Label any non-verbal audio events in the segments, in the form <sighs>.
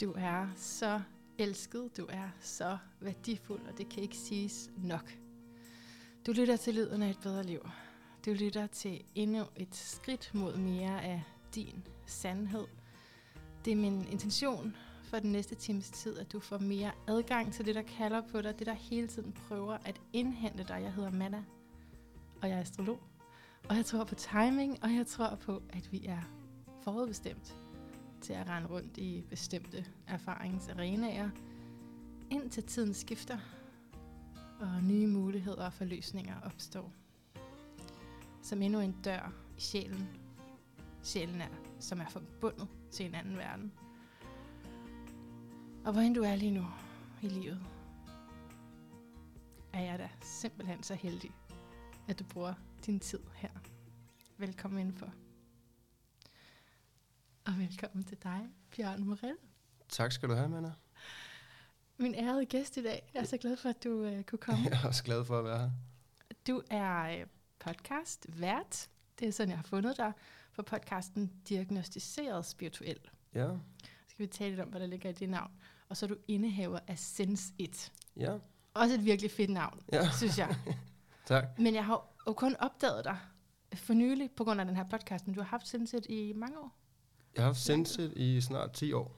Du er så elsket, du er så værdifuld, og det kan ikke siges nok. Du lytter til lyden af et bedre liv. Du lytter til endnu et skridt mod mere af din sandhed. Det er min intention for den næste times tid, at du får mere adgang til det, der kalder på dig, det der hele tiden prøver at indhente dig. Jeg hedder Manna, og jeg er astrolog. Og jeg tror på timing, og jeg tror på, at vi er forudbestemt til at rende rundt i bestemte erfaringsarenaer, indtil tiden skifter, og nye muligheder for løsninger opstår. Som endnu en dør i sjælen. Sjælen er, som er forbundet til en anden verden. Og hvor end du er lige nu i livet, er jeg da simpelthen så heldig, at du bruger din tid her. Velkommen indenfor. Og velkommen til dig, Bjørn Morel. Tak skal du have, Manna. Min ærede gæst i dag. Jeg er så glad for, at du uh, kunne komme. <laughs> Jeg er også glad for at være her. Du er uh, podcast vært. Det er sådan, jeg har fundet dig for podcasten Diagnostiseret Spirituel. Ja. Så skal vi tale lidt om, hvad der ligger i det navn. Og så er du indehaver af Sense 1. Ja. Også et virkelig fedt navn, Ja. synes jeg. <laughs> Tak. Men jeg har jo kun opdaget dig for nylig på grund af den her podcast, men du har haft Sense 1 i mange år. Jeg har haft Sensit i snart 10 år.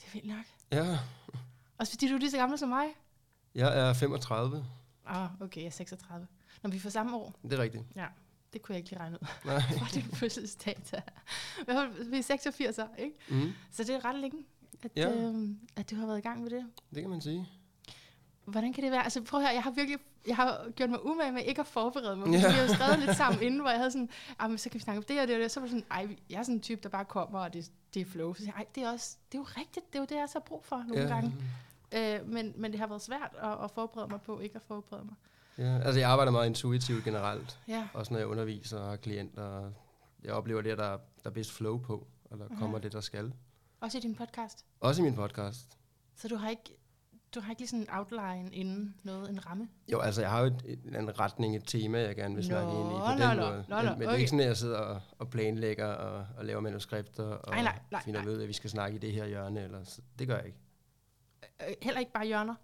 Det er vildt nok. Ja. Også fordi du er lige så gammel som mig. Jeg er 35. Åh, oh, okay, jeg er 36. Når vi får samme år, Det er rigtigt. ja, det kunne jeg ikke lige regne ud. Nej. <laughs> Hvor din fødselsdato er. Vi er 86 år, ikke? Mm, Så det er ret længe, at, Ja. øhm, at du har været i gang med det. det kan man sige. Hvordan kan det være? Altså prøv at høre, jeg har virkelig jeg har gjort mig umage med ikke at forberede mig. Ja. Ja. Vi har jo skrevet lidt sammen inden, hvor jeg havde sådan, ah, men så kan vi snakke om det og det og det. Så var sådan, ej, jeg er sådan en type, der bare kommer, og det, det er flow. Så jeg, ej, det er, også, det er jo rigtigt, det er jo det, jeg så har brug for nogle ja. gange. Øh, men, men det har været svært at, at forberede mig på, ikke at forberede mig. Ja. Altså, jeg arbejder meget intuitivt generelt. Ja, Også når jeg underviser og har klienter. Jeg oplever det, der, der er bedst flow på, og der kommer det, der skal. også i din podcast. Også i min podcast. Så du har ikke, du har ikke lige sådan en outline inden noget, en ramme? Jo, altså, jeg har jo et, en retning, et tema, jeg gerne vil snakke Nå, ind i på nå, den nå, måde. nå, men, det er ikke sådan, at jeg sidder og, og planlægger og, og laver manuskripter og Nej, nej, nej, finder nej. ud af, at vi skal snakke i det her hjørne. Eller, så, det gør jeg ikke. Øh, heller ikke bare hjørner?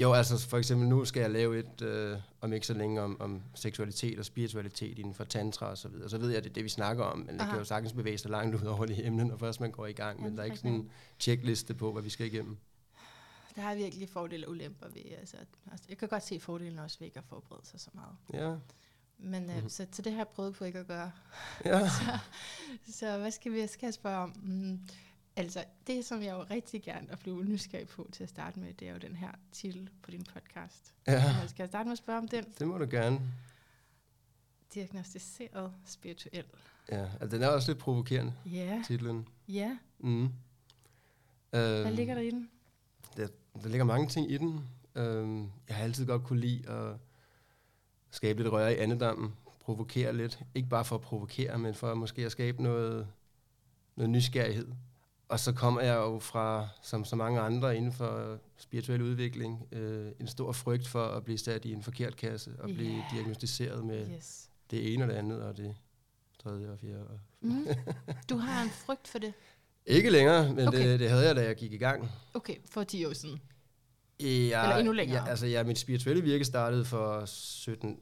Jo, altså for eksempel nu skal jeg lave et, øh, om ikke så længe, om, om seksualitet og spiritualitet inden for tantra og så videre. Så ved jeg, at det er det, vi snakker om, men det kan jo sagtens bevæge sig langt ud over det emne, når først man går i gang. Men der er ikke sådan en checkliste på, hvad vi skal igennem. Der er virkelig fordele og ulemper ved. Altså, altså, jeg kan godt se fordelen også ved ikke at forberede sig så meget. Ja, Men øh, Mhm. så, så det har jeg prøvet på ikke at gøre. ja. <laughs> Så hvad skal vi skal jeg spørge om? Mm, altså, det som jeg jo rigtig gerne er blevet nysgerrig på til at starte med, det er jo den her titel på din podcast. ja. Ja. Skal jeg starte med at spørge om den? Det må du gerne. Diagnostiseret spirituel. Ja, altså, den er også lidt provokerende, Ja, titlen. ja. Mm. Hvad Øhm, ligger der i den? Der, der ligger mange ting i den. Øhm, jeg har altid godt kunne lide at skabe lidt røre i andedammen, provokere lidt. Ikke bare for at provokere, men for måske at skabe noget, noget nysgerrighed. Og så kommer jeg jo fra, som så mange andre inden for spirituel udvikling, øh, en stor frygt for at blive sat i en forkert kasse og blive Ja. diagnostiseret med Yes. det ene og det andet og det tredje og fjerde. Mm. Du har en frygt for det? Ikke længere, men Okay. det, det havde jeg, da jeg gik i gang. Okay, for 10 år siden. Ja, Eller endnu længere. Ja, altså, ja, mit spirituelle virke startede for 17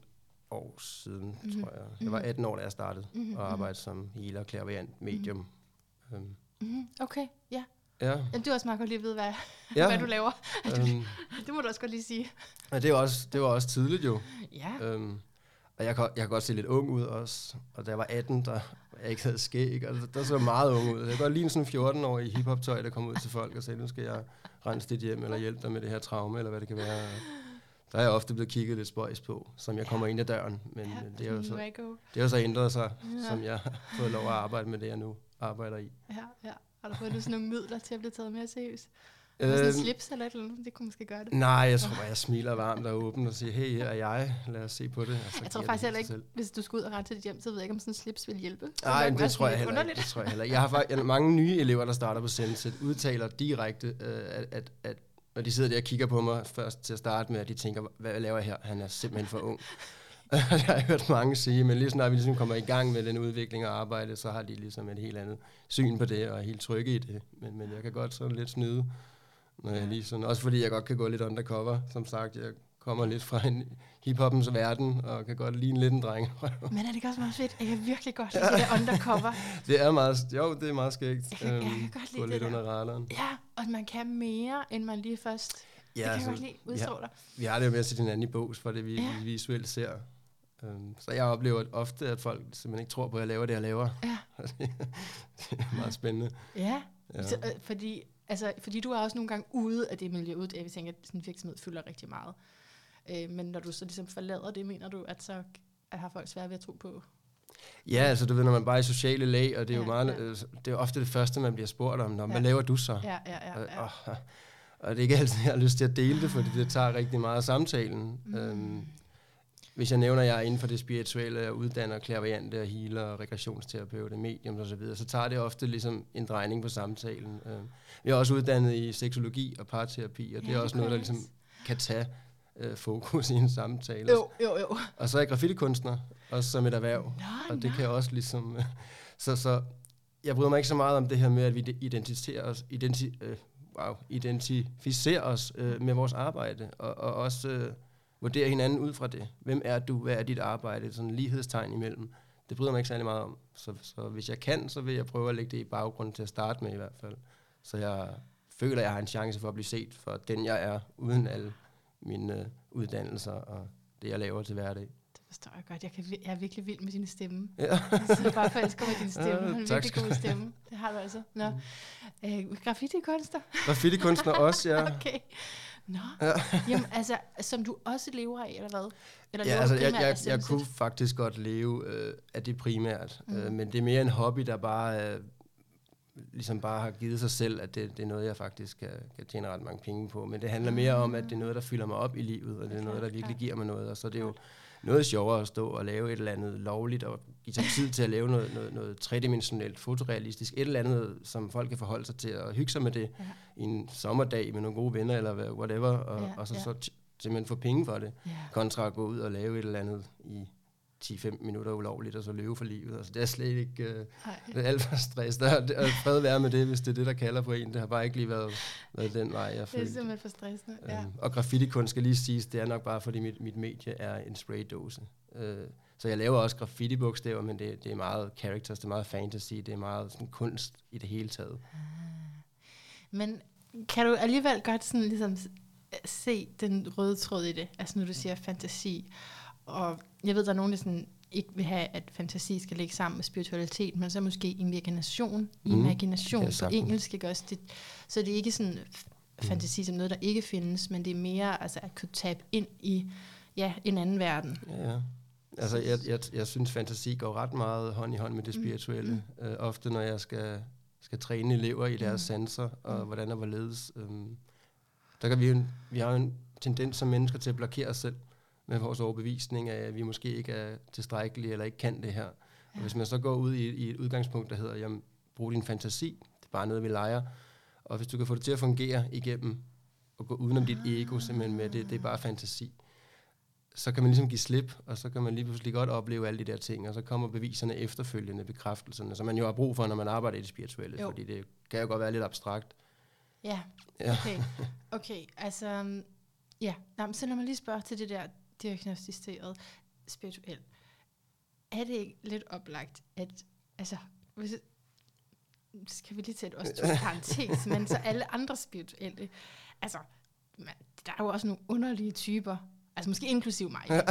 år siden, Mhm. mm-hmm. tror jeg. Jeg var 18 år, da jeg startede Mhm, mm-hmm. mhm. og arbejdede som healer, klaverant, medium. Mm-hmm. Mm-hmm. Okay, ja. Ja, Jamen, du også meget godt lige vide, hvad, ja. <laughs> hvad du laver. øhm, <laughs> Det må du også godt lige sige. og det var, også, det var også tidligt jo. Ja. Øhm, og jeg kan, jeg kan godt se lidt ung ud også. Og da jeg var 18, der jeg ikke havde skæg, og der, så meget ung ud. Jeg godt lide sådan en 14-årig hiphop-tøj, der kom ud til folk og sagde, nu skal jeg rense dit hjem, eller hjælpe dig med det her traume, eller hvad det kan være. Der er jeg ofte blevet kigget lidt spøjs på, som jeg kommer ind ad døren. Men, ja. det, er jo så, det har jo så ændret sig, ja. som jeg har fået lov at arbejde med det, jeg nu arbejder i. Ja, ja. Har du fået sådan nogle midler til at blive taget mere seriøst? Øhm, sådan en slips eller et eller andet, det kunne måske gøre det. nej, jeg tror bare, jeg smiler varmt og åbent og siger, hey, her er jeg, lad os se på det. Og så Jeg tror faktisk det heller ikke, selv. hvis du skulle ud og rette dit hjem, så ved jeg ikke, om sådan en slips vil hjælpe. Nej, det men er det tror jeg heller ikke. Det tror jeg heller ikke. Jeg har faktisk mange nye elever, der starter på Senset, udtaler direkte, øh, at, at, at når de sidder der og kigger på mig først til at starte med, at de tænker, hvad laver jeg her? Han er simpelthen for ung. <laughs> det har jeg hørt mange sige, men lige snart vi ligesom kommer i gang med den udvikling og arbejde, så har de ligesom et helt andet syn på det, og er helt trygge i det. Men, men jeg kan godt sådan lidt snyde, når jeg lige sådan, også fordi jeg godt kan gå lidt undercover, som sagt. Jeg kommer lidt fra en hiphoppens verden, og kan godt ligne lidt en dreng. <laughs> Men er det ikke også meget fedt? Jeg kan virkelig godt lide det der undercover. <laughs> det er meget, jo, det er meget skægt. Jeg kan, jeg kan øhm, godt lide det lidt der. under radaren. Ja, og man kan mere, end man lige først Ja, det kan altså, jeg godt lide, udstråler. Vi, vi har det jo med at sætte hinanden i bås for det, vi, ja. vi visuelt ser. Um, så jeg oplever ofte, at folk simpelthen ikke tror på, at jeg laver det, jeg laver. Ja. <laughs> det er meget spændende. Ja, ja. Så, øh, fordi, altså, fordi du er også nogle gange ude af det miljø, ud jeg tænker, at sådan en virksomhed fylder rigtig meget. Øh, men når du så ligesom forlader det, mener du, at så at har folk svært ved at tro på? Ja, altså du ved, når man bare er i sociale lag, og det er ja, jo meget, ja. øh, det er ofte det første, man bliver spurgt om, når, ja. hvad laver du så? Ja, ja, ja. ja. Og, og, og det er ikke altid, jeg har lyst til at dele det, fordi det tager rigtig meget af samtalen. Mm. Øhm, hvis jeg nævner, at jeg er inden for det spirituelle, uddanner klaverjante og healer og regressionsterapeut, medium og så videre, så tager det ofte ligesom en drejning på samtalen. Jeg er også uddannet i seksologi og parterapi, og det er også noget, der ligesom kan tage øh, fokus i en samtale. Jo, jo, jo. Og så er jeg graffitikunstner, også som et erhverv. Nå, og det nå. kan også ligesom... så, så jeg bryder mig ikke så meget om det her med, at vi identificerer os, identi, øh, wow, identificere os øh, med vores arbejde, og, og også øh, vurdere hinanden ud fra det. Hvem er du? Hvad er dit arbejde? Sådan en lighedstegn imellem. Det bryder mig ikke særlig meget om. Så, så hvis jeg kan, så vil jeg prøve at lægge det i baggrunden til at starte med i hvert fald. Så jeg føler, at jeg har en chance for at blive set for den, jeg er, uden alle mine øh, uddannelser og det, jeg laver til hverdag forstår jeg godt. Jeg, kan, jeg er virkelig vild med din stemme. Ja. så bare for at elsker med din <laughs> stemme. Ja, en virkelig god stemme. Det har du altså. Nå. Mm. Øh, graffiti-kunstner? Graffiti-kunstner også, ja. <laughs> okay. Nå. Ja. <laughs> Jamen, altså, som du også lever af, eller hvad? Eller ja, altså, jeg, jeg, jeg kunne faktisk godt leve øh, af det primært. Mm. Øh, men det er mere en hobby, der bare... Øh, ligesom bare har givet sig selv, at det, det er noget, jeg faktisk kan, kan tjene ret mange penge på. Men det handler mere om, at det er noget, der fylder mig op i livet, og det er noget, der virkelig giver mig noget. Og så er det jo noget sjovere at stå og lave et eller andet lovligt, og give sig tid til at lave noget, noget, noget tredimensionelt, fotorealistisk, et eller andet, som folk kan forholde sig til at hygge sig med det ja. i en sommerdag med nogle gode venner, eller whatever, og, ja, og så, ja. så simpelthen få penge for det, ja. kontra at gå ud og lave et eller andet i 10-15 minutter ulovligt, og så løbe for livet. Altså, det er slet ikke øh, det er alt for stress. Der er fred være med det, hvis det er det, der kalder på en. Det har bare ikke lige været, været den vej, jeg Det er simpelthen for stressende, ja. Øhm, og graffiti-kunst skal lige siges, det er nok bare, fordi mit, mit medie er en spraydose. Øh, så jeg laver også graffiti-bogstaver, men det, det er meget characters, det er meget fantasy, det er meget sådan kunst i det hele taget. Ah. Men kan du alligevel godt sådan ligesom se den røde tråd i det? Altså når du siger fantasi, og jeg ved, der er nogen, der sådan ikke vil have, at fantasi skal ligge sammen med spiritualitet, men så måske imagination, mm. imagination på engelsk, ikke også? Det, så det er ikke sådan fantasi som noget, der ikke findes, men det er mere altså, at kunne tabe ind i ja, en anden verden. Ja, ja. Altså, jeg, jeg, jeg synes, fantasi går ret meget hånd i hånd med det mm. spirituelle. Mm. Uh, ofte, når jeg skal, skal træne elever i deres mm. sanser, og mm. hvordan og hvorledes, um, der kan vi, jo, vi har en tendens som mennesker til at blokere os selv med vores overbevisning af, at vi måske ikke er tilstrækkelige eller ikke kan det her. Og hvis man så går ud i, i et udgangspunkt, der hedder, jamen, brug din fantasi, det er bare noget, vi leger. Og hvis du kan få det til at fungere igennem, og gå udenom dit ego simpelthen med, det, det er bare fantasi, så kan man ligesom give slip, og så kan man lige pludselig godt opleve alle de der ting, og så kommer beviserne efterfølgende, bekræftelserne, som man jo har brug for, når man arbejder i det spirituelle, jo. fordi det kan jo godt være lidt abstrakt. Ja, ja. okay. Okay, altså, ja, Nå, så lad mig lige spørge til det der diagnostiseret spirituel, er det ikke lidt oplagt, at altså, hvis, skal vi lige et også to <laughs> parentes, men så alle andre spirituelle, altså, man, der er jo også nogle underlige typer, altså måske inklusiv mig. ikke?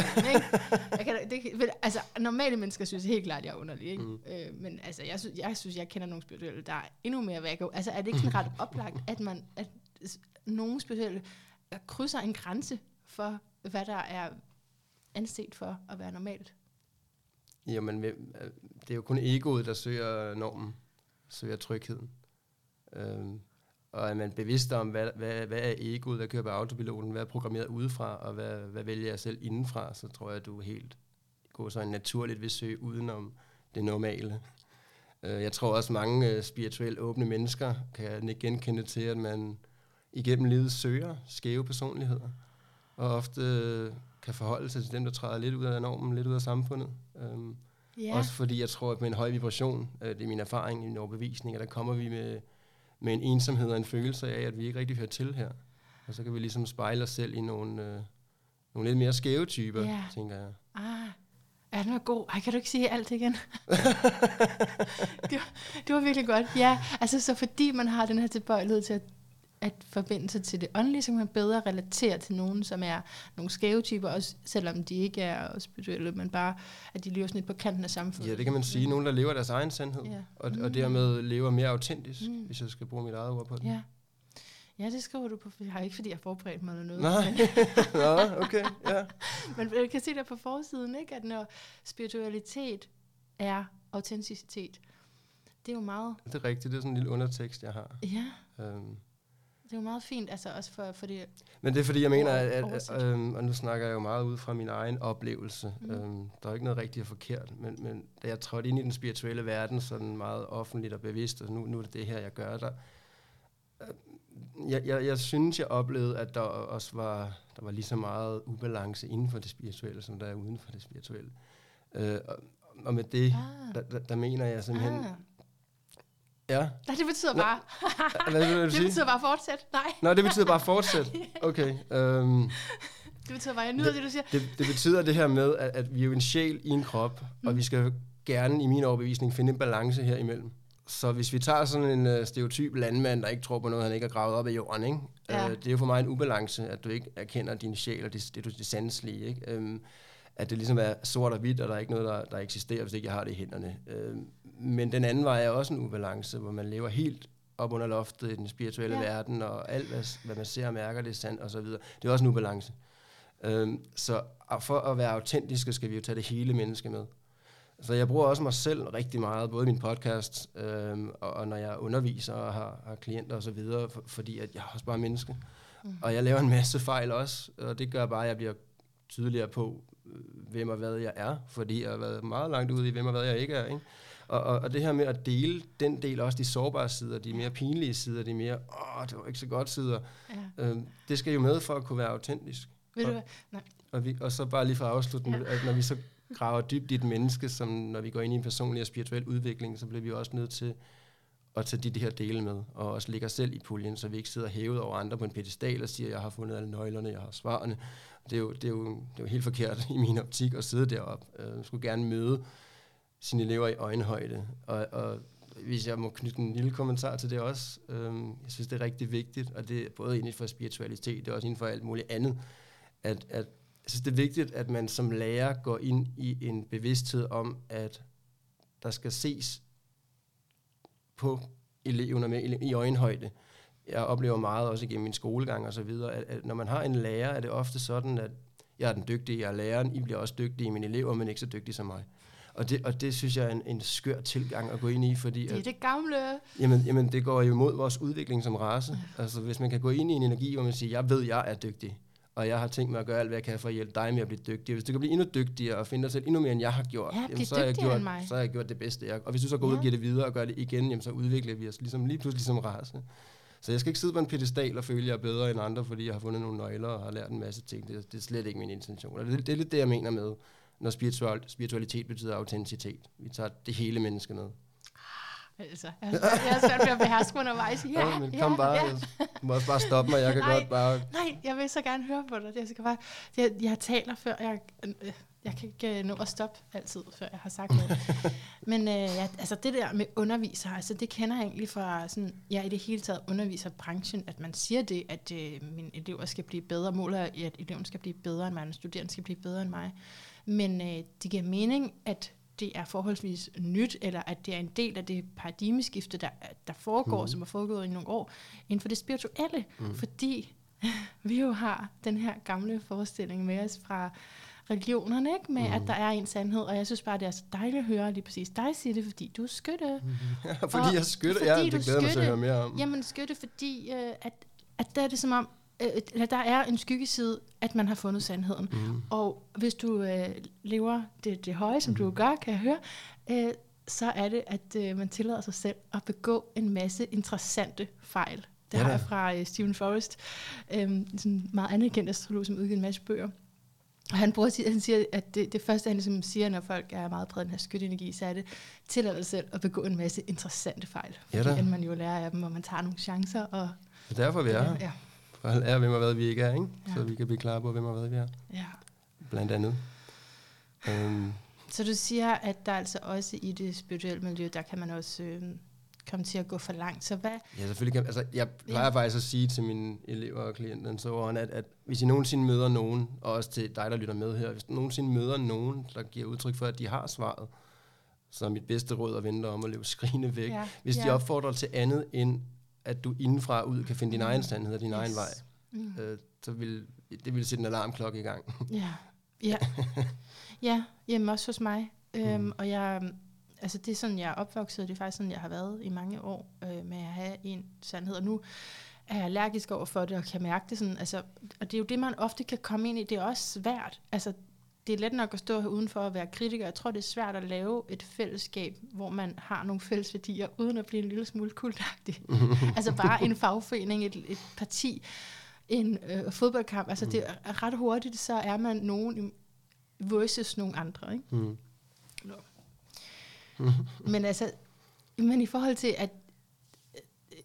Jeg kan, det, altså, normale mennesker synes helt klart, at jeg er underlig, ikke? Mm. Øh, men altså, jeg, synes, jeg synes, jeg kender nogle spirituelle, der er endnu mere væk. Altså, er det ikke sådan ret oplagt, at man, at nogle spirituelle krydser en grænse for, hvad der er anset for at være normalt? Jamen, det er jo kun egoet, der søger normen, søger trygheden. Øhm, og er man bevidst om, hvad, hvad, hvad er egoet, der kører på autopiloten, hvad er programmeret udefra, og hvad, hvad vælger jeg selv indenfra, så tror jeg, at du helt går så naturligt vil søge udenom det normale. Øh, jeg tror også, mange øh, spirituelt åbne mennesker kan genkende til, at man igennem livet søger skæve personligheder og ofte øh, kan forholde sig til dem, der træder lidt ud af normen, lidt ud af samfundet. Øhm, Ja. Også fordi jeg tror, at med en høj vibration, det er min erfaring, min overbevisning, at der kommer vi med, med en ensomhed og en følelse af, at vi ikke rigtig hører til her. Og så kan vi ligesom spejle os selv i nogle, øh, nogle lidt mere skæve typer, Ja. tænker jeg. Ah, er den var god? Ej, kan du ikke sige alt igen? <laughs> det, var, det var virkelig godt. Ja, altså så fordi man har den her tilbøjelighed til at, at forbinde sig til det åndelige, så kan man bedre relatere til nogen, som er nogle skæve typer, også selvom de ikke er spirituelle, men bare, at de lever sådan lidt på kanten af samfundet. Ja, det kan man sige. Nogen, der lever deres egen sandhed, Ja. og, Mm. og dermed lever mere autentisk, Mm. hvis jeg skal bruge mit eget ord på det. Ja. Ja, det skriver du på, jeg har ikke, fordi jeg har forberedt mig eller noget. Nej, <laughs> Nå, okay, ja. <laughs> men jeg kan se der på forsiden, ikke? at når spiritualitet er autenticitet, det er jo meget, Det er rigtigt, det er sådan en lille undertekst, jeg har. ja, Øhm. Det er jo meget fint, altså også for, for det, Men det er fordi, jeg mener, at, at, at øhm, og nu snakker jeg jo meget ud fra min egen oplevelse. Mm. Øhm, der er jo ikke noget rigtigt og forkert, men, men da jeg trådte ind i den spirituelle verden, sådan meget offentligt og bevidst, og nu, nu er det det her, jeg gør der. øh, Jeg, jeg, jeg synes, jeg oplevede, at der også var, der var lige så meget ubalance inden for det spirituelle, som der er uden for det spirituelle. Øh, og, og med det, ah, der, der, der mener jeg simpelthen... ah. Ja, Nej, det betyder Nå, bare, vil du <laughs> det sige? betyder bare fortsæt. Nej, Nå, det betyder bare fortsæt. <laughs> Okay. Øhm, det betyder bare, jeg nyder det, du siger. Det, det betyder det her med, at, at vi er jo en sjæl i en krop, mm. og vi skal gerne, i min overbevisning, finde en balance her imellem. Så hvis vi tager sådan en uh, stereotyp landmand, der ikke tror på noget, han ikke har gravet op af jorden, ikke? Ja. Uh, det er jo for mig en ubalance, at du ikke erkender din sjæl og det, det, det, det sanselige. Ikke? Um, at det ligesom er sort og hvidt, og der er ikke noget, der, der eksisterer, hvis ikke jeg har det i hænderne. Uh, men den anden vej er også en ubalance, hvor man lever helt op under loftet i den spirituelle Ja. verden, og alt, hvad, hvad man ser og mærker, det er sandt, og så videre. Det er også en ubalance. Øhm, så for at være autentiske, skal vi jo tage det hele menneske med. Så jeg bruger også mig selv rigtig meget, både i min podcast, øhm, og, og når jeg underviser og har, har klienter osv., for, fordi at jeg er også bare menneske. Mm. Og jeg laver en masse fejl også, og det gør bare, at jeg bliver tydeligere på, øh, hvem og hvad jeg er, fordi jeg har været meget langt ude i, hvem og hvad jeg ikke er. Ikke? Og, og, og det her med at dele den del, også de sårbare sider, de mere pinlige sider, de mere, åh, det var ikke så godt sider, Ja. øhm, det skal jo med for at kunne være autentisk. Ved du Og- hvad? Og, vi, og så bare lige for at afslutte, ja. at når vi så graver dybt i et menneske, som når vi går ind i en personlig og spirituel udvikling, så bliver vi også nødt til at tage de, de her dele med, og også lægge os selv i puljen, så vi ikke sidder hævet over andre på en pedestal og siger, jeg har fundet alle nøglerne, jeg har svarene. Det er jo, det er jo, det er jo helt forkert <laughs> i min optik at sidde deroppe. Jeg skulle gerne møde sine elever i øjenhøjde. Og, og hvis jeg må knytte en lille kommentar til det også, øhm, jeg synes, det er rigtig vigtigt, og det er både inden for spiritualitet, det er også inden for alt muligt andet, at, at jeg synes, det er vigtigt, at man som lærer går ind i en bevidsthed om, at der skal ses på eleverne med i øjenhøjde. Jeg oplever meget også igennem min skolegang og så videre, at, at når man har en lærer, er det ofte sådan, at jeg er den dygtige, jeg er læreren, I bliver også dygtige, mine elever, men ikke så dygtige som mig. Og det, og det synes jeg er en, en skør tilgang at gå ind i, fordi Det er det gamle. jamen, jamen, det går jo imod vores udvikling som race. Altså hvis man kan gå ind i en energi, hvor man siger, jeg ved, jeg er dygtig, og jeg har tænkt mig at gøre alt, hvad jeg kan for at hjælpe dig med at blive dygtig. Hvis du kan blive endnu dygtigere og finde dig selv endnu mere, end jeg har gjort, Ja, jamen, så, har jeg gjort, så har jeg gjort det bedste. Jeg, og hvis du så går ud Ja. og giver det videre og gør det igen, jamen, så udvikler vi os ligesom, lige pludselig som race. Så jeg skal ikke sidde på en pedestal og føle, at jeg er bedre end andre, fordi jeg har fundet nogle nøgler og har lært en masse ting. Det, det er slet ikke min intention. Og det, det er lidt det, jeg mener med, når spiritual, spiritualitet betyder autenticitet. Vi tager det hele menneske med. Altså, jeg har svært- ved at beherske undervejs. Ja, Ja, men kom ja, bare. Ja. Du må også bare stoppe mig. Jeg kan Nej. godt bare... Nej, jeg vil så gerne høre på dig. Jeg, skal bare, jeg, jeg taler før, jeg, øh, jeg kan ikke øh, nå at stoppe altid, før jeg har sagt noget. <laughs> Men øh, ja, altså det der med underviser, altså det kender jeg egentlig fra sådan, ja, i det hele taget underviserbranchen, at man siger det, at øh, mine elever skal blive bedre, måler er, at eleven skal blive bedre end mig, og studerende skal blive bedre end mig. Men øh, det giver mening, at det er forholdsvis nyt, eller at det er en del af det paradigmeskifte, der, der foregår, mm. Som er foregået i nogle år, inden for det spirituelle. Mm. Fordi <laughs> vi jo har den her gamle forestilling med os fra religionerne, ikke? med mm. at der er en sandhed, og jeg synes bare, det er så dejligt at høre lige præcis dig sige det, fordi du er skytte. <laughs> fordi Og- jeg skytter. fordi Ja, det glæder mig til at skytte. høre mere om. Jamen skytte, fordi øh, at, at der er det som om, øh, der er en skyggeside, at man har fundet sandheden. Mm. Og hvis du øh, lever det, det høje, som Mhm. du gør, kan jeg høre, øh, så er det, at øh, man tillader sig selv at begå en masse interessante fejl. Det Ja har jeg fra uh, Stephen Forrest, øhm, sådan en meget anerkendt astrolog, som udgiver en masse bøger. Og han, bruger, han siger, at det, det første, han ligesom siger, når folk er meget præget af den her skyttenergi, så er det, tillad dig selv at begå en masse interessante fejl. Ja da. man jo lærer af dem, og man tager nogle chancer. Og, Det er derfor, vi er her. ja, For at lære, hvem og hvad vi ikke er, ikke? Ja. Så vi kan blive klar på, hvem og hvad vi er. ja. Blandt andet. Øhm, Så du siger, at der altså også i det spirituelle miljø, der kan man også øh, komme til at gå for langt. Så hvad? Ja, selvfølgelig kan altså, Jeg plejer Ja. faktisk at sige til mine elever og klienter, så at, at hvis I nogensinde møder nogen, og også til dig, der lytter med her, hvis du nogensinde møder nogen, der giver udtryk for, at de har svaret, så er mit bedste råd at vente om at løbe skrigende væk. Ja, Hvis de ja. opfordrer til andet, end at du indenfra ud kan finde din egen sandhed og din egen vej, Mm. øh, så vil det vil sætte en alarmklokke i gang. Ja, ja. <laughs> ja hjemme også hos mig. Øhm, Mm. Og jeg, altså det er sådan, jeg er opvokset, det er faktisk sådan, jeg har været i mange år øh, med at have en sandhed. Og nu er jeg allergisk over for det, og kan mærke det sådan. Altså, og det er jo det, man ofte kan komme ind i. Det er også svært. Altså, det er let nok at stå her udenfor og være kritiker. Jeg tror, det er svært at lave et fællesskab, hvor man har nogle fælles værdier, uden at blive en lille smule kultagtig. <laughs> altså bare en fagforening, et, et parti, en øh, fodboldkamp. Altså det er ret hurtigt, så er man nogen versus nogle andre. Ikke? Mm. Men altså, men i forhold til, at øh,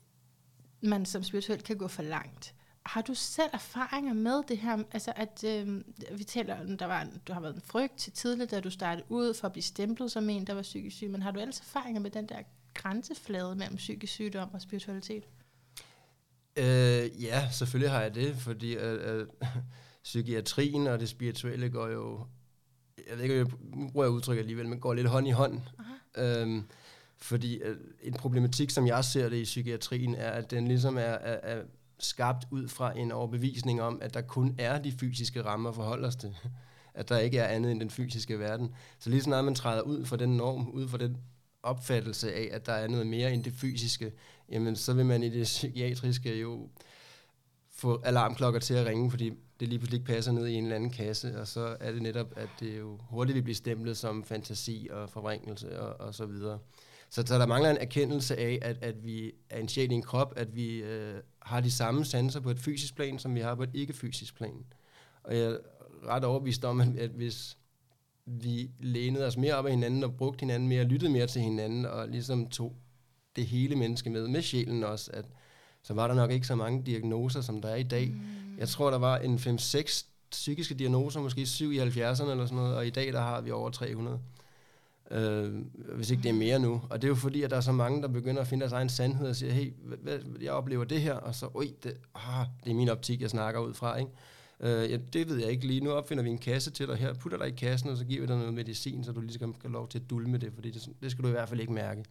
man som spirituel kan gå for langt, har du selv erfaringer med det her? Altså, at øh, vi taler, om, der var en, du har været en frygt til tidligt, da du startede ud for at blive stemplet som en, der var psykisk syg, men har du ellers erfaringer med den der grænseflade mellem psykisk sygdom og spiritualitet? Øh, ja, selvfølgelig har jeg det, fordi øh, øh, psykiatrien og det spirituelle går jo, jeg ved ikke, om jeg bruger udtryk alligevel, men går lidt hånd i hånd. Øhm, fordi øh, en problematik, som jeg ser det i psykiatrien, er, at den ligesom er, er, er skabt ud fra en overbevisning om, at der kun er de fysiske rammer at forholde os til. <laughs> At der ikke er andet end den fysiske verden. Så lige snart man træder ud fra den norm, ud fra den opfattelse af, at der er noget mere end det fysiske, jamen så vil man i det psykiatriske jo få alarmklokker til at ringe, fordi det lige pludselig ikke passer ned i en eller anden kasse, og så er det netop, at det jo hurtigt vil blive stemplet som fantasi og forvrængelse og, og så videre. Så, så der mangler en erkendelse af, at, at vi er en sjæl i en krop, at vi øh, har de samme sanser på et fysisk plan, som vi har på et ikke-fysisk plan. Og jeg er ret overbevist om, at, at hvis vi lænede os mere op af hinanden og brugte hinanden mere, lyttede mere til hinanden og ligesom tog det hele menneske med, med sjælen også, at så var der nok ikke så mange diagnoser, som der er i dag. Mm. Jeg tror, der var en 5-6 psykiske diagnoser, måske 7 i 70'erne eller sådan noget, og i dag der har vi over 300. Øh, hvis ikke det er mere nu. Og det er jo fordi, at der er så mange, der begynder at finde deres egen sandhed og siger, hey, jeg oplever det her, og så, oj, det, ah, det er min optik, jeg snakker ud fra, ikke? Øh, ja, det ved jeg ikke lige. Nu opfinder vi en kasse til dig her, putter dig i kassen, og så giver vi dig noget medicin, så du lige skal have lov til at dulme det, fordi det, det skal du i hvert fald ikke mærke.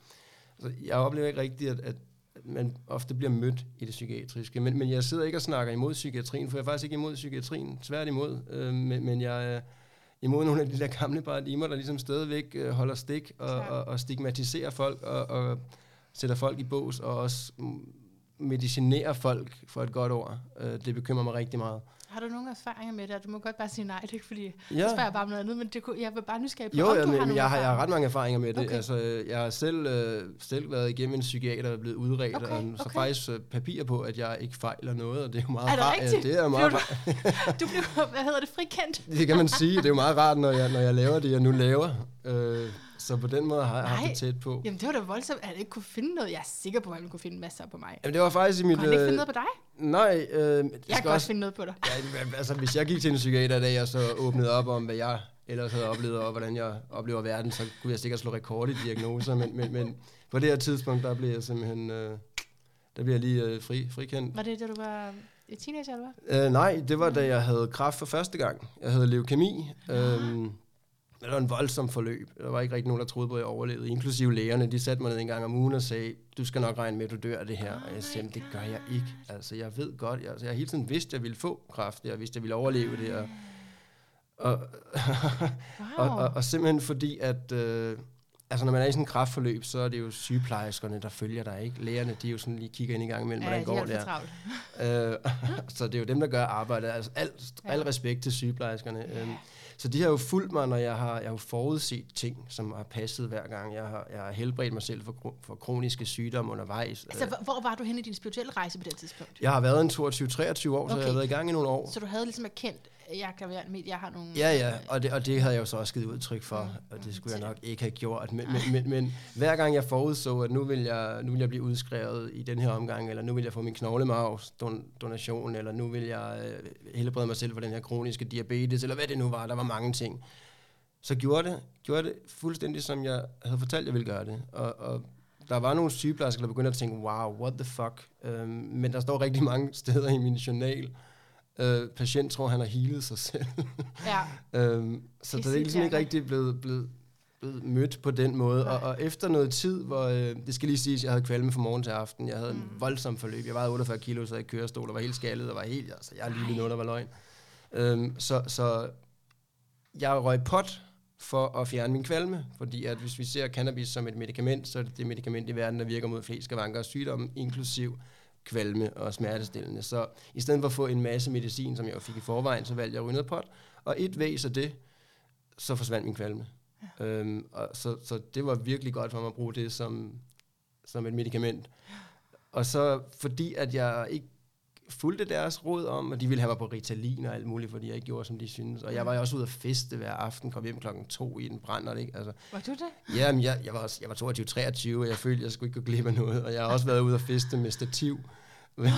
Altså, jeg oplever ikke rigtigt, at, at man ofte bliver mødt i det psykiatriske. Men, men jeg sidder ikke og snakker imod psykiatrien, for jeg er faktisk ikke imod psykiatrien, tværtimod. Øh, men, men jeg er imod nogle af de der gamle paradigmer, der ligesom stadigvæk øh, holder stik og, og, og stigmatiserer folk og, og sætter folk i bås og også medicinerer folk for et godt ord. Øh, det bekymrer mig rigtig meget. Har du nogle erfaringer med det? Og Du må godt bare sige nej, det er ikke fordi, Ja. jeg spørger bare om noget andet, men det kunne, jeg vil bare nysgerrig på, Jo, om ja, du har men nogle jeg, har, jeg har ret mange erfaringer med det. Okay. Altså, jeg har selv, øh, selv været igennem en psykiater, er blevet udredt, Okay, og så okay. faktisk øh, papir på, at jeg ikke fejler noget, og det er jo meget Er det rart. rigtigt? Ja, det er meget Blev rart. <laughs> Du blev, hvad hedder det, frikendt? Det kan man sige. Det er jo meget rart, når jeg, når jeg laver det, jeg nu laver. Øh, så på den måde har jeg haft det tæt på. Jamen, det var da voldsomt, at han ikke kunne finde noget. Jeg er sikker på, at han kunne finde masser på mig. Jamen, det var faktisk i mit... Kunne han ikke finde øh, noget på dig? Nej, øh, Jeg kan godt også, finde noget på dig. ja, altså, hvis jeg gik til en psykiater i dag, og så åbnede op om, hvad jeg ellers havde oplevet, og hvordan jeg oplever verden, så kunne jeg sikkert slå rekord i diagnoser, men, men, men på det her tidspunkt, der blev jeg simpelthen... Øh, der blev jeg lige øh, fri, frikendt. Var det, da du var teenager, eller hvad? Øh, nej, det var da jeg havde kræft for første gang. Jeg havde leukemi. Øhm, det var en voldsom forløb. Der var ikke rigtig nogen, der troede på, at jeg overlevede. Inklusive lægerne. De satte mig ned en gang om ugen og sagde, du skal nok regne med, at du dør af det her. Oh og jeg my sagde, det gør jeg ikke. Altså, jeg ved godt. Jeg, altså, jeg har hele tiden vidst, at jeg ville få kræft. Jeg vidste, at jeg ville overleve det. <laughs> Og, og, Wow. og, og, og simpelthen fordi, at øh, altså når man er i sådan en kraftforløb, så er det jo sygeplejerskerne, der følger dig, ikke? Lægerne, de er jo sådan lige kigger ind i gang imellem, Ja, hvordan går alt det? Øh, <laughs> så det er jo dem, der gør arbejdet. Altså al, Ja. al respekt til sygeplejerskerne. Ja. Så de har jo fulgt mig, når jeg har, jeg har forudset ting, som har passet hver gang. Jeg har, jeg har helbredt mig selv for, for kroniske sygdomme undervejs. Altså, hvor- var du henne i din spirituelle rejse på det tidspunkt? jeg har været en 22-23 år, så Okay. jeg har været i gang i nogle år. Så du havde ligesom erkendt, jeg kan være medie, jeg har nogle... Ja, ja, og det, og det havde jeg jo så også givet udtryk for, Mm, og mm, det skulle jeg nok ikke have gjort. Men, men, men, men hver gang jeg forudså, at nu vil jeg, nu vil jeg blive udskrevet i den her omgang, eller nu vil jeg få min knoglemavsdonation, eller nu vil jeg øh, helbrede mig selv for den her kroniske diabetes, eller hvad det nu var, der var mange ting. Så gjorde det, gjorde det fuldstændig, som jeg havde fortalt, jeg ville gøre det. Og, og der var nogle sygeplejersker, der begyndte at tænke, wow, what the fuck. Øhm, men der står rigtig mange steder i min journal, øh, patient tror, han har healet sig selv. ja. <laughs> Øhm, så Det det er ligesom ikke rigtig blevet, blevet, blevet mødt på den måde. Og, Nej. og efter noget tid, hvor øh, det skal lige siges, jeg havde kvalme fra morgen til aften. Jeg havde mm. En voldsom forløb. Jeg vejede 48 kilo, så jeg i kørestol og var helt skaldet og var helt... Altså, jeg lige noget, der var løgn. Øhm, så, så jeg røg pot for at fjerne min kvalme, fordi at hvis vi ser cannabis som et medicament, så er det det medicament i verden, der virker mod flest skavanker og sygdomme, inklusiv kvalme og smertestillende. Så i stedet for at få en masse medicin, som jeg jo fik i forvejen, så valgte jeg at ryge noget pot. Og et væs af det, så forsvandt min kvalme. Ja. Øhm, og så, så det var virkelig godt for mig at bruge det som, som et medicament. Og så fordi, at jeg ikke fulgte deres råd om, at de ville have mig på Ritalin og alt muligt, fordi jeg ikke gjorde, som de synes. Og jeg var jo også ude at feste hver aften, kom hjem klokken to i en brænder, ikke? Altså, Var du det? ja, men jeg, jeg, var, jeg var 22-23, og jeg følte, jeg skulle ikke gå glip af noget. Og jeg har også været ude at feste med stativ. Okay.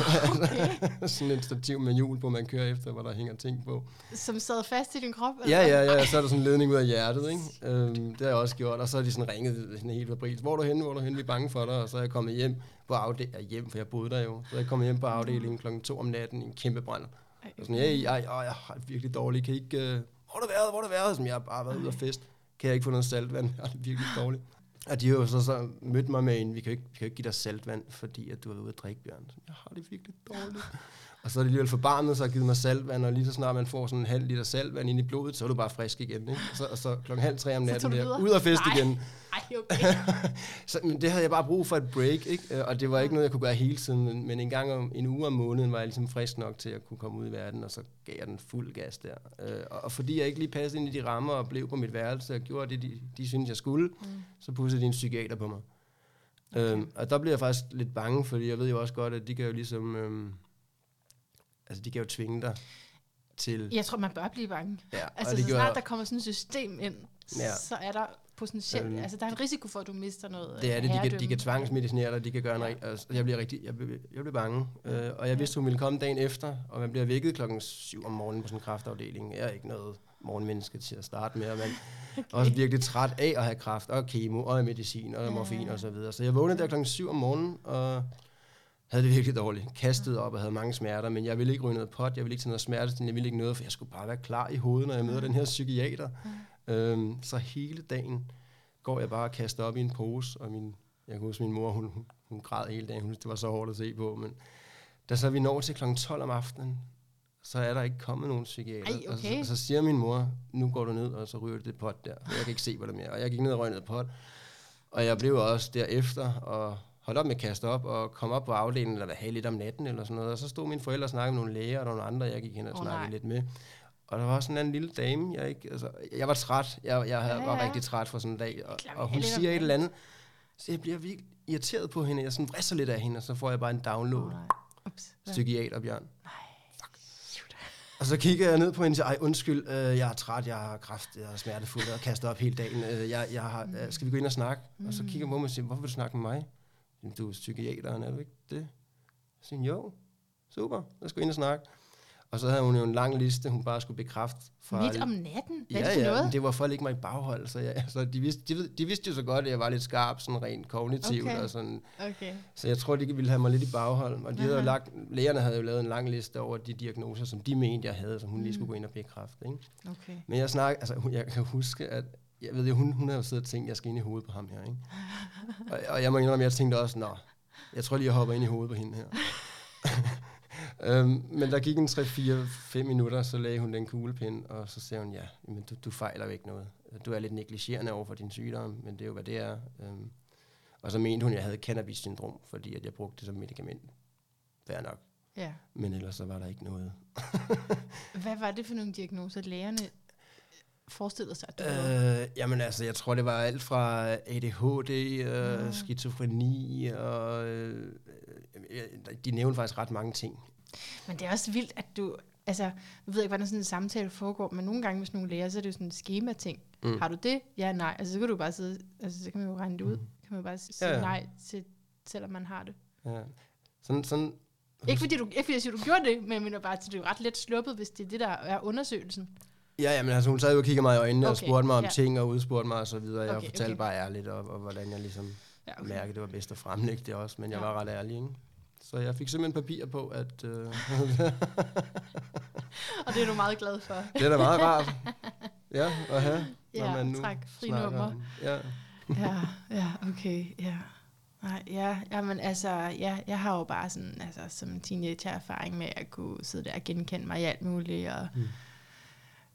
<laughs> Sådan et stativ med hjul på, man kører efter, hvor der hænger ting på. Som sad fast i din krop? Ja, ja, ja, så er der sådan en ledning ud af hjertet, ikke? Øhm, det har jeg også gjort, og så har de sådan ringet sådan helt fabrils. Hvor er du henne, hvor er du henne, vi er bange for dig, og så er jeg kommet hjem på afdelingen, hjem, for jeg boede der jo, så jeg kommet hjem på afdelingen klokken to om natten i en kæmpe brand. Ej, Og sådan, hey, jeg, jeg, jeg har det virkelig dårligt, kan I ikke, uh, hvor har du været, hvor har du været? Sådan, jeg har bare været ude at fest, kan jeg ikke få noget saltvand, jeg har det virkelig dårligt. Og de har jo så, så mødt mig med en, vi kan jo ikke, vi kan jo ikke give dig saltvand, fordi at du har været ude at drikke, Bjørn. Så jeg har det virkelig dårligt. Og så er det alligevel forbarmet, så har givet mig saltvand, og lige så snart man får sådan en halv liter saltvand ind i blodet, så er du bare frisk igen. Ikke? Og så, og så klokken halv tre om natten der, ud og fest Nej. igen. Ej, okay. <laughs> Så, men det havde jeg bare brug for et break, ikke? Øh, og det var ikke noget, jeg kunne gøre hele tiden, men, men en gang om en uge om måneden var jeg ligesom frisk nok til at kunne komme ud i verden, og så gav jeg den fuld gas der. Øh, og, og fordi jeg ikke lige passede ind i de rammer og blev på mit værelse og gjorde det, de, de synes jeg skulle, Mm. så pudsede de en psykiater på mig. Okay. Øhm, og der blev jeg faktisk lidt bange, fordi jeg ved jo også godt, at de kan jo ligesom... Øhm, altså, de kan jo tvinge dig til... Jeg tror, man bør blive bange. Ja, Altså, så snart der kommer sådan et system ind, Ja. så er der potentielt... Øhm. altså, der er en risiko for, at du mister noget Det er det, de kan, de kan tvangsmedicinere dig, de kan gøre en Ja. ja. altså, jeg bliver rigtig, jeg blev, jeg blev bange, øh, og jeg vidste, hun ville komme dagen efter, og man bliver vækket klokken 7 om morgenen på sådan en kraftafdeling. Jeg er ikke noget morgenmenneske til at starte med, og man er også <laughs> virkelig træt af at have kraft, og kemo, og medicin, og Ja. morfin og så videre. Så jeg vågnede der klokken 7 om morgenen, og havde det virkelig dårligt. Kastede op og havde mange smerter, men jeg ville ikke ryge noget pot, jeg ville ikke til noget smertestillende, jeg ville ikke noget, for jeg skulle bare være klar i hovedet, når jeg møder den her psykiater. Øhm, så hele dagen går jeg bare og kaster op i en pose, og min, jeg kan huske, min mor, hun, hun, græd hele dagen, hun, det var så hårdt at se på, men da så vi når til kl. 12 om aftenen, så er der ikke kommet nogen psykiater. Ej, og, så, okay. og så siger min mor, nu går du ned, og så ryger du det pot der, jeg kan ikke se på det mere. Og jeg gik ned og røg ned pot, og jeg blev også derefter, og holdt op med at kaste op, og kom op på afdelingen, eller have lidt om natten, eller sådan noget, og så stod mine forældre og snakkede med nogle læger, og nogle andre, jeg gik hen og oh, snakkede nej. lidt med. Og der var sådan en lille dame, jeg ikke, altså, jeg var træt, jeg, jeg havde, Ja, var ja. rigtig træt for sådan en dag, og, og hun siger et eller andet, så jeg bliver virkelig irriteret på hende, jeg sådan vrisser lidt af hende, og så får jeg bare en download, Åh, nej. Ups. Ja. psykiater, Bjørn. Nej. Og så kigger jeg ned på hende og siger, ej undskyld, øh, jeg er træt, jeg har kræft, jeg er smertefuld, og kastet op hele dagen. Øh, jeg, jeg har, øh, skal vi gå ind og snakke? Mm. Og så kigger hun på mig og siger, hvorfor vil du snakke med mig? Jamen, du er psykiateren, er du ikke det? Så siger jo, super, lad os gå ind og snakke. Og så havde hun jo en lang liste, hun bare skulle bekræfte. Fra Midt om natten? Hvad er ja, det for ja, noget? det var for at lægge mig i baghold. Så, ja, så de, vidste, de, de vidste jo så godt, at jeg var lidt skarp, sådan rent kognitivt. Okay. Og sådan, Okay. så jeg tror, de ville have mig lidt i baghold. Og de havde jo lagt, lægerne havde jo lavet en lang liste over de diagnoser, som de mente, jeg havde, som hun lige skulle gå ind og bekræfte. Ikke? Okay. Men jeg snak, altså, jeg kan huske, at jeg ved jo, hun, hun har jo siddet og tænkt, jeg skal ind i hovedet på ham her. Ikke? Og, og jeg må indrømme, jeg tænkte også, nå, jeg tror lige, jeg hopper ind i hovedet på hende her. <laughs> øhm, men der gik en 3-4-5 minutter, så lagde hun den kuglepind, og så sagde hun, ja, men du, du fejler jo ikke noget. Du er lidt negligerende over for din sygdom, men det er jo, hvad det er. Øhm, og så mente hun, at jeg havde cannabis-syndrom, fordi at jeg brugte det som medicament. Fair nok. Ja. Men ellers så var der ikke noget. <laughs> Hvad var det for nogle diagnoser, lægerne forestillede sig, at du? Øh, jamen altså, jeg tror, det var alt fra ADHD, øh, Ah. skizofreni, og øh, de nævnte faktisk ret mange ting. Men det er også vildt, at du... Altså, jeg ved ikke, hvordan sådan en samtale foregår, men nogle gange med sådan nogle læger, så er det jo sådan en schema-ting. Mm. Mm. Har du det? Ja, nej. Altså, så kan du bare sidde... Altså, så kan man jo regne det ud. Mm. Kan man bare sige Ja, ja. nej til, selvom man har det. Ja. Sådan, sådan, Ikke fordi, du, ikke fordi jeg siger, du gjorde det, men jeg mener bare, at det er jo ret let sluppet, hvis det er det, der er undersøgelsen. Ja, ja, men altså, hun sad jo og kiggede mig i øjnene okay, og spurgte mig om ja. ting og udspurgte mig og så videre. Jeg Okay, fortalte okay. bare ærligt, og, og hvordan jeg ligesom Ja, okay. mærkede, det var bedst at fremlægge det også, men jeg Ja. var ret ærlig, ikke? Så jeg fik simpelthen papir på, at øh, <laughs> Og det er du meget glad for. det er da meget rart <laughs> ja, at have, når Ja, man nu træk fri nummer. om- Ja. ja, ja, okay, ja. Nej, ja, jamen altså, ja, jeg har jo bare sådan, altså som teenager erfaring med at kunne sidde der og genkende mig i alt muligt, og Mm.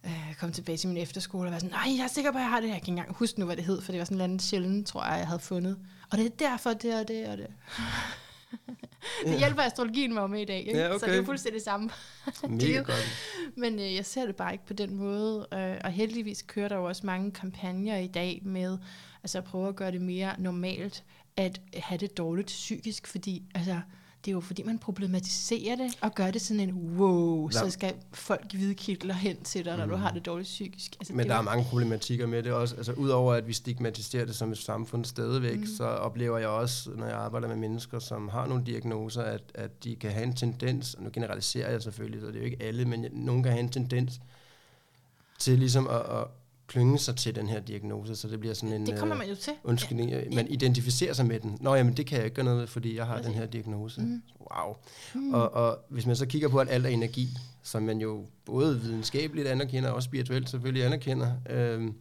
Øh, komme tilbage til min efterskole og være sådan, nej, jeg er sikker på, at jeg har det. Jeg kan ikke engang huske nu, hvad det hed, for det var sådan en anden sjældent, tror jeg, jeg havde fundet. Og det er derfor, det og det og det. <laughs> det Ja. hjælper astrologien mig med i dag, ikke? Ja, så det er okay. jo fuldstændig samme. <laughs> Mega jo- godt. Men øh, jeg ser det bare ikke på den måde, øh, og heldigvis kører der jo også mange kampagner i dag med altså at prøve at gøre det mere normalt at have det dårligt psykisk, fordi altså, det er jo fordi, man problematiserer det og gør det sådan en, wow, Der- så skal folk i hvide kitler hen til dig, når du har det dårligt psykisk. Altså, Men der er mange problematikker med det også. Altså udover at vi stigmatiserer det som et samfund stadigvæk, mm. så oplever jeg også, når jeg arbejder med mennesker, som har nogle diagnoser, at, at de kan have en tendens, og nu generaliserer jeg selvfølgelig, så det er jo ikke alle, men nogen kan have en tendens til ligesom at, at klynge sig til den her diagnose, så det bliver sådan en det kommer øh, man jo til. undskyldning. Man identificerer sig med den. Nå, jamen det kan jeg ikke gøre noget ved, fordi jeg har den her diagnose. Mhm. Wow. Mm. Og, og hvis man så kigger på, at alt er energi, som man jo både videnskabeligt anerkender, og også spirituelt selvfølgelig anerkender, øhm,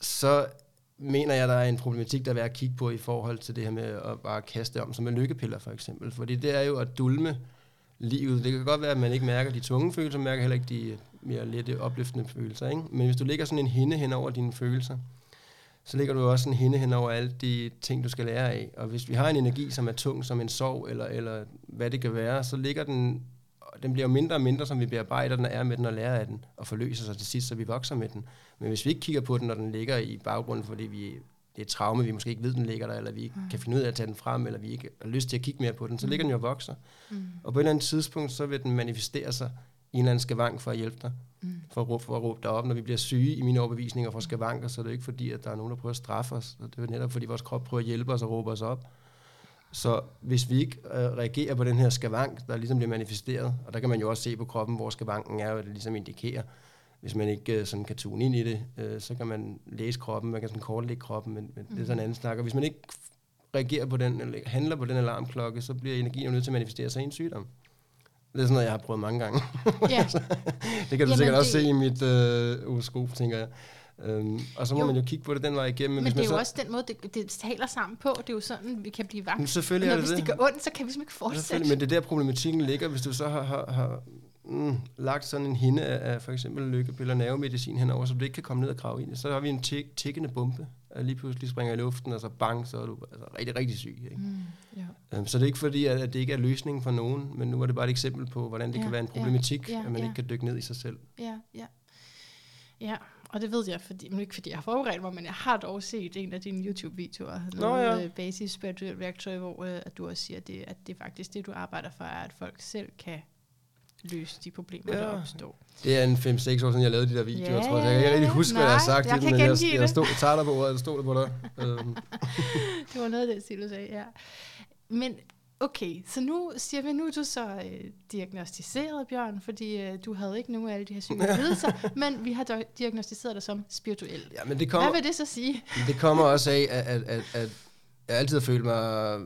så mener jeg, der er en problematik, der er værd at kigge på i forhold til det her med at bare kaste om, som med lykkepiller for eksempel. Fordi det er jo at dulme livet. Det kan godt være, at man ikke mærker de tunge følelser, man mærker heller ikke de mere lette, opløftende følelser. Ikke? Men hvis du lægger sådan en hinde hen over dine følelser, så lægger du også en hinde hen over alle de ting, du skal lære af. Og hvis vi har en energi, som er tung, som en sorg, eller, eller hvad det kan være, så ligger den, den bliver mindre og mindre, som vi bearbejder den og er med den og lærer af den, og forløser sig til sidst, så vi vokser med den. Men hvis vi ikke kigger på den, når den ligger i baggrunden, fordi vi, det er et traume, vi måske ikke ved, den ligger der, eller vi ikke kan finde ud af at tage den frem, eller vi ikke har lyst til at kigge mere på den, så ligger den jo og vokser. Mm. Og på et eller andet tidspunkt, så vil den manifestere sig en eller anden skavank for at hjælpe dig, Mm. for at råbe, for at råbe dig op. Når vi bliver syge i mine overbevisninger for skavanker, så er det jo ikke fordi, at der er nogen, der prøver at straffe os. Det er netop fordi, vores krop prøver at hjælpe os og råbe os op. Så hvis vi ikke øh, reagerer på den her skavank, der ligesom bliver manifesteret, og der kan man jo også se på kroppen, hvor skavanken er, og det ligesom indikerer, hvis man ikke øh, sådan kan tune ind i det, øh, så kan man læse kroppen, man kan sådan kortlægge kroppen, men, men det er sådan en anden snak. Og hvis man ikke reagerer på den, eller handler på den alarmklokke, så bliver energien jo nødt til at manifestere sig i en sygdom. Det er sådan noget, jeg har prøvet mange gange. Ja, <laughs> det kan du Jamen, sikkert også det- se i mit øh, horoskop, tænker jeg. Øhm, og så må Jo. man jo kigge på det den vej igennem. men hvis det er jo så, også den måde, det, det taler sammen på. Det er jo sådan, vi kan blive vagt. Men selvfølgelig Når er det hvis det. det gør ondt, så kan vi simpelthen ikke fortsætte. Men det er der problematikken ligger, hvis du så har, har, har mm, lagt sådan en hinde af, af for eksempel lykkepiller nervemedicin henover, så du ikke kan komme ned og grave ind i. Så har vi en tik, tikkende bombe, der lige pludselig springer i luften, og så bang, så er du altså, rigtig, rigtig syg. Ikke? Mm, ja. Øhm, Så det er ikke fordi, at, at det ikke er løsningen for nogen, men nu var det bare et eksempel på, hvordan det Ja, kan være en ja, problematik, ja, at man ja. ikke kan dykke ned i sig selv. Ja, ja. Ja, og det ved jeg, fordi, men ikke fordi jeg har forberedt mig, men jeg har dog set en af dine YouTube-videoer, Nå, noget ja. øh, basis spirituelt værktøj, hvor øh, at du også siger, at det, at det er faktisk det, du arbejder for, er, at folk selv kan løse de problemer, Ja. der opstår. Det er en 5-6 år siden, jeg lavede de der videoer, Ja, tror jeg. Jeg kan ikke rigtig huske, hvad jeg har nej, sagt jeg i kan den, men jeg, stod, jeg tager dig på ordet, jeg stod det på dig. øhm, <laughs> Det var noget af det, du sagde, ja. Men okay, så nu siger vi, nu er du så øh, diagnostiseret, Bjørn, fordi øh, du havde ikke nogen af alle de her psykiske lidelser, <laughs> men vi har diagnostiseret dig som spirituel. ja, men det Hvad kommer, vil det så sige? det kommer også af, at, at, at, at jeg altid har følt mig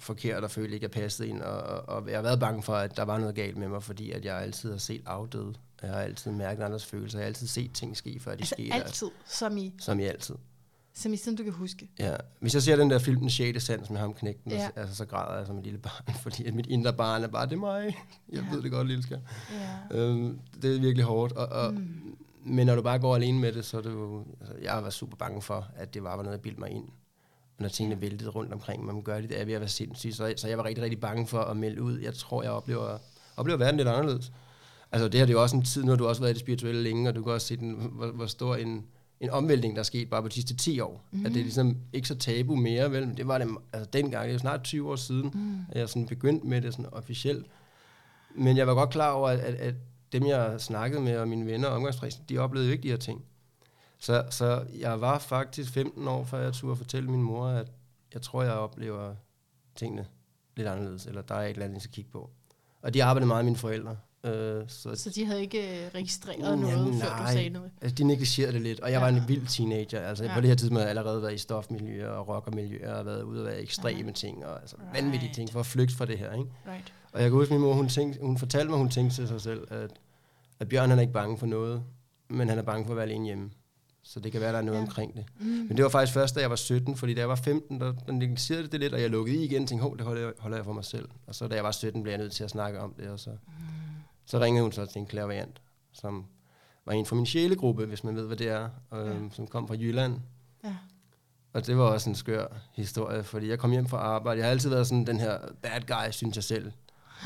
forkert og følt ikke, at jeg passede ind, og, og, jeg har været bange for, at der var noget galt med mig, fordi at jeg altid har set afdøde. Jeg har altid mærket andres følelser. Jeg har altid set ting ske, før de Altså skete. altid, som i Som i altid. Som i siden du kan huske. Ja, hvis jeg ser den der film, Den 6. sans med ham knægten, Ja. altså, så græder jeg som et lille barn, <laughs> fordi at mit indre barn er bare, det er mig. Jeg Ja. ved det godt, lille skær. Ja. Øhm, det er virkelig hårdt, og, og, mm. men når du bare går alene med det, så er det jo, altså, jeg var super bange for, at det bare var noget, jeg bildte mig ind. Når tingene væltede rundt omkring man gør det, det er ved at være sindssygt, så, så jeg var rigtig, rigtig bange for at melde ud. Jeg tror, jeg oplever, oplever verden lidt anderledes. Altså det her det er jo også en tid, har du også været i det spirituelle længe, og du kan også se, den, hvor, hvor stor en, en omvæltning, der er sket bare på de sidste 10 år. Mm. At det er ligesom ikke så tabu mere, vel? Men det var det altså dengang, det er jo snart 20 år siden, mm. at jeg sådan begyndte med det sådan officielt. Men jeg var godt klar over, at, at, at dem, jeg snakkede med, og mine venner og omgangskreds, de oplevede jo ikke de her ting. Så, så jeg var faktisk 15 år, før jeg turde fortælle min mor, at jeg tror, jeg oplever tingene lidt anderledes, eller der er et eller andet, jeg skal kigge på. Og de arbejdede meget med mine forældre. Øh, så Så de havde ikke øh, registreret Mm, noget, jamen, før du nej. sagde noget? Altså, de negligerede det lidt, og jeg Ja. var en vild teenager. Altså, Ja. ja. På det her tidspunkt havde jeg allerede været i stofmiljøer og rockermiljøer, og været ude og være ekstreme Aha. ting, og altså, Right. vanvittige ting for at flygte fra det her. Ikke? Right. Og jeg kan huske, min mor, hun, tænkte, hun fortalte mig, hun tænkte til sig selv, at, at Bjørn han er ikke bange for noget, men han er bange for at være alene hjemme. Så det kan være, der er noget Ja. omkring det. Mm. Men det var faktisk først, da jeg var 17, fordi da jeg var 15, der, der negligerede det lidt, og jeg lukkede i igen og tænkte, hov, det holder jeg, holder jeg for mig selv. Og så da jeg var 17, blev jeg nødt til at snakke om det, og så, Mm. så ringede hun så til en klaverjant, som var en fra min sjælegruppe, hvis man ved, hvad det er, øh, Ja. som kom fra Jylland. Ja. Og det var også en skør historie, fordi jeg kom hjem fra arbejde. Jeg har altid været sådan den her bad guy, synes jeg selv.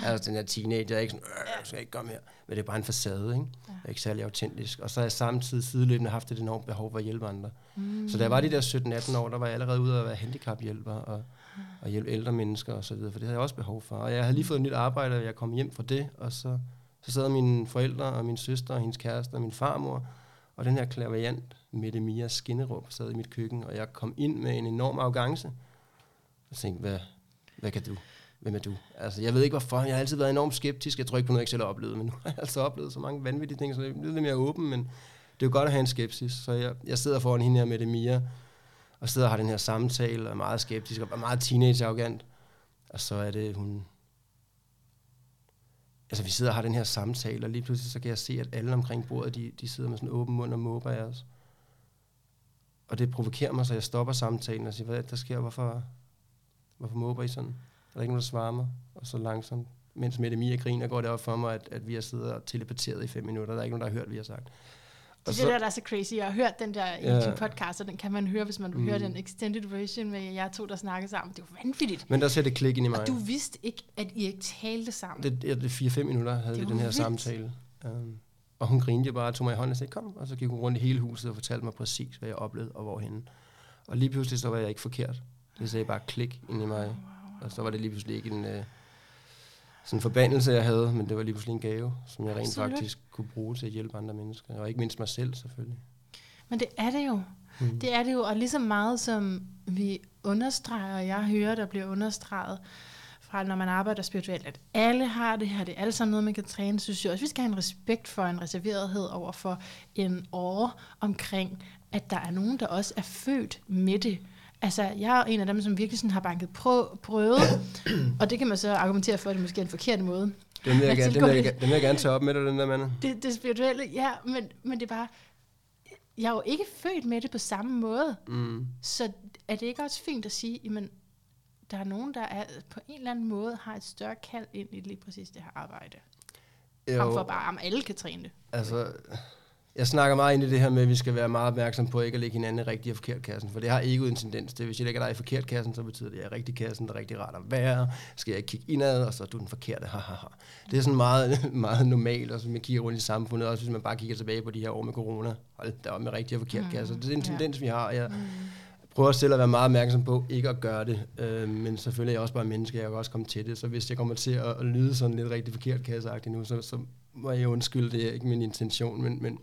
Altså den her teenager, jeg ikke sådan, øh, jeg skal ikke komme her. Men det er bare en facade, ikke? Jeg ikke særlig autentisk. Og så har jeg samtidig sideløbende haft et enormt behov for at hjælpe andre. Mm. Så da jeg var de der 17-18 år, der var jeg allerede ude at være handicaphjælper og, og hjælpe ældre mennesker og så videre, for det havde jeg også behov for. Og jeg havde lige fået et nyt arbejde, og jeg kom hjem fra det, og så, så sad mine forældre og min søster og hendes kæreste og min farmor, og den her klaverjant, Mette Mia Skinnerup, sad i mit køkken, og jeg kom ind med en enorm arrogance. Og tænkte, hvad, hvad kan du? Hvem er du? Altså, jeg ved ikke hvorfor. Jeg har altid været enormt skeptisk. Jeg tror ikke på noget, jeg ikke selv har oplevet, men nu har jeg altså oplevet så mange vanvittige ting, så jeg er lidt mere åben, men det er jo godt at have en skepsis. Så jeg, jeg sidder foran hende her med det Mia, og sidder og har den her samtale, og er meget skeptisk, og er meget teenage-arrogant. Og så er det, hun... Altså, vi sidder og har den her samtale, og lige pludselig så kan jeg se, at alle omkring bordet, de, de sidder med sådan en åben mund og måber af os. Og det provokerer mig, så jeg stopper samtalen og siger, hvad er det, der sker? Hvorfor, hvorfor måber I sådan? Er der ikke nogen, der svarer mig? Og så langsomt, mens Mette Mia griner, går det op for mig, at, at vi har siddet og telepateret i fem minutter. Der er ikke nogen, der har hørt, hvad vi har sagt. Det er det der, er så crazy. Jeg har hørt den der i Ja. podcast, og den kan man høre, hvis man Mm. høre den extended version med jer to, der snakker sammen. Det er jo vanvittigt. Men der ser det klik ind i mig. Og du vidste ikke, at I ikke talte sammen. Det, ja, det er fire-fem minutter havde Det vi den her vildt. samtale. Um, og hun grinede jo bare og tog mig i hånden og sagde, kom. Og så gik hun rundt i hele huset og fortalte mig præcis, hvad jeg oplevede og hvorhenne. Og lige pludselig så var jeg ikke forkert. Det sagde bare klik ind i mig. Og så var det lige pludselig ikke en uh, sådan en forbandelse, jeg havde, men det var lige pludselig en gave, som jeg rent Absolut. faktisk kunne bruge til at hjælpe andre mennesker. Og ikke mindst mig selv, selvfølgelig. Men det er det jo. Mm. Det er det jo, og lige så meget som vi understreger, og jeg hører, der bliver understreget fra, når man arbejder spirituelt, at alle har det her, det er alle sammen noget, man kan træne, synes jeg også, vi skal have en respekt for en reserverethed over for en år omkring, at der er nogen, der også er født med det. Altså, jeg er en af dem, som virkelig sådan har banket prø- prøvet, <clears throat> og det kan man så argumentere for, at det måske er en forkert måde. Den vil jeg, gerne, den, vil jeg, det. den vil jeg gerne tage op med dig, den der mand. Det, det spirituelle, ja, men, men det er bare, jeg er jo ikke født med det på samme måde. Mm. Så er det ikke også fint at sige, jamen, der er nogen, der er, på en eller anden måde har et større kald ind i lige præcis det her arbejde. Frem for bare, om alle kan træne det. Altså, jeg snakker meget ind i det her med, at vi skal være meget opmærksom på ikke at lægge hinanden i rigtig og forkert kassen, for det har egoet en tendens til. Hvis jeg lægger dig i forkert kassen, så betyder det, at jeg er rigtig kassen, der er rigtig rart at være. Skal jeg ikke kigge indad, og så er du den forkerte. Ha, ha, ha. Det er sådan meget, <laughs> meget normalt, og som jeg kigger rundt i samfundet, også hvis man bare kigger tilbage på de her år med corona. Hold da op med rigtig og forkert Mm, kasse. Det er en tendens, vi har, og jeg Mm. prøver selv at være meget opmærksom på ikke at gøre det. Øh, men selvfølgelig er jeg også bare menneske, jeg kan også komme til det. Så hvis jeg kommer til at, at lyde sådan lidt rigtig forkert kasseagtigt nu, så, så må jeg undskylde, det er ikke min intention, men, men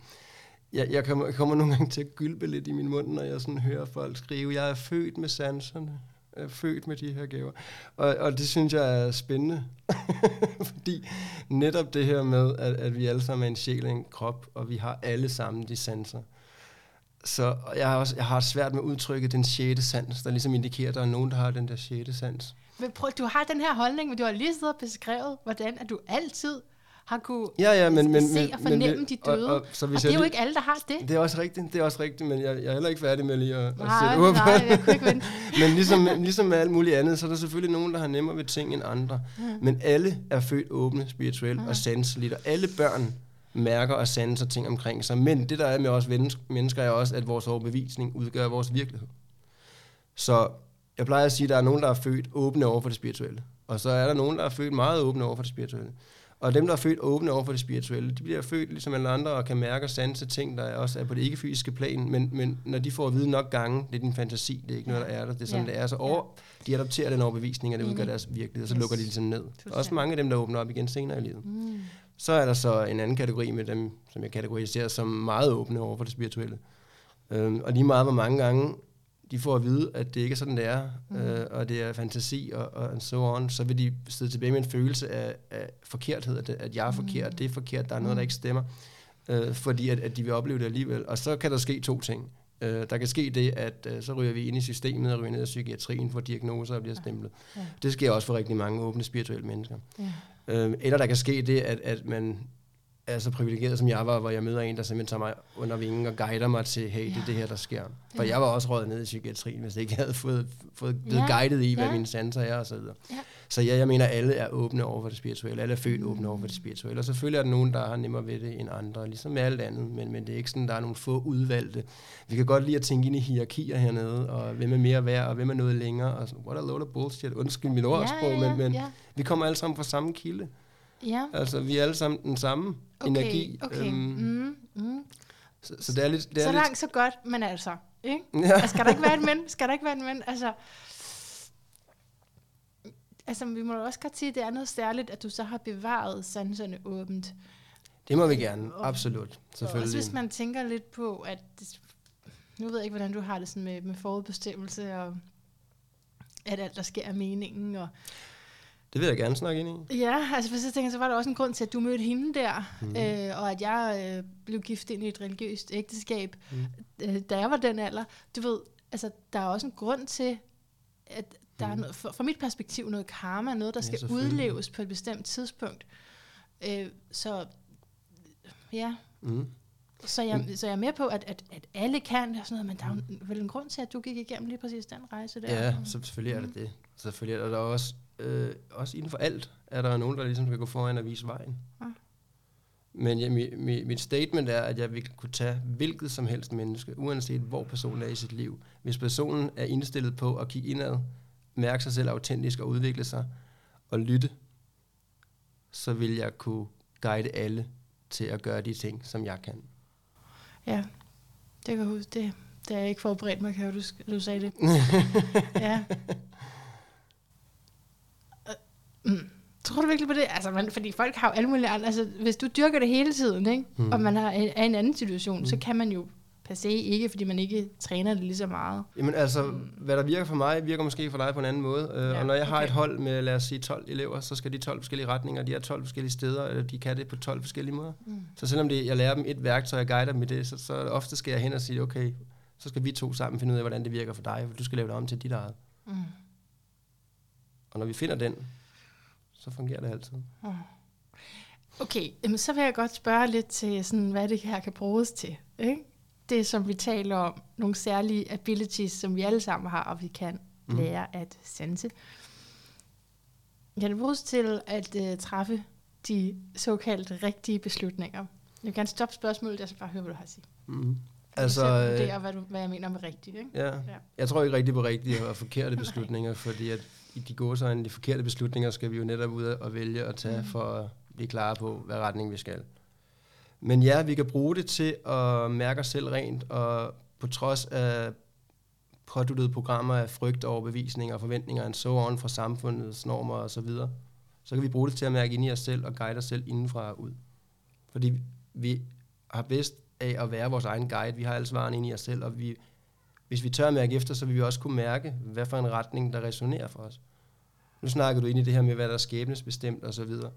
jeg, jeg, kommer, jeg kommer nogle gange til at gylpe lidt i min mund, når jeg sådan hører folk skrive, jeg er født med sanserne, jeg er født med de her gaver. Og, og det synes jeg er spændende, <laughs> fordi netop det her med, at, at vi alle sammen er en sjæl og en krop, og vi har alle sammen de sanser. Så jeg har, også, jeg har svært med udtrykket den sjette sans, der ligesom indikerer, at der er nogen, der har den der sjette sans. Men prøv, du har den her holdning, men du har lige siddet og beskrevet, hvordan at du altid har kunne Ja, ja, men, men, se men, og fornemme men, de døde. Og, og, så og hvis det er jeg jo lige- ikke alle, der har det. Det er også rigtigt, det er også rigtigt, men jeg, jeg er heller ikke færdig med lige at, at Nej, sætte ord på nej, det. jeg kunne ikke vente. <laughs> Men ligesom, ligesom med alt muligt andet, så er der selvfølgelig nogen, der har nemmere ved ting end andre. Mm. Men alle er født åbne, spirituelt og sanseligt, og alle børn mærker og sanser ting omkring sig. Men det, der er med os mennesker, mennesker er også, at vores overbevisning udgør vores virkelighed. Så jeg plejer at sige, at der er nogen, der er født åbne over for det spirituelle. Og så er der nogen, der er født meget åbne over for det spirituelle. Og dem, der er født åbne over for det spirituelle, de bliver født ligesom alle andre og kan mærke og sanse ting, der også er på det ikke-fysiske plan. Men, men når de får at vide nok gange, det er din fantasi, det er ikke noget, der er der, det er sådan, Ja. det er. Så over, de adopterer den overbevisning, og det udgør Enig. deres virkelighed, og så Yes. lukker de ligesom ned. Fuldstændig. Også mange af dem, der åbner op igen senere i livet. Mm. Så er der så en anden kategori med dem, som jeg kategoriserer som meget åbne over for det spirituelle. Øhm, og lige meget, hvor mange gange de får at vide, at det ikke er sådan, det er, Mhm. mm. øh, og det er fantasi og, og and so on, så vil de sidde tilbage med en følelse af, af forkerthed, at, at jeg er forkert, det er forkert, der er noget, der ikke stemmer, øh, fordi at, at de vil opleve det alligevel. Og så kan der ske to ting. Øh, der kan ske det, at øh, så ryger vi ind i systemet og ryger ned i psykiatrien, får diagnoser og bliver stemplet. Ja. Det sker også for rigtig mange åbne spirituelle mennesker. Ja. Øh, eller der kan ske det, at, at man er så privilegeret, som jeg var, hvor jeg møder en, der simpelthen tager mig under vingen og guider mig til, hey, det er Ja. det her, der sker. For Ja. jeg var også røget ned i psykiatrien, hvis jeg ikke havde fået, fået blevet Ja. guidet i, hvad Ja. mine sanser er og så videre. Ja. Så ja, jeg mener, alle er åbne over for det spirituelle. Alle er født åbne over for det spirituelle. Og selvfølgelig er der nogen, der har nemmere ved det end andre, ligesom med alt andet. Men, men det er ikke sådan, der er nogle få udvalgte. Vi kan godt lide at tænke ind i hierarkier hernede, og hvem er mere værd, og hvem er noget længere. Og sådan, what a load of bullshit. Undskyld mit ordsprog, ja, ja, men, men ja. vi kommer alle sammen fra samme kilde. Ja. Altså, vi er alle sammen den samme Okay, energi. okay. Øhm, Mm, mm. så, så det er lidt... Det er Så lidt langt, så godt, men altså, ikke? ja. Altså, skal der ikke være en men? Skal der ikke være en men? Altså, altså, vi må også godt sige, at det er noget særligt, at du så har bevaret sanserne åbent. Det må vi gerne, Og- absolut. Selvfølgelig. også hvis man tænker lidt på, at... Nu ved jeg ikke, hvordan du har det sådan med, med forudbestemmelse, og at alt, der sker, er meningen. Og, Det vil jeg gerne snakke ind i. ja, altså hvis jeg tænker, så var der også en grund til, at du mødte hende der, Mhm. mm. øh, og at jeg øh, blev gift ind i et religiøst ægteskab, Mm. øh, da jeg var den alder. Du ved, altså, der er også en grund til, at der er Mhm. noget, fra, mit perspektiv noget karma, noget, der Ja, skal udleves på et bestemt tidspunkt. Øh, så ja, Mm. så jeg, så jeg er med på, at, at, at alle kan og sådan noget, men der er jo vel en grund til, at du gik igennem lige præcis den rejse der. Ja, så selvfølgelig er det det. Selvfølgelig er der også, øh, også inden for alt, er der nogen, der ligesom skal gå foran og vise vejen. Ja. Men ja, mit, mit, mit statement er, at jeg vil kunne tage hvilket som helst menneske, uanset hvor personen er i sit liv. Hvis personen er indstillet på at kigge indad, mærke sig selv autentisk og udvikle sig, og lytte, så vil jeg kunne guide alle til at gøre de ting, som jeg kan. ja. Det kan jeg huske. Det, det er jeg ikke forberedt mig, kan du, du sagde det. <laughs> ja. Øh, mm. Tror du virkelig på det? Altså, man, fordi folk har jo alle mulige andre... Altså, hvis du dyrker det hele tiden, ikke? Mm. Mm. og man er, er i en anden situation, mm. så Mm. kan man jo per se ikke, fordi man ikke træner det lige så meget. Jamen altså, hvad der virker for mig, virker måske for dig på en anden måde. Uh, Ja, og når jeg har okay. et hold med, lad os sige, 12 elever, så skal de 12 forskellige retninger, de er 12 forskellige steder, eller de kan det på 12 forskellige måder. Mm. Så selvom det, jeg lærer dem et værktøj, og guider dem i det, så, så ofte skal jeg hen og sige, okay, så skal vi to sammen finde ud af, hvordan det virker for dig, for du skal lave det om til dit eget. Mm. Og når vi finder den, så fungerer det altid. Okay, jamen, så vil jeg godt spørge lidt til, sådan, hvad det her kan bruges til. Ikke? Det, som vi taler om, nogle særlige abilities, som vi alle sammen har, og vi kan mm. lære at sense. Kan det bruges til at uh, træffe de såkaldt rigtige beslutninger? Jeg vil gerne stoppe spørgsmålet, jeg skal bare høre, hvad du har at sige. Mm. Altså, så øh, vurdere, hvad, du, hvad jeg mener med rigtigt. Ikke? ja. Jeg tror ikke rigtig på rigtige og forkerte beslutninger, fordi at i de gode så de forkerte beslutninger skal vi jo netop ud og vælge at tage Mm. for at blive klare på, hvad retning vi skal. Men ja, vi kan bruge det til at mærke os selv rent, og på trods af påduttede programmer af frygt, overbevisninger og forventninger and so on fra samfundets normer og så videre, så kan vi bruge det til at mærke ind i os selv og guide os selv indenfra og ud. Fordi vi har bedst af at være vores egen guide. Vi har alle svarene inde i os selv, og vi, hvis vi tør at mærke efter, så vil vi også kunne mærke, hvad for en retning, der resonerer for os. Nu snakker du ind i det her med, hvad der er skæbnesbestemt og så videre.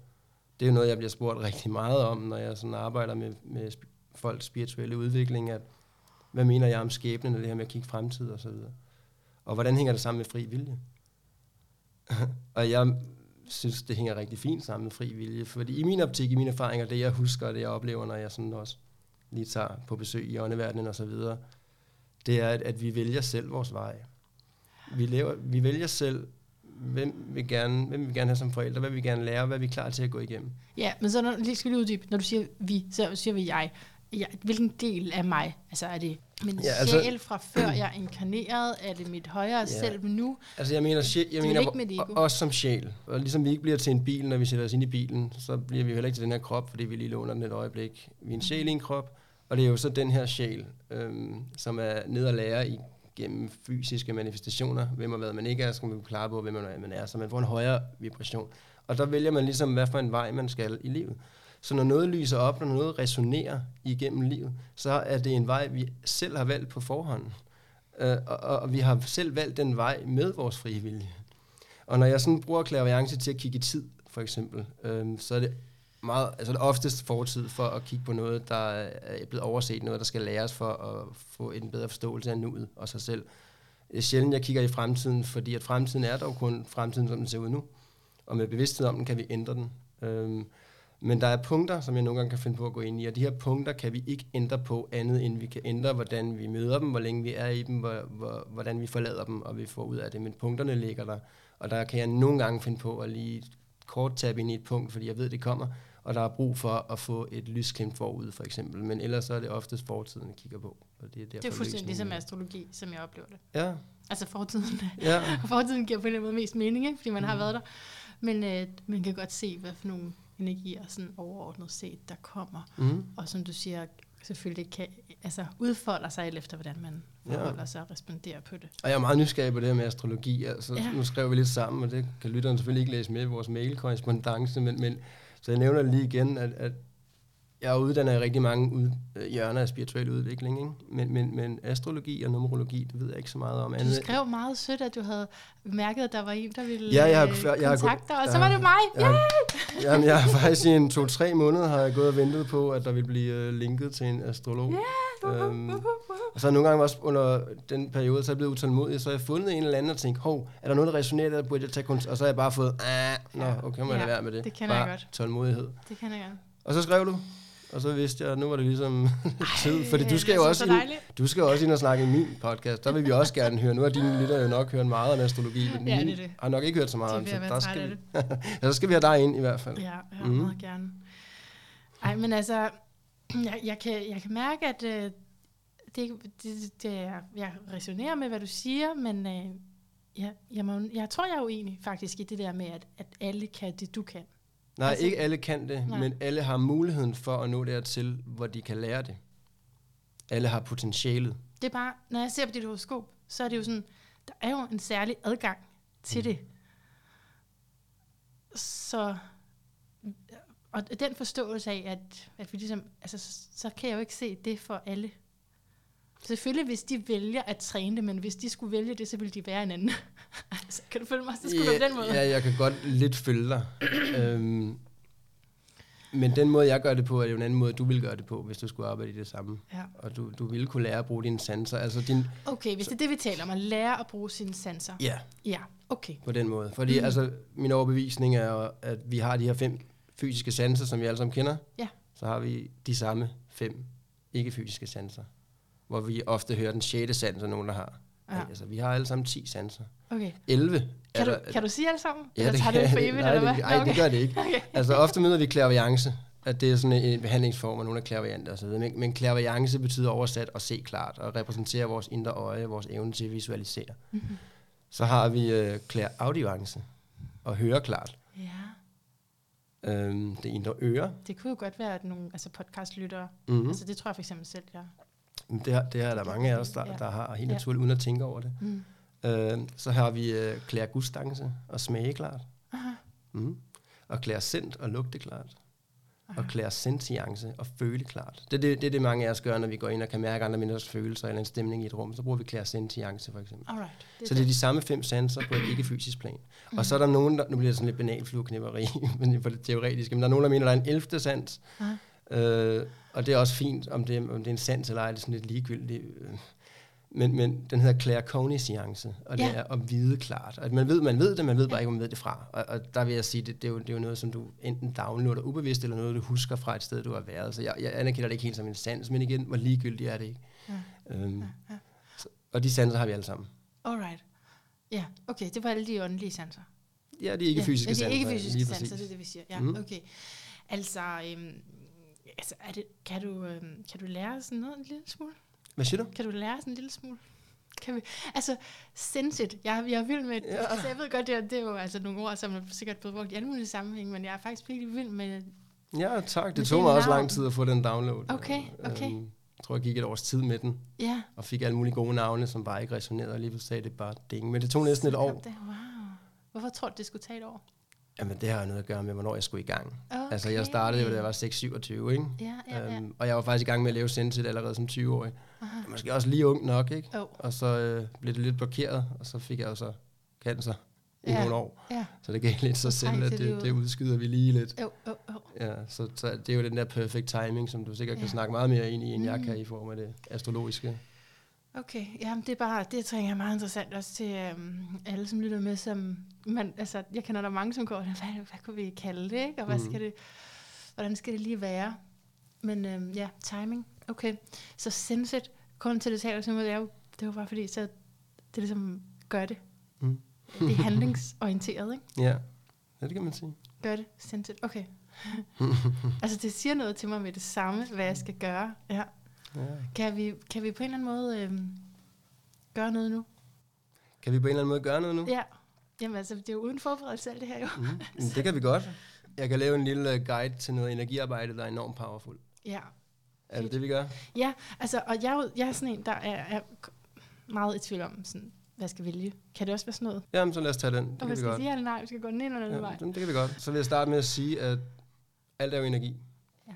Det er jo noget, jeg bliver spurgt rigtig meget om, når jeg sådan arbejder med, med folks spirituelle udvikling, at hvad mener jeg om skæbnen og det her med at kigge fremtid og så videre. Og hvordan hænger det sammen med fri vilje? <laughs> og jeg synes, det hænger rigtig fint sammen med fri vilje. Fordi i min optik, i mine erfaringer, det jeg husker, og det jeg oplever, når jeg sådan også lige tager på besøg i åndeverdenen og så videre, det er, at, at vi vælger selv vores vej. Vi, lever, vi vælger selv, hvem vi gerne, hvem vi gerne have som forældre, hvad vi gerne lære, hvad vi er klar til at gå igennem. Ja, men så når, lige skal vi uddybe, når du siger vi, så siger vi jeg. Ja, hvilken del af mig? Altså er det min ja, altså, sjæl fra før jeg inkarnerede? Er det mit højere ja. selv nu? Altså jeg mener, sjæl, jeg mener også som sjæl. Og ligesom vi ikke bliver til en bil, når vi sætter os ind i bilen, så bliver vi heller ikke til den her krop, fordi vi lige låner den et øjeblik. Vi er en sjæl i en krop, og det er jo så den her sjæl, øhm, som er ned og lære i gennem fysiske manifestationer, hvem og hvad man ikke er, så kan man klare på, hvem man er, så man får en højere vibration. Og der vælger man ligesom, hvad for en vej man skal i livet. Så når noget lyser op, når noget resonerer igennem livet, så er det en vej, vi selv har valgt på forhånd. Øh, og, og vi har selv valgt den vej med vores frie vilje. Og når jeg sådan bruger klaviance til at kigge i tid, for eksempel, øh, så er det meget, altså det oftest fortid for at kigge på noget, der er blevet overset, noget, der skal læres for at få en bedre forståelse af nuet og sig selv. Det er sjældent, jeg kigger i fremtiden, fordi at fremtiden er dog kun fremtiden, som den ser ud nu. Og med bevidsthed om den, kan vi ændre den. Øhm, men der er punkter, som jeg nogle gange kan finde på at gå ind i, og de her punkter kan vi ikke ændre på andet, end vi kan ændre, hvordan vi møder dem, hvor længe vi er i dem, hvor, hvor, hvordan vi forlader dem, og vi får ud af det. Men punkterne ligger der, og der kan jeg nogle gange finde på at lige kort tabe ind i et punkt, fordi jeg ved, det kommer, og der er brug for at få et lysklimt forud, for eksempel. Men ellers så er det oftest fortiden, jeg kigger på. Og det, er, det er fuldstændig ligesom astrologi, som jeg oplever det. Ja. Altså fortiden. Ja. <laughs> fortiden giver på en eller anden måde mest mening, ikke? fordi man mm. har været der. Men øh, man kan godt se, hvad for nogle energier sådan overordnet set, der kommer. Mm. Og som du siger, selvfølgelig kan, altså udfolder sig alt efter, hvordan man forholder ja. sig og responderer på det. Og jeg er meget nysgerrig på det her med astrologi. Altså, ja. Nu skrev vi lidt sammen, og det kan lytteren selvfølgelig ikke læse med i vores mail-korrespondence, men, men så jeg nævner lige igen, at, at jeg er uddannet i rigtig mange ud, øh, hjørner af spirituel udvikling, ikke? Men, men, men astrologi og numerologi, det ved jeg ikke så meget om. Du skrev meget sødt, at du havde mærket, at der var en, der ville ja, jeg har, øh, jeg, jeg kontakte dig, og så var det mig. Jeg, yeah! jeg, jamen, jeg har faktisk i en to-tre måneder har jeg gået og ventet på, at der ville blive uh, linket til en astrolog. Yeah! Um, og så nogle gange også under den periode, så er jeg blevet utålmodig, så har jeg fundet en eller anden og tænkt, hov, er der noget, der resonerer, der burde jeg tage kontakt? Og så har jeg bare fået, ah, nå, okay, må jeg ja, være med det. Det kender bare jeg godt. tålmodighed. Det kender jeg godt. Og så skrev du, og så vidste jeg, at nu var det ligesom <laughs> tid. Fordi du skal, jo også ind, du skal jo også ind og snakke i min podcast. Der vil vi også gerne høre. Nu har dine lytter jo nok hørt meget om astrologi, men ja, det det. har nok ikke hørt så meget om det. Der skal, vi, <laughs> ja, så skal vi have dig ind i hvert fald. Ja, jeg mm. meget gerne. Ej, men altså, jeg, jeg, kan, jeg kan mærke, at øh, det, det, det er, jeg resonerer med, hvad du siger, men øh, jeg, jeg, må, jeg tror, jeg er uenig faktisk i det der med, at, at alle kan det, du kan. Nej, altså, ikke alle kan det, nej. men alle har muligheden for at nå dertil, hvor de kan lære det. Alle har potentialet. Det er bare, når jeg ser på dit horoskop, så er det jo sådan, der er jo en særlig adgang til mm. det. Så, og den forståelse af, at, at vi ligesom, altså, så, så kan jeg jo ikke se det for alle. Selvfølgelig, hvis de vælger at træne det, men hvis de skulle vælge det, så ville de være en anden. <laughs> altså, kan du følge mig? Så skulle ja, på den måde. Ja, jeg kan godt lidt følge dig. øhm, men den måde, jeg gør det på, er jo en anden måde, du vil gøre det på, hvis du skulle arbejde i det samme. Ja. Og du, du ville kunne lære at bruge dine sanser. Altså din, okay, hvis det er det, vi taler om, at lære at bruge sine sanser. Ja. Ja, okay. På den måde. Fordi mm. altså, min overbevisning er, at vi har de her fem fysiske sanser, som vi alle sammen kender. Ja. Så har vi de samme fem ikke-fysiske sanser hvor vi ofte hører den sjette sans, nogen der har. Ja. Altså, vi har alle sammen 10 sanser. Okay. 11. Kan, du, der, kan du sige alle sammen? Ja, det, tager det for evigt, nej, eller hvad? Nej, okay. det gør det ikke. okay. Altså, ofte møder vi klaviance, at det er sådan en behandlingsform, og nogle er og så videre. Men, men klaviance betyder oversat at se klart, og repræsentere vores indre øje, vores evne til at visualisere. Mm-hmm. Så har vi uh, klaviance, og høre klart. Ja. Øhm, det indre øre. Det kunne jo godt være, at nogle altså podcastlyttere, mm-hmm. altså det tror jeg for eksempel selv, jeg det, er, det er der mange af os, der, der har helt naturligt, uden at tænke over det. Mm. Øh, så har vi øh, klære gudstangse og smage klart. Aha. Mm. Og klære sendt og lugte klart. Aha. Og klære sentience og føle klart. Det er det, det, det, mange af os gør, når vi går ind og kan mærke andre menneskers følelser eller en stemning i et rum. Så bruger vi klære sentience for eksempel. Alright, det så det er de samme fem sanser på et ikke-fysisk plan. Mm. Og så er der nogen, der, nu bliver det sådan lidt banalflueknipperi, <laughs> men for det teoretiske, men der er nogen, der mener, der er en elfte sans. Øh, og det er også fint, om det, om det er en sans eller ej, det er sådan lidt ligegyldigt. Men, men den hedder claircognizance, og det Ja. er at vide klart. At man ved, man ved det, man ved bare ikke, hvor man ved det fra. Og, og der vil jeg sige, det, det, er jo, det er jo noget, som du enten downloader ubevidst, eller noget, du husker fra et sted, du har været. Så jeg, jeg anerkender det ikke helt som en sans, men igen, hvor ligegyldigt er det ikke. Ja. Øhm, Ja, ja. så, og de sanser har vi alle sammen. Alright. Ja, okay, det var alle de åndelige sanser. Ja, de er ikke ja, fysiske ja, de er sanser. ikke fysiske sanser, det er det, vi siger. Ja, Mhm. okay. Altså, øhm, altså er det, kan, du, øhm, kan du lære sådan noget en lille smule? Hvad siger du? Kan du lære sådan en lille smule? Kan vi, altså, sense it. Jeg, jeg er vild med, Ja. altså jeg ved godt, det er, det er jo altså nogle ord, som er sikkert blevet brugt i alle mulige sammenhænge, men jeg er faktisk virkelig vild med, Ja, tak. Det tog mig også lang tid at få den download. Okay, okay. Øhm, jeg tror, jeg gik et års tid med den, ja. og fik alle mulige gode navne, som bare ikke resonerede, og lige sagde det bare ding. Men det tog næsten et år. Det. Wow. Hvorfor tror du, det skulle tage et år? Jamen, det har jo noget at gøre med, hvornår jeg skulle i gang. Okay. Altså, jeg startede jo, da jeg var 6-27, ikke? Ja, ja, ja. Øhm, og jeg var faktisk i gang med at lave Sensit allerede som 20-årig. Aha. Måske også lige ung nok, ikke? Oh, Og så øh, blev det lidt blokeret, og så fik jeg jo så cancer i Ja. nogle år. ja. Så det gav lidt Så selv, at det det, ud. det udskyder vi lige lidt. Oh, oh, oh. Ja, så, så det er jo den der perfect timing, som du sikkert kan Ja. snakke meget mere ind i, end jeg Mm. kan i form af det astrologiske. Okay, jamen det er bare, det tror jeg er meget interessant også til øhm, alle, som lytter med, som, man, altså jeg kender der mange, som går, hvad, hvad kunne vi kalde det, ikke? og hvad Mhm. skal det, hvordan skal det lige være? Men øhm, ja, timing, okay. Så Sensit, grunden til det taler mig, det er jo, det jo bare fordi, så det ligesom gør det. Mm. Det er <laughs> handlingsorienteret, ikke? Ja, ja det kan man sige. Gør det, Sensit, okay. <laughs> altså det siger noget til mig med det samme, hvad jeg skal gøre. Ja. Ja. Kan, vi, kan vi på en eller anden måde øhm, gøre noget nu? Kan vi på en eller anden måde gøre noget nu? Ja. Jamen altså, det er jo uden forberedelse alt det her jo. Mm. <laughs> Men Det kan vi godt. Jeg kan lave en lille øh, guide til noget energiarbejde, der er enormt powerful. Ja. Er det det, vi gør? Ja, altså, og jeg, er jeg er sådan en, der er, er meget i tvivl om, sådan, hvad skal vælge. Kan det også være sådan noget? Jamen, så lad os tage den. Det Og vi skal godt. sige ja eller nej? Vi skal gå den ene eller den Ja, vej. det kan vi godt. Så vil jeg starte med at sige, at alt er jo energi. Ja.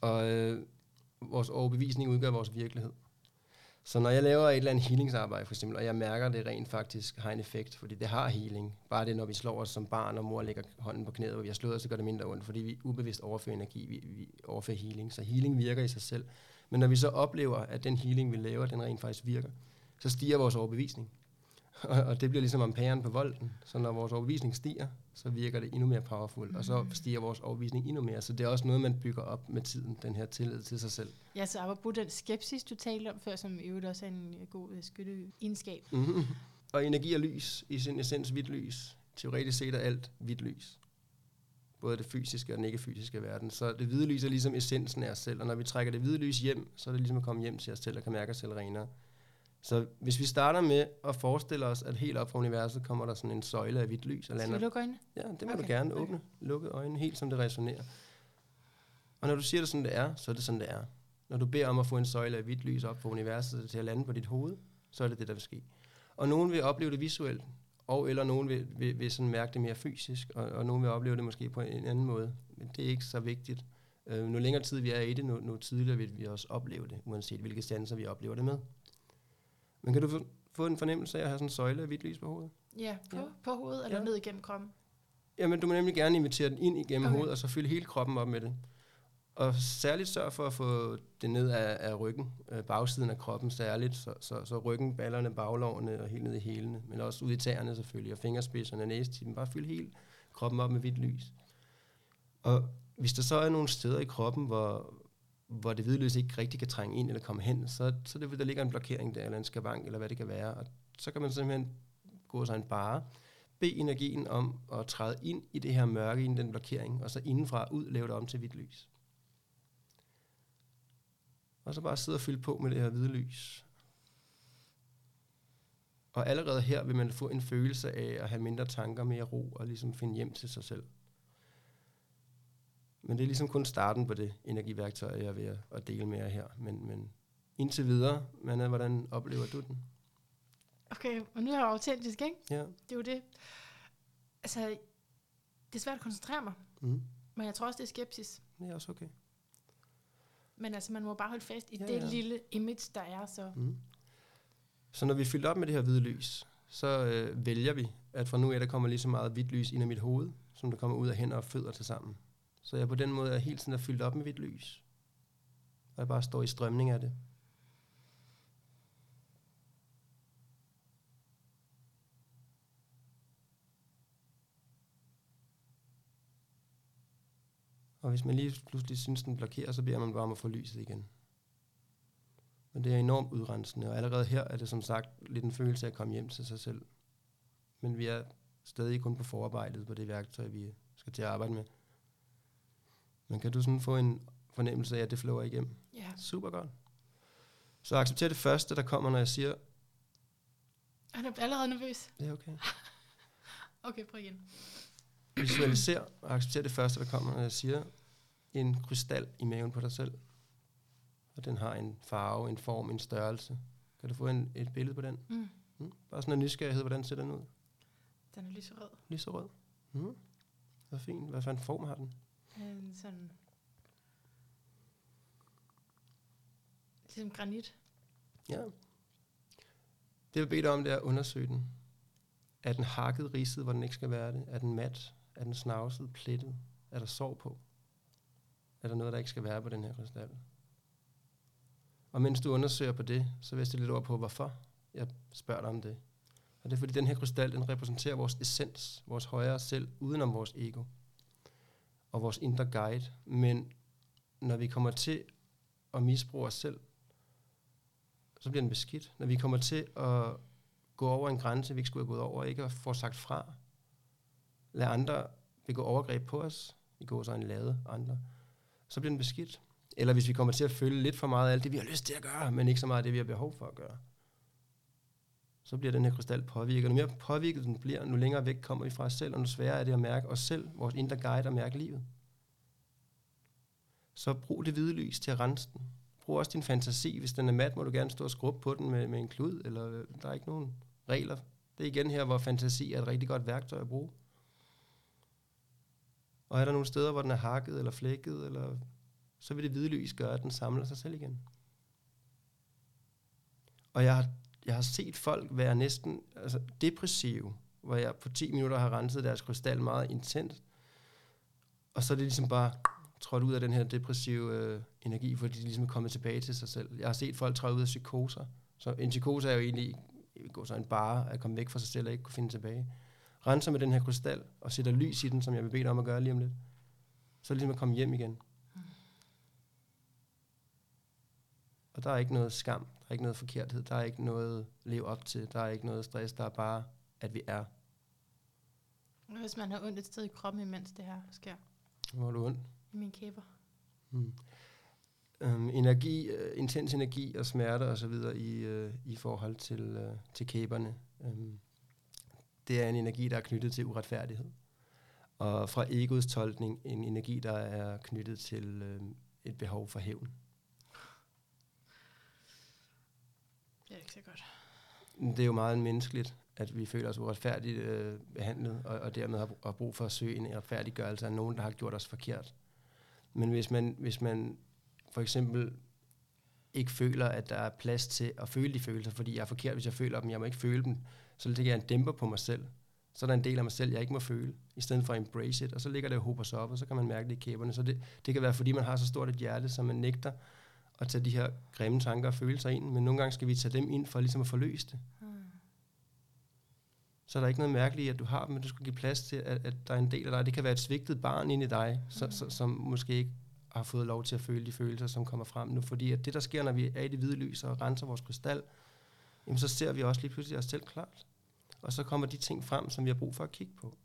Og øh, vores overbevisning udgør vores virkelighed. Så når jeg laver et eller andet healingsarbejde for eksempel, og jeg mærker, at det rent faktisk har en effekt, fordi det har healing. Bare det, når vi slår os som barn, og mor lægger hånden på knæet, og vi har slået os, så gør det mindre ondt, fordi vi ubevidst overfører energi, vi, vi overfører healing. Så healing virker i sig selv. Men når vi så oplever, at den healing, vi laver, den rent faktisk virker, så stiger vores overbevisning. <laughs> Og, det bliver ligesom amperen på volden. Så når vores overbevisning stiger, så virker det endnu mere powerful, og så stiger vores overbevisning endnu mere. Så det er også noget, man bygger op med tiden, den her tillid til sig selv. Ja, så apropos den skepsis, du talte om før, som i øvrigt også er en øh, god øh, skytteegenskab. Mm-hmm. Og energi og lys, i sin essens hvidt lys. Teoretisk set er alt hvidt lys. Både det fysiske og den ikke-fysiske verden. Så det hvide lys er ligesom essensen af os selv, og når vi trækker det hvide lys hjem, så er det ligesom at komme hjem til os selv og kan mærke os selv renere. Så hvis vi starter med at forestille os, at helt op fra universet kommer der sådan en søjle af hvidt lys og Skal vi lander lukke øjnene? Ja, det må okay. Okay, du gerne okay. åbne. Lukke øjnene helt som det resonerer. Og når du siger det sådan, det er, så er det sådan, det er. Når du beder om at få en søjle af hvidt lys op fra universet til at lande på dit hoved, så er det det, der vil ske. Og nogen vil opleve det visuelt, og eller nogen vil, vil, vil sådan mærke det mere fysisk, og, og nogen vil opleve det måske på en anden måde. Men det er ikke så vigtigt. Øh, nu længere tid vi er i det, nu, nu tidligere vil vi også opleve det, uanset hvilke sanser vi oplever det med. Men kan du få, en fornemmelse af at have sådan en søjle af hvidt lys på hovedet? Ja, på, Ja. på hovedet eller Ja. ned igennem kroppen? Jamen, du må nemlig gerne invitere den ind igennem. Okay. hovedet, og så fylde hele kroppen op med det. Og særligt sørg for at få det ned af, af ryggen, øh, bagsiden af kroppen særligt, så, så, så ryggen, ballerne, baglovene og helt ned i hælene, men også ud i tæerne selvfølgelig, og fingerspidserne, næstippen, bare fyld hele kroppen op med hvidt lys. Og hvis der så er nogle steder i kroppen, hvor, hvor det hvide lys ikke rigtig kan trænge ind eller komme hen, så, så det, der ligger en blokering der, eller en skavank, eller hvad det kan være, og så kan man simpelthen gå sig en bare, bede energien om at træde ind i det her mørke, i den blokering, og så indenfra ud lave det om til hvidt lys. Og så bare sidde og fylde på med det her hvide lys. Og allerede her vil man få en følelse af at have mindre tanker, mere ro og ligesom finde hjem til sig selv. Men det er ligesom kun starten på det energiværktøj, jeg er ved at- dele med jer her. Men, men indtil videre, men hvordan oplever du den? Okay, og nu er jeg autentisk, ikke? Ja. Det er jo det. Altså, det er svært at koncentrere mig, Mm. men jeg tror også, det er skepsis. Det er også okay. Men altså, man må bare holde fast i Ja, det ja. lille image, der er, så... Mm. Så når vi er fyldt op med det her hvide lys, så øh, vælger vi, at fra nu af, der kommer lige så meget hvidt lys ind i mit hoved, som der kommer ud af hænder og fødder til sammen. Så jeg på den måde er hele tiden er fyldt op med hvidt lys. Og jeg bare står i strømning af det. Og hvis man lige pludselig synes, den blokerer, så beder man bare om at få lyset igen. Men det er enormt udrensende, og allerede her er det som sagt lidt en følelse af at komme hjem til sig selv. Men vi er stadig kun på forarbejdet på det værktøj, vi skal til at arbejde med. Men kan du sådan få en fornemmelse af, at det flår igennem? Ja. Super godt. Så accepter det første, der kommer, når jeg siger, er allerede nervøs. er okay. <laughs> Okay, prøv igen. Visualiser og accepter det første, der kommer, når jeg siger, en krystal i maven på dig selv. Og den har en farve, en form, en størrelse. Kan du få en, et billede på den? Mm. Mm. Bare sådan en nysgerrighed, hvordan ser den ud? Den er lyserød. Lyserød. Mm. Hvad fint. Hvad for en form har den? En sådan... Ligesom granit. Ja. Det jeg dig om, det er at undersøge den. Er den hakket, ridset, hvor den ikke skal være det? Er den mat? Er den snavset, plettet? Er der sår på? Er der noget, der ikke skal være på den her krystal? Og mens du undersøger på det, så vil jeg stille lidt ord på, hvorfor jeg spørger dig om det. Og det er fordi, den her krystal, den repræsenterer vores essens, vores højere selv, udenom vores ego. Og vores indre guide. Men når vi kommer til at misbruge os selv, så bliver den beskidt. Når vi kommer til at gå over en grænse, vi ikke skulle have gået over, ikke at få sagt fra, lade andre begå overgreb på os, vi går så en lade andre, så bliver den beskidt. Eller hvis vi kommer til at følge lidt for meget af alt det, vi har lyst til at gøre, men ikke så meget af det, vi har behov for at gøre, så bliver den her krystal påvirket. Nu mere påvirket den bliver, nu længere væk kommer vi fra os selv, og nu sværere er det at mærke os selv, vores indre guide, og mærke livet. Så brug det hvide lys til at rense den. Brug også din fantasi. Hvis den er mat, må du gerne stå og skrubbe på den med, med en klud, eller øh, der er ikke nogen regler. Det er igen her, hvor fantasi er et rigtig godt værktøj at bruge. Og er der nogle steder, hvor den er hakket eller flækket, eller, så vil det hvide lys gøre, at den samler sig selv igen. Og jeg har, jeg har set folk være næsten altså depressive, hvor jeg på 10 minutter har renset deres krystal meget intens. Og så er det ligesom bare trådt ud af den her depressive øh, energi, fordi de ligesom er kommet tilbage til sig selv. Jeg har set folk træde ud af psykoser. Så en psykose er jo egentlig gå så en bare at komme væk fra sig selv og ikke kunne finde tilbage. Renser med den her krystal og sætter lys i den, som jeg vil bede dig om at gøre lige om lidt. Så er det ligesom at komme hjem igen. Og der er ikke noget skam, der er ikke noget forkerthed, der er ikke noget at leve op til, der er ikke noget stress, der er bare, at vi er. Hvis man har ondt et sted i kroppen, imens det her sker. Hvor har du ondt? I mine kæber. Mm. Um, energi, uh, intens energi og smerte og så videre i, uh, i forhold til, uh, til kæberne. Um, det er en energi, der er knyttet til uretfærdighed. Og fra egoets tolkning, en energi, der er knyttet til uh, et behov for hævn. Det er ikke så godt. Det er jo meget menneskeligt, at vi føler os uretfærdigt øh, behandlet, og, og dermed har, har brug for at søge en retfærdiggørelse af nogen, der har gjort os forkert. Men hvis man, hvis man for eksempel ikke føler, at der er plads til at føle de følelser, fordi jeg er forkert, hvis jeg føler dem, jeg må ikke føle dem, så lægger jeg en dæmper på mig selv. Så er der en del af mig selv, jeg ikke må føle, i stedet for at embrace it, og så ligger det og hober sig op, og så kan man mærke det i kæberne. Så det, det kan være, fordi man har så stort et hjerte, som man nægter at tage de her grimme tanker og følelser ind, men nogle gange skal vi tage dem ind for ligesom at forløse det. Hmm. Så er der ikke noget mærkeligt i, at du har dem, men du skal give plads til, at, at der er en del af dig. Det kan være et svigtet barn inde i dig, så, Mm. så, som måske ikke har fået lov til at føle de følelser, som kommer frem nu. Fordi at det, der sker, når vi er i det hvide lys og renser vores krystal, jamen så ser vi også lige pludselig os selv klart. Og så kommer de ting frem, som vi har brug for at kigge på.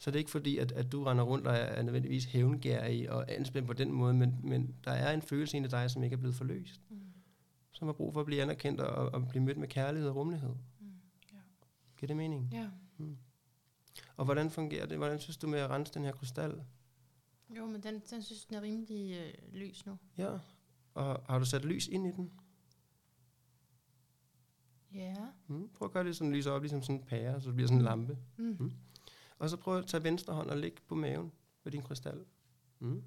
Så det er ikke fordi, at, at du render rundt og er, nødvendigvis hævngærig og anspændt på den måde, men, men der er en følelse inde i dig, som ikke er blevet forløst. Mm. Som har brug for at blive anerkendt og, og blive mødt med kærlighed og rummelighed. Mm. Ja. Giver det mening? ja. Og hvordan fungerer det? Hvordan synes du med at rense den her krystal? Jo, men den, den synes, den er rimelig øh, lys nu. Ja. Og har du sat lys ind i den? Ja. Mm. Prøv at gøre det sådan lyser op, ligesom sådan en pære, så det bliver sådan en lampe. Mm. Mm. Og så prøv at tage venstre hånd og lægge på maven med din krystal. Mm.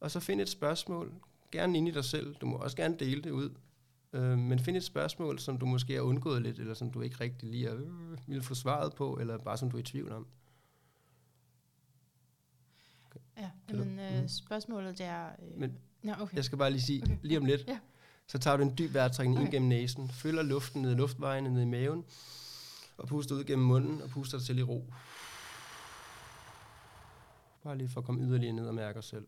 Og så find et spørgsmål, gerne ind i dig selv. Du må også gerne dele det ud. Øh, men find et spørgsmål, som du måske har undgået lidt, eller som du ikke rigtig lige øh, vil få svaret på, eller bare som du er i tvivl om. Ja, Kan du- men øh, Mhm. spørgsmålet det er... Øh, Men Nå, okay. Jeg skal bare lige sige, Okay. okay. lige om lidt, Ja. så tager du en dyb vejrtrækning okay. ind Okay. gennem næsen, følger luften ned i luftvejene, ned i maven, og puster ud gennem munden, og puster dig til i ro. Bare lige for at komme yderligere ned og mærke os selv.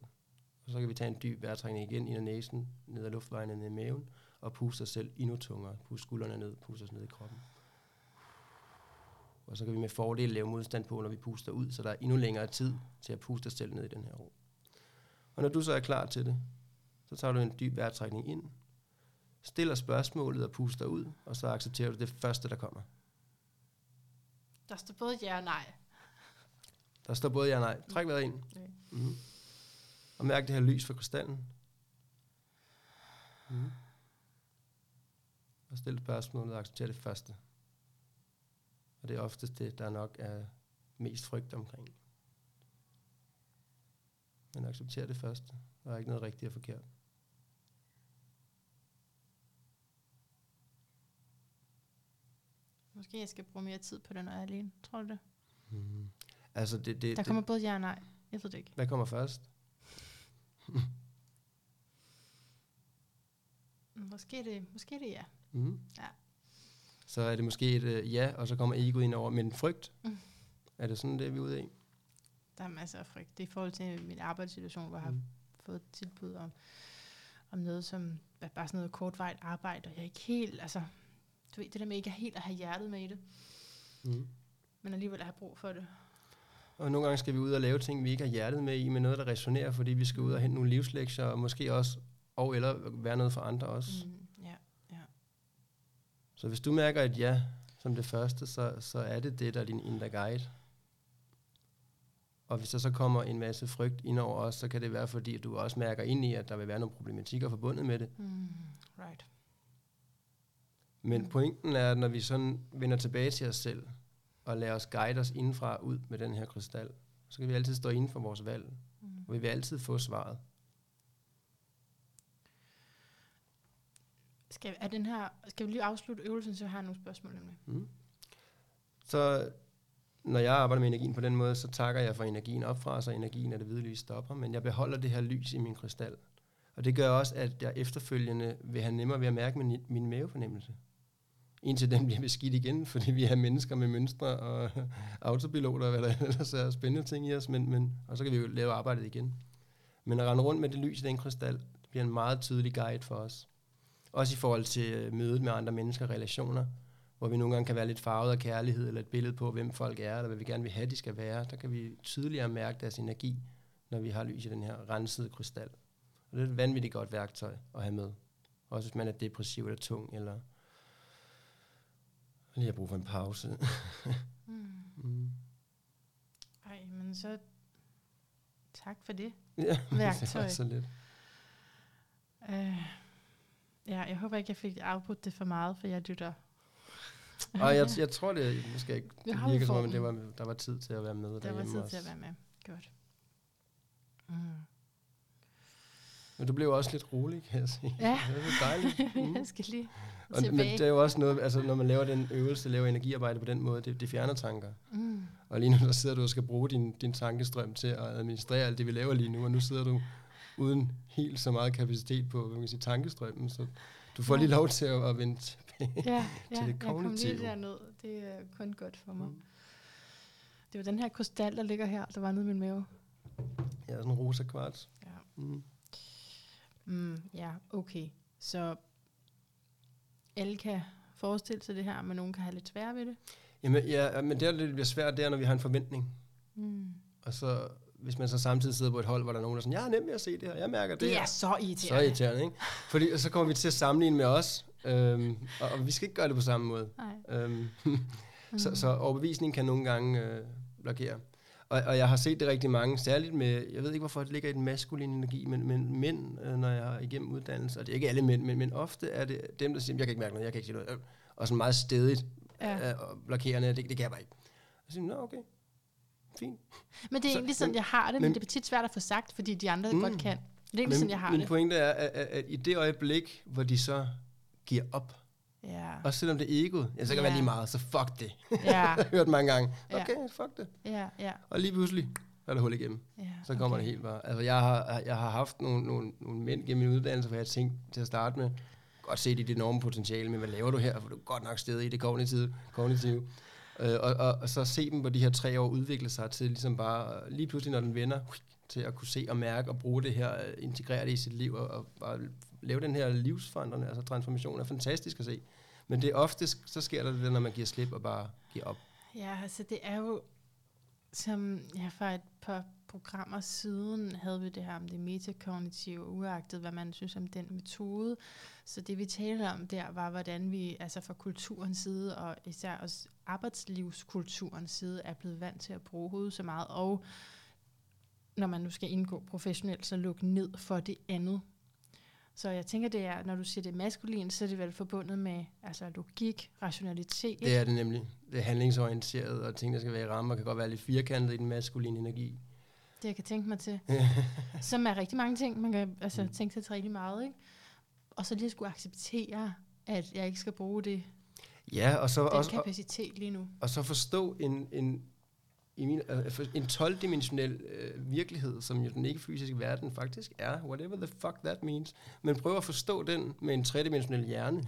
Og så kan vi tage en dyb vejrtrækning igen ind ad næsen, ned ad luftvejene, ned i maven, og puste os selv endnu tungere. Pust skuldrene ned, puste os ned i kroppen. Og så kan vi med fordel lave modstand på, når vi puster ud, så der er endnu længere tid til at puste os selv ned i den her ro. Og når du så er klar til det, så tager du en dyb vejrtrækning ind, stiller spørgsmålet og puster ud, og så accepterer du det første, der kommer. Der står både ja og nej. Der står både ja og nej. Træk vejret ind. Okay. Mm. Og mærk det her lys fra krystallen. Mm. Og stil spørgsmålet og accepter det første. Og det er oftest det, der nok er mest frygt omkring. Men accepter det første. Der er ikke noget rigtigt og forkert. Måske jeg skal bruge mere tid på det, når jeg er alene. Tror du det? Mm. Altså, det, det, Der det, kommer både ja og nej. Jeg ved det ikke. hvad kommer først? <laughs> Måske det, måske det ja. Mm. Ja. Så er det måske et uh, ja, og så kommer egoet ind over, men frygt. Mm. Er det sådan, det er vi ude i? Der er masser af frygt. Det er i forhold til min arbejdssituation, hvor jeg har Mm. fået et tilbud om, om noget, som er bare sådan noget kortvejt arbejde, og jeg er ikke helt, altså, ved, det der med ikke helt at have hjertet med i det, Mm. men alligevel at have brug for det. Og nogle gange skal vi ud og lave ting, vi ikke har hjertet med i, men noget, der resonerer, fordi vi skal ud og hente nogle livslektier, og måske også, og eller være noget for andre også. Mm, ja, ja. Så hvis du mærker et ja som det første, så, så er det det, der er din indre guide. Og hvis der så kommer en masse frygt ind over os, så kan det være, fordi du også mærker ind i, at der vil være nogle problematikker forbundet med det. Mm, right. Men pointen er, at når vi sådan vender tilbage til os selv, og lader os guide os indenfra ud med den her krystal, så kan vi altid stå inden for vores valg, Mm. og vi vil altid få svaret. Skal, er den her, skal vi lige afslutte øvelsen, så jeg har nogle spørgsmål nemlig. Mm. Så når jeg arbejder med energien på den måde, så takker jeg for energien opfra, så energien af det hvide lys stopper, men jeg beholder det her lys i min krystal. Og det gør også, at jeg efterfølgende vil have nemmere ved at mærke min, min mavefornemmelse. Indtil den bliver beskidt igen, <laughs> fordi vi er mennesker med mønstre og <laughs> autopiloter, og hvad der ellers er spændende ting i os, men, men, og så kan vi jo lave arbejdet igen. Men at rende rundt med det lys i den krystal, det bliver en meget tydelig guide for os. Også i forhold til øh, mødet med andre mennesker og relationer, hvor vi nogle gange kan være lidt farvet af kærlighed, eller et billede på, hvem folk er, eller hvad vi gerne vil have, de skal være. Der kan vi tydeligere mærke deres energi, når vi har lys i den her rensede krystal. Og det er et vanvittigt godt værktøj at have med. Også hvis man er depressiv eller tung, eller lige har brug for en pause. Mm. mm. Ej, men så tak for det. Ja, <laughs> det Værktøj. var så lidt. Uh, ja, jeg håber ikke, jeg fik afbrudt det for meget, for jeg lytter. Og jeg, jeg tror, det måske ikke det har virker som om, det var, der var tid til at være med Der var derhjemme tid også. til at være med. Godt. Mm. Men du blev også lidt rolig, kan jeg sige. Ja. Det var dejligt. <laughs> Mm. jeg skal lige Og, men tilbage. det er jo også noget, altså når man laver den øvelse, laver energiarbejde på den måde, det, det fjerner tanker. Mm. Og lige nu der sidder du og skal bruge din, din tankestrøm til at administrere alt det, vi laver lige nu, og nu sidder du uden helt så meget kapacitet på man kan sige, tankestrømmen, så du får Ja. lige lov til at, at tilbage. <laughs> Ja, Til ja det jeg kom lige kognitive. derned. Det er kun godt for mig. Mm. Det var den her krystal, der ligger her, der var nede i min mave. Ja, sådan en rosa kvarts. Ja. Mm. Mm, ja, okay. Så alle kan forestille sig det her, men nogen kan have lidt svært ved det. Jamen, ja, men det, der bliver svært, det er, når vi har en forventning. Mm. Og så, hvis man så samtidig sidder på et hold, hvor der er nogen, der er sådan, jeg er nem ved at se det her, jeg mærker det, Det her. er så Så irriterende. irriterende, ikke? Fordi så kommer vi til at sammenligne med os, øhm, og, og vi skal ikke gøre det på samme måde. Nej. Øhm, <laughs> Mm. så, så overbevisning kan nogle gange øh, blokere. Og, og jeg har set det rigtig mange, særligt med, jeg ved ikke hvorfor det ligger i den maskuline energi, men, men mænd, øh, når jeg har igennem uddannelse, og det er ikke alle mænd, men, men ofte er det dem, der siger, jeg kan ikke mærke noget, jeg kan ikke sige noget, og sådan meget stedigt Ja. øh, og blokerende, det, det kan jeg bare ikke. Jeg siger, nå okay, fint. Men det er Så- egentlig sådan, men- jeg har det, men, men- det er tit svært at få sagt, fordi de andre Mm. godt kan. Det er egentlig Men sådan, jeg har min det. pointe er, at, at, at i det øjeblik, hvor de så giver op, Ja. også selvom det er egoet, ja, så kan det være Ja. lige meget, så fuck det. Ja, <laughs> jeg har hørt mange gange, Ja. okay, fuck det. ja, ja, Og lige pludselig, så er der hul igennem. ja. Så kommer okay. det helt bare. Altså, jeg har, jeg har haft nogle, nogle, nogle mænd gennem min uddannelse, hvor jeg tænkte til at starte med, godt set i det enorme potentiale, men hvad laver du her? For du er godt nok stedet i det kognitive. kognitive. Øh, og, og, og så se dem på de her tre år udvikle sig til ligesom bare, lige pludselig når den vender, til at kunne se og mærke og bruge det her, øh, integrere det i sit liv og, og, og lave den her livsforandrende, altså transformation er fantastisk at se. Men det er oftest, så sker der det, når man giver slip og bare giver op. Ja, altså det er jo, som ja, for et par programmer siden havde vi det her om det metakognitive, uagtet hvad man synes om den metode. Så det vi talte om der var, hvordan vi altså fra kulturens side, og især også arbejdslivskulturens side, er blevet vant til at bruge hovedet så meget, og når man nu skal indgå professionelt, så lukke ned for det andet. Så jeg tænker, det er, når du siger det maskulin, så er det vel forbundet med altså logik, rationalitet. Det er det nemlig. Det er handlingsorienteret, og ting, der skal være i rammer, kan godt være lidt firkantet i den maskuline energi. Det jeg kan tænke mig til. <laughs> Som er rigtig mange ting, man kan altså, mm. tænke sig til rigtig meget. Ikke? Og så lige at skulle acceptere, at jeg ikke skal bruge det, Ja, og så den også, kapacitet lige nu. og så forstå en, en, i min, øh, en 12-dimensionel øh, virkelighed, som jo den ikke-fysiske verden faktisk er, whatever the fuck that means. Men prøv at forstå den med en tredimensionel hjerne.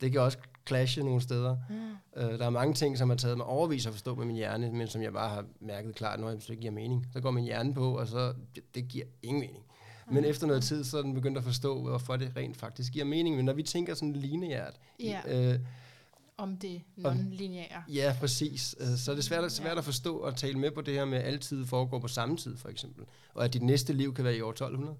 Det kan også clashe nogle steder. Mm. Øh, der er mange ting, som har taget mig overvis at forstå med min hjerne, men som jeg bare har mærket klart, når det ikke giver mening. Så går min hjerne på, og så det, det giver ingen mening. Men efter noget tid, så er den begyndt at forstå, hvorfor det rent faktisk giver mening. Men når vi tænker sådan lineært, Ja. øh, Om det non-lineære. Ja, præcis. Øh, Så er det svært, svært Ja. at forstå og tale med på det her med, at altid foregår på samme tid, for eksempel. Og at dit næste liv kan være i år 1200.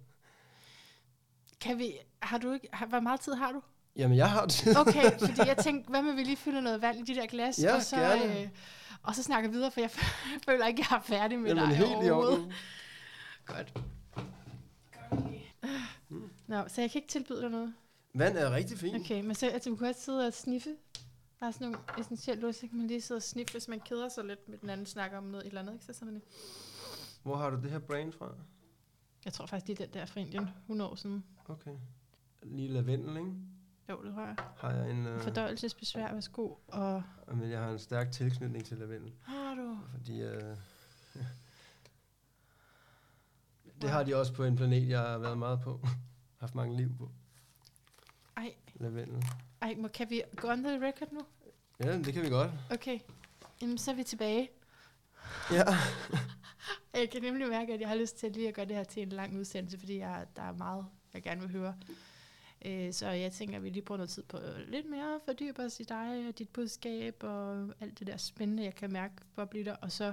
Kan vi, har du ikke, har, hvor meget tid har du? Jamen, jeg har tid. <laughs> Okay, fordi jeg tænkte, hvad med vi lige fylder noget vand i de der glas, Ja, og, så, gerne. øh, og så snakker videre, for jeg <laughs> føler ikke, jeg er færdig med Jamen, dig helt i orden. Godt. Nå, så jeg kan ikke tilbyde dig noget. Vand er rigtig fint. Okay, men så altså, du kan også sidde og sniffe. Der er sådan nogle essentielle så kan man lige sidde og sniffe, hvis man keder sig lidt med den anden snakker om noget et eller andet. Ikke? Så sådan det. Hvor har du det her brain fra? Jeg tror faktisk, det er den der fra Indien, 100 år siden. Okay. Lige lavendel, ikke? Jo, det har jeg. Har jeg en... Øh, Fordøjelsesbesvær, værsgo. Og men jeg har en stærk tilknytning til lavendel. har du? Fordi... Øh, <laughs> det har de også på en planet, jeg har været meget på. <laughs> haft mange liv på. Ej, Lavendel. Ej må, kan vi gå on the record nu? Ja, det kan vi godt. Okay, Jamen, så er vi tilbage. Ja. <laughs> Jeg kan nemlig mærke, at jeg har lyst til lige at gøre det her til en lang udsendelse, fordi jeg, der er meget, jeg gerne vil høre. Øh, Så jeg tænker, at vi lige bruger noget tid på lidt mere at fordybe os i dig og dit budskab og alt det der spændende, jeg kan mærke boble i dig. Og så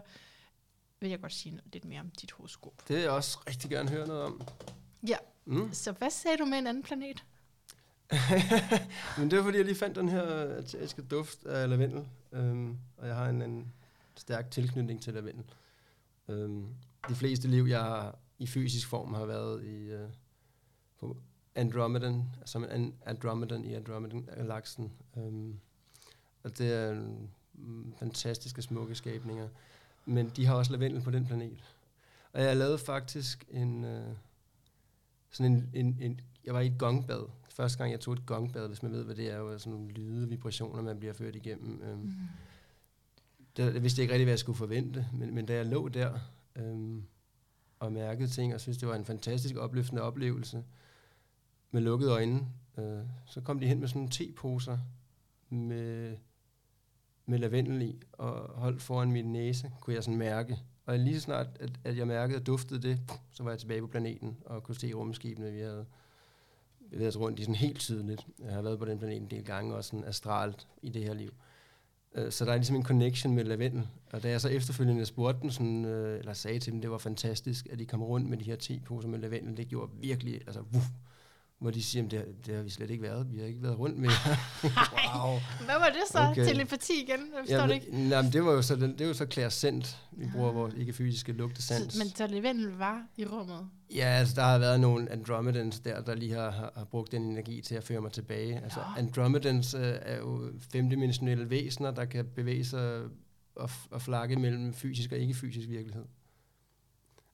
vil jeg godt sige noget, lidt mere om dit horoskop. Det vil jeg også rigtig gerne høre noget om. Ja. Mm. Så hvad sagde du med en anden planet? <laughs> Men det var fordi, jeg lige fandt den her asiatiske duft af lavendel. Øhm, og jeg har en, en stærk tilknytning til lavendel. Øhm, de fleste liv, jeg har i fysisk form, har været i øh, på Andromedan, som en Andromedan i Andromedan-galaksen. Øhm, og det er en, mm, fantastiske, smukke skabninger. Men de har også lavendel på den planet. Og jeg lavede faktisk en... Øh, sådan en, en, en, jeg var i et gongbad. Første gang, jeg tog et gongbad, hvis man ved, hvad det er, jo sådan nogle lyde, vibrationer, man bliver ført igennem. Øhm, mm. der, jeg vidste ikke rigtig, hvad jeg skulle forvente, men, men da jeg lå der øhm, og mærkede ting, og synes det var en fantastisk opløftende oplevelse, med lukkede øjne, øh, så kom de hen med sådan nogle teposer med, med lavendel i, og holdt foran min næse, kunne jeg sådan mærke. Og lige så snart, at, at jeg mærkede og duftede det, så var jeg tilbage på planeten og kunne se rumskibene, vi havde bevæget os rundt i sådan helt tydeligt. Jeg har været på den planet en del gange, også sådan astralt i det her liv. Øh, Så der er ligesom en connection med lavendel. Og da jeg så efterfølgende spurgte dem, sådan, øh, eller sagde til dem, det var fantastisk, at de kom rundt med de her te-poser med lavendel, det gjorde virkelig, altså, wuff, hvor de siger, "Jamen, det, det har vi slet ikke været. Vi har ikke været rundt med <laughs> Wow. Hvad var det så? Okay. Telepati igen? Jeg forstår Ja, det ikke. nej, men det var jo så, den, det er jo så klarsent. Vi bruger vores ikke-fysiske lugtesans. Men så lavendel var i rummet? Ja, altså der har været nogle Andromedans der, der lige har, har, har brugt den energi til at føre mig tilbage. Altså Nå. Andromedans øh, er jo femdimensionelle væsener, der kan bevæge sig og, og flakke mellem fysisk og ikke-fysisk virkelighed.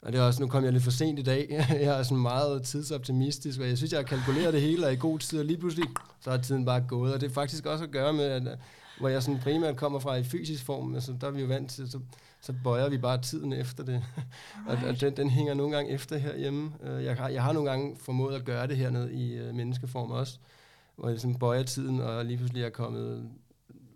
Og det er også, nu kom jeg lidt for sent i dag. <laughs> Jeg er sådan meget tidsoptimistisk, og jeg synes, jeg har kalkuleret det hele og i god tid, og lige pludselig, så er tiden bare gået. Og det er faktisk også at gøre med, at, øh, hvor jeg sådan primært kommer fra i fysisk form, altså der er vi jo vant til, så, så bøjer vi bare tiden efter det. <laughs> Og, og den, den hænger nogle gange efter herhjemme. Øh, Jeg har, jeg har nogle gange formået at gøre det hernede i uh, menneskeform også, hvor jeg sådan bøjer tiden, og lige pludselig er kommet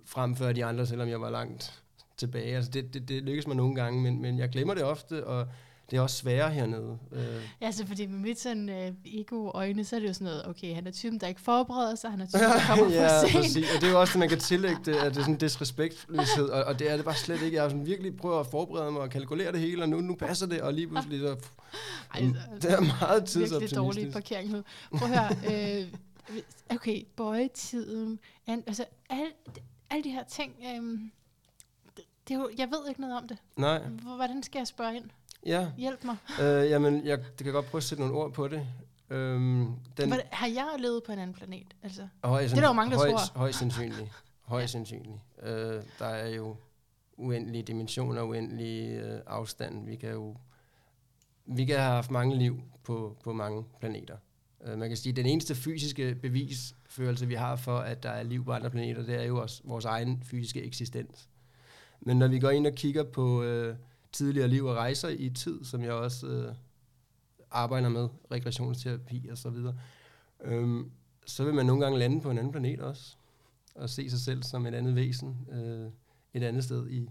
frem før de andre, selvom jeg var langt tilbage. Altså det, det, det lykkes mig nogle gange, men, men jeg glemmer det ofte, og det er også sværere hernede. Øh, Ja, så fordi med mit sådan uh, ego-øjne, så er det jo sådan noget, okay, han er typen, der ikke forbereder sig, han er typen, der <laughs> kommer ja, for sent. præcis. Og det er jo også det, man kan tillægge det, at det er sådan en disrespektløshed, og, og det er det bare slet ikke. Jeg har sådan virkelig prøvet at forberede mig og kalkulere det hele, og nu, nu passer det, og lige pludselig så... Ej, det er meget virkelig dårlig tidsoptimistisk. parkering. Prøv at høre, øh, okay, bøjetiden, an, altså alle al de her ting, øh, det, det er jo, jeg ved ikke noget om det. Nej, Hvordan skal jeg spørge ind? Ja. Hjælp mig. Øh, jamen, jeg det kan godt prøve at sætte nogle ord på det. Øhm, den, Hvordan, har jeg levet på en anden planet? Altså, højst, det er der jo mange, der højst, tror. Højst sandsynligt. Højst sandsynligt. Øh, der er jo uendelige dimensioner, uendelige øh, afstand. Vi kan jo vi kan have haft mange liv på, på mange planeter. Øh, man kan sige, at den eneste fysiske bevisførelse, vi har for, at der er liv på andre planeter, det er jo også vores egen fysiske eksistens. Men når vi går ind og kigger på øh, tidligere liv og rejser i tid, som jeg også øh, arbejder med, regressionsterapi og så videre, øhm, så vil man nogle gange lande på en anden planet også, og se sig selv som et andet væsen, øh, et andet sted i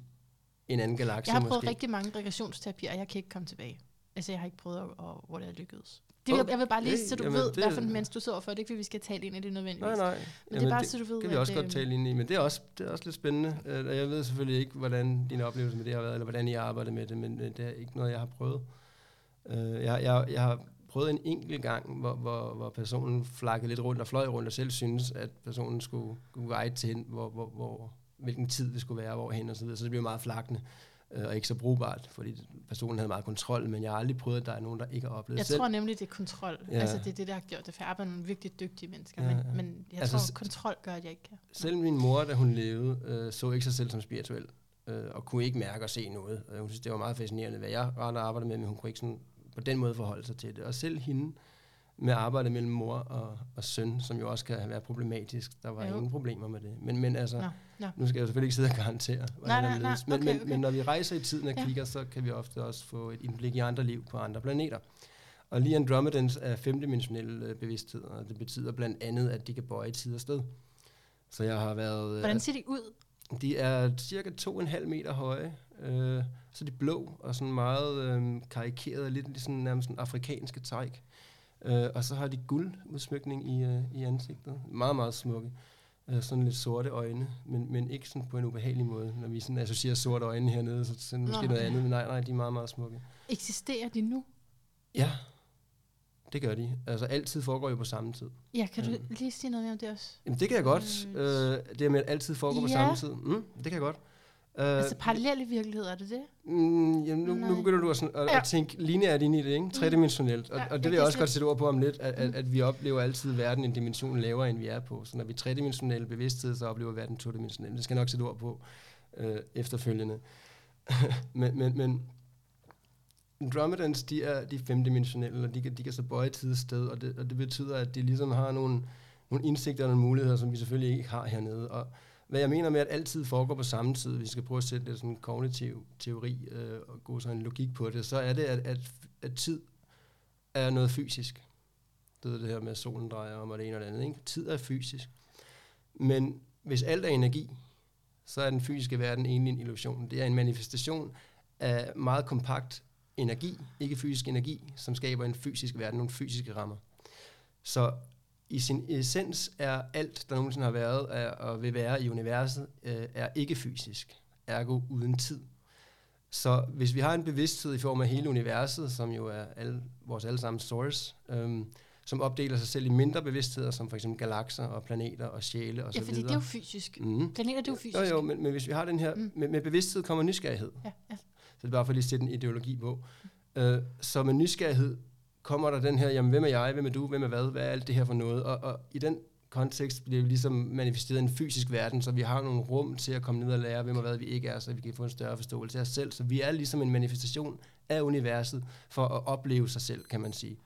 en anden galakse jeg har prøvet måske. rigtig mange regressionsterapier, og jeg kan ikke komme tilbage. Altså, jeg har ikke prøvet, at, at, hvor det er lykkedes. Det, vil, jeg vil bare lige, så du jamen, ved, det- hvad for en mens du sidder for. Det er ikke, fordi vi skal tale ind i det nødvendigvis. Nej, nej. Men det er bare, så du ved, det kan vi at, også godt øhm, tale ind i, men det er også, det er også lidt spændende. Øh, og jeg ved selvfølgelig ikke, hvordan din oplevelse med det har været, eller hvordan I har arbejdet med det, men øh, det er ikke noget, jeg har prøvet. Øh, jeg, jeg, jeg har prøvet en enkelt gang, hvor, hvor, hvor personen flakkede lidt rundt og fløj rundt, og selv synes, at personen skulle, skulle guide til hen, hvor, hvor, hvor, hvilken tid det skulle være, hvorhen og så videre. Så det blev meget flakkende øh, og ikke så brugbart, fordi personen havde meget kontrol, men jeg har aldrig prøvet, at der er nogen, der ikke har oplevet Jeg selv. tror nemlig, det er kontrol. Ja. Altså, det er det, der har gjort det, for jeg arbejder med nogle virkelig dygtige mennesker. Ja, men, ja. men jeg Altså, tror, kontrol gør, at jeg ikke kan. Selv min mor, da hun levede, øh, så ikke sig selv som spirituel, øh, og kunne ikke mærke og se noget. Øh, hun synes, det var meget fascinerende, hvad jeg rent arbejdede med, men hun kunne ikke sådan, på den måde forholde sig til det. Og selv hende, med arbejdet mellem mor og, og søn, som jo også kan være problematisk, der var Jo. ingen problemer med det. Men, men altså, Nå, nå. nu skal jeg selvfølgelig ikke sidde og garantere, hvordan Nej, nej, nej. Men, Okay, men, okay. men når vi rejser i tiden og Ja. kigger, så kan vi ofte også få et indblik i andre liv på andre planeter. Og lige Andromedans er femdimensionel øh, bevidsthed, og det betyder blandt andet, at de kan bøje tid og sted. Så jeg har været... øh, Hvordan ser de ud? de er cirka 2,5 meter høje, øh, så er de blå og sådan meget øh, karikerede, lidt sådan nærmest sådan afrikanske træk. Øh, og så har de guldudsmykning i, øh, i ansigtet. Meget, meget smukke. Øh, sådan lidt sorte øjne, men, men ikke sådan på en ubehagelig måde. Når vi sådan associerer sorte øjne hernede, så, så er det måske Nå. noget andet. Men nej, nej, de er meget, meget smukke. Eksisterer de nu? Ja, det gør de. Altså altid foregår jo på samme tid. Ja, kan du Ja. lige sige noget mere om det også? Jamen det kan jeg godt. Øh, Øh, det med at altid foregår på ja. samme tid. Mm, det kan jeg godt. Øh, Altså parallelle virkelighed, er det det? Mm, jamen, nu, nu begynder du at, sådan, at, Ja. at tænke lineært ind i det, ikke? Tredimensionelt. Og, Ja, og det vil jeg også godt sætte ord på om lidt, at, at, at vi oplever altid verden en dimension lavere, end vi er på. Så når vi er tredimensionelle bevidsthed, så oplever verden todimensionel. Det skal jeg nok sætte ord på øh, efterfølgende. <laughs> men, men, men Andromedans, de er, de femdimensionelle, og de kan, de kan så bøje tid og sted, og det, og det betyder, at de ligesom har nogle, nogle indsigter og nogle muligheder, som vi selvfølgelig ikke har hernede. Og hvad jeg mener med, at altid foregår på samme tid, hvis vi skal prøve at sætte lidt sådan en kognitiv teori øh, og gå sådan en logik på det, så er det, at, at, at tid er noget fysisk. Det er det her med, at solen drejer om, og det ene og det andet. Ikke? Tid er fysisk. Men hvis alt er energi, så er den fysiske verden egentlig en illusion. Det er en manifestation af meget kompakt energi, ikke fysisk energi, som skaber en fysisk verden, nogle fysiske rammer. Så i sin essens er alt, der nogensinde har været er, og vil være i universet, øh, er ikke fysisk, ergo uden tid. Så hvis vi har en bevidsthed i form af hele universet, som jo er alle, vores allesammens source, øhm, som opdeler sig selv i mindre bevidstheder, som for eksempel galakser og planeter og sjæle og Ja, fordi videre. det er jo fysisk. mm. Planeter, det er jo fysisk. Jo, jo, men, men hvis vi har den her, Mm. med, med bevidsthed kommer nysgerrighed. Ja, ja. Så det er bare for lige at sætte en ideologi på. Øh, så med nysgerrighed kommer der den her, jamen hvem er jeg, hvem er du, hvem er hvad, hvad er alt det her for noget? Og, og i den kontekst bliver vi ligesom manifesteret i en fysisk verden, så vi har nogle rum til at komme ned og lære, hvem og hvad vi ikke er, så vi kan få en større forståelse af os selv. Så vi er ligesom en manifestation af universet for at opleve sig selv, kan man sige.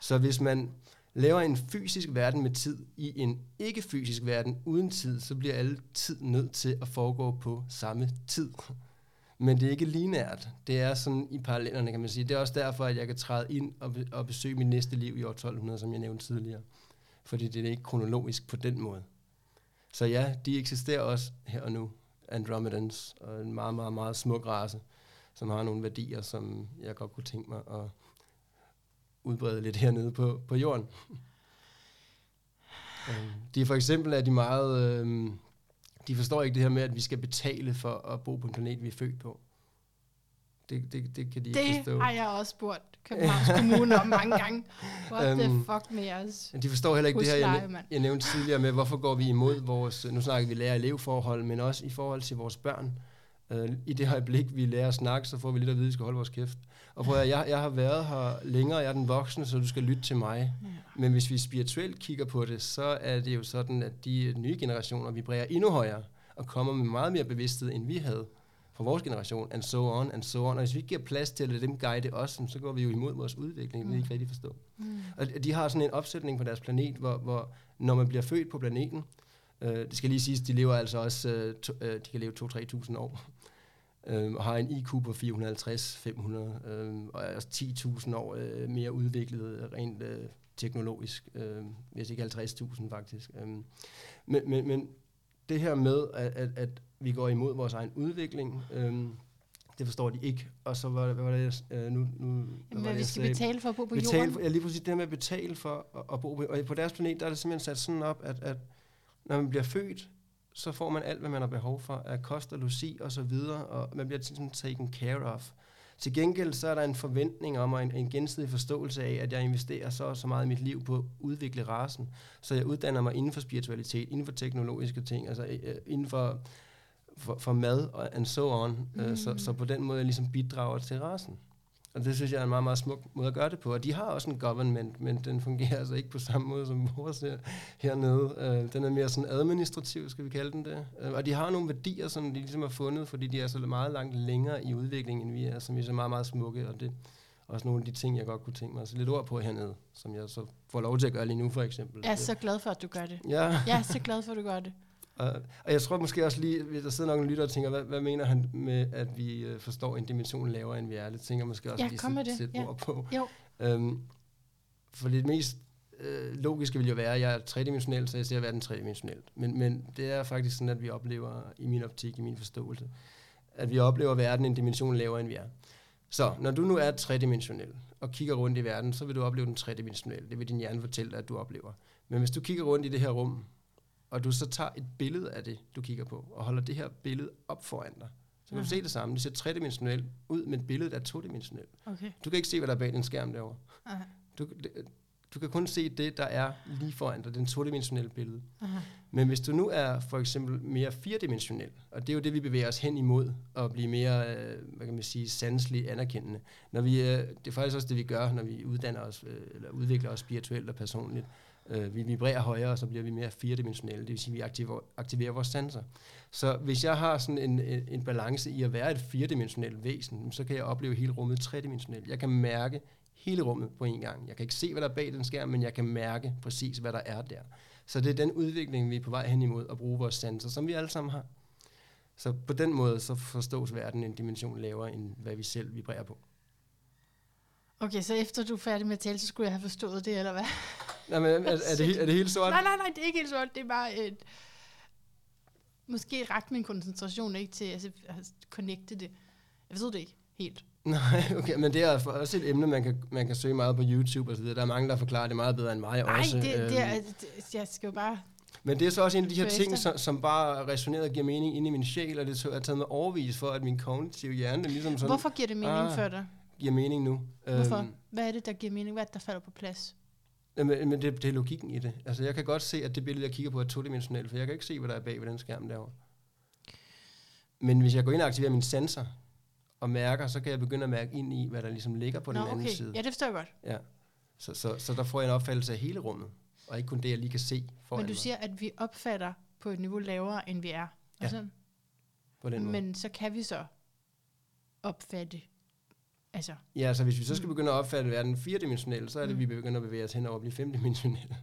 Så hvis man laver en fysisk verden med tid i en ikke-fysisk verden uden tid, så bliver alle tid nødt til at foregå på samme tid. Men det er ikke lineært. Det er sådan i parallellerne, kan man sige. Det er også derfor, at jeg kan træde ind og, be- og besøge mit næste liv i år 1200, som jeg nævnte tidligere. Fordi det er ikke kronologisk på den måde. Så ja, de eksisterer også her og nu. Andromedans, og en meget, meget, meget smuk race, som har nogle værdier, som jeg godt kunne tænke mig at udbrede lidt hernede på, på jorden. <sighs> Øhm, de er for eksempel er de meget, øh, de forstår ikke det her med, at vi skal betale for at bo på en planet, vi er født på. Det, det, det kan de det ikke forstå. Det har jeg også spurgt Københavns Kommune om mange gange. What the Øhm, fuck med jeres De forstår heller ikke det her, jeg, husleje, næ- jeg nævnte tidligere med, hvorfor går vi imod vores, nu snakker vi lærer-elevforhold, men også i forhold til vores børn. Uh, I det her øjeblik, vi lærer at snakke, så får vi lidt at vide, at vi skal holde vores kæft. Og prøv at, jeg, jeg har været her længere, jeg er den voksne, så du skal lytte til mig. Ja. Men hvis vi spirituelt kigger på det, så er det jo sådan, at de nye generationer vibrerer endnu højere og kommer med meget mere bevidsthed, end vi havde for vores generation, and so on, and so on. Og hvis vi ikke giver plads til at lade dem guide os, så går vi jo imod vores udvikling. Det er ikke rigtig forstå. Mm. Og de har sådan en opsætning på deres planet, hvor, hvor når man bliver født på planeten, øh, det skal lige siges, de lever altså også, øh, to, øh, de kan leve 2-3.000 år, øh, og har en IQ på 450-500, øh, og er også 10.000 år øh, mere udviklet rent øh, teknologisk, øh, hvis ikke 50.000 faktisk. Øh, men, men, men det her med, at, at, at vi går imod vores egen udvikling, øh, det forstår de ikke. Og så var hvad var det, øh, nu, nu, hvad hvad vi skal sagde? betale for at bo på betale jorden. for, ja, lige præcis det her med at betale for at, at bo på. Og på deres planet, der er det simpelthen sat sådan op, at, at når man bliver født, så får man alt, hvad man har behov for af kost og logi og så videre, og man bliver sådan taken care of. Til gengæld så er der en forventning om og en, en gensidig forståelse af, at jeg investerer så så meget i mit liv på at udvikle rasen, så jeg uddanner mig inden for spiritualitet, inden for teknologiske ting, altså øh, inden for, for, for mad og and so on, mm. så, så på den måde jeg ligesom bidrager til rasen. Og det synes jeg er en meget, meget smuk måde at gøre det på. Og de har også en government, men den fungerer altså ikke på samme måde som vores her, hernede. Øh, den er mere sådan administrativ, skal vi kalde den det. Øh, og de har nogle værdier, som de ligesom har fundet, fordi de er så meget langt længere i udviklingen, end vi er, som vi er så meget, meget smukke. Og det er også nogle af de ting, jeg godt kunne tænke mig at lidt ord på hernede, som jeg så får lov til at gøre lige nu, for eksempel. Jeg er så glad for, at du gør det. Ja. Jeg er så glad for, at du gør det. Og, og jeg tror måske også lige, hvis der sidder nok en lytter og tænker, hvad, hvad mener han med, at vi øh, forstår en dimension lavere, end vi er? Det tænker måske også Ja, lige sætte, sætte Ja. ord på. Jo. Øhm, for det mest øh, logiske vil jo være, at jeg er tredimensionel, så jeg ser verden tredimensionelt. Men, men det er faktisk sådan, at vi oplever, i min optik, i min forståelse, at vi oplever verden en dimension lavere, end vi er. Så når du nu er tredimensionel og kigger rundt i verden, så vil du opleve den tredimensionelle. Det vil din hjerne fortælle dig, at du oplever. Men hvis du kigger rundt i det her rum, og du så tager et billede af det, du kigger på, og holder det her billede op foran dig, så kan du se det samme. Det ser tredimensionelt ud, men billedet er todimensionelt. Okay. Du kan ikke se, hvad der er bag den skærm derovre. Aha. Du, du kan kun se det, der er lige foran dig, den todimensionelle billede. Aha. Men hvis du nu er for eksempel mere firedimenssionel, og det er jo det, vi bevæger os hen imod, at blive mere, øh, hvad kan man sige, sanselig anerkendende. Når vi, øh, det er faktisk også det, vi gør, når vi uddanner os, øh, eller udvikler os spirituelt og personligt. Øh, vi vibrerer højere, og så bliver vi mere firedimensionelle, det vil sige, at vi aktiverer, aktiverer vores sanser. Så hvis jeg har sådan en, en, en balance i at være et firedimensionelt væsen, så kan jeg opleve hele rummet tredimensionelt. Jeg kan mærke hele rummet på en gang. Jeg kan ikke se, hvad der er bag den skærm, men jeg kan mærke præcis, hvad der er der. Så det er den udvikling, vi er på vej hen imod, at bruge vores sanser, som vi alle sammen har. Så på den måde, så forstås verden en dimension lavere, end hvad vi selv vibrerer på. Okay, så efter du er færdig med at tale, så skulle jeg have forstået det, eller hvad? Nej, men er, er, det, <laughs> er det helt sort? Nej, nej, nej, det er ikke helt sort. Det er bare et... Måske ret min koncentration ikke til altså, at connecte det. Jeg forstod det ikke helt. <laughs> Nej, okay, men det er også et emne, man kan, man kan søge meget på YouTube og så videre. Der er mange, der forklarer det meget bedre end mig Nej, også. det, det, er, øhm. det, jeg skal jo bare... Men det er så også en af de her ting, som, som bare resonerer og giver mening inde i min sjæl, og det er taget med overvis for, at min kognitive hjerne ligesom sådan Hvorfor giver det mening ah, for dig? Giver mening nu. Hvorfor? Øhm, Hvad er det, der giver mening? Hvad er det, der falder på plads? men men det, det er logikken i det. Altså, jeg kan godt se, at det billede, jeg kigger på, er todimensionelt, for jeg kan ikke se, hvad der er bag ved den skærm derovre. Men hvis jeg går ind og aktiverer min sensor og mærker, så kan jeg begynde at mærke ind i, hvad der ligesom ligger på Nå, den anden okay. side. Ja, det forstår jeg godt. Ja. Så, så, så der får jeg en opfattelse af hele rummet, og ikke kun det, jeg lige kan se foran Men du mig siger, at vi opfatter på et niveau lavere, end vi er. Og Ja, sådan. på den måde. Men så kan vi så opfatte... Altså, Ja, så hvis vi så skal begynde at opfatte verden firedimensionelt, så er det, Mm. vi begynder at bevæge os hen over at blive femdimensionelle.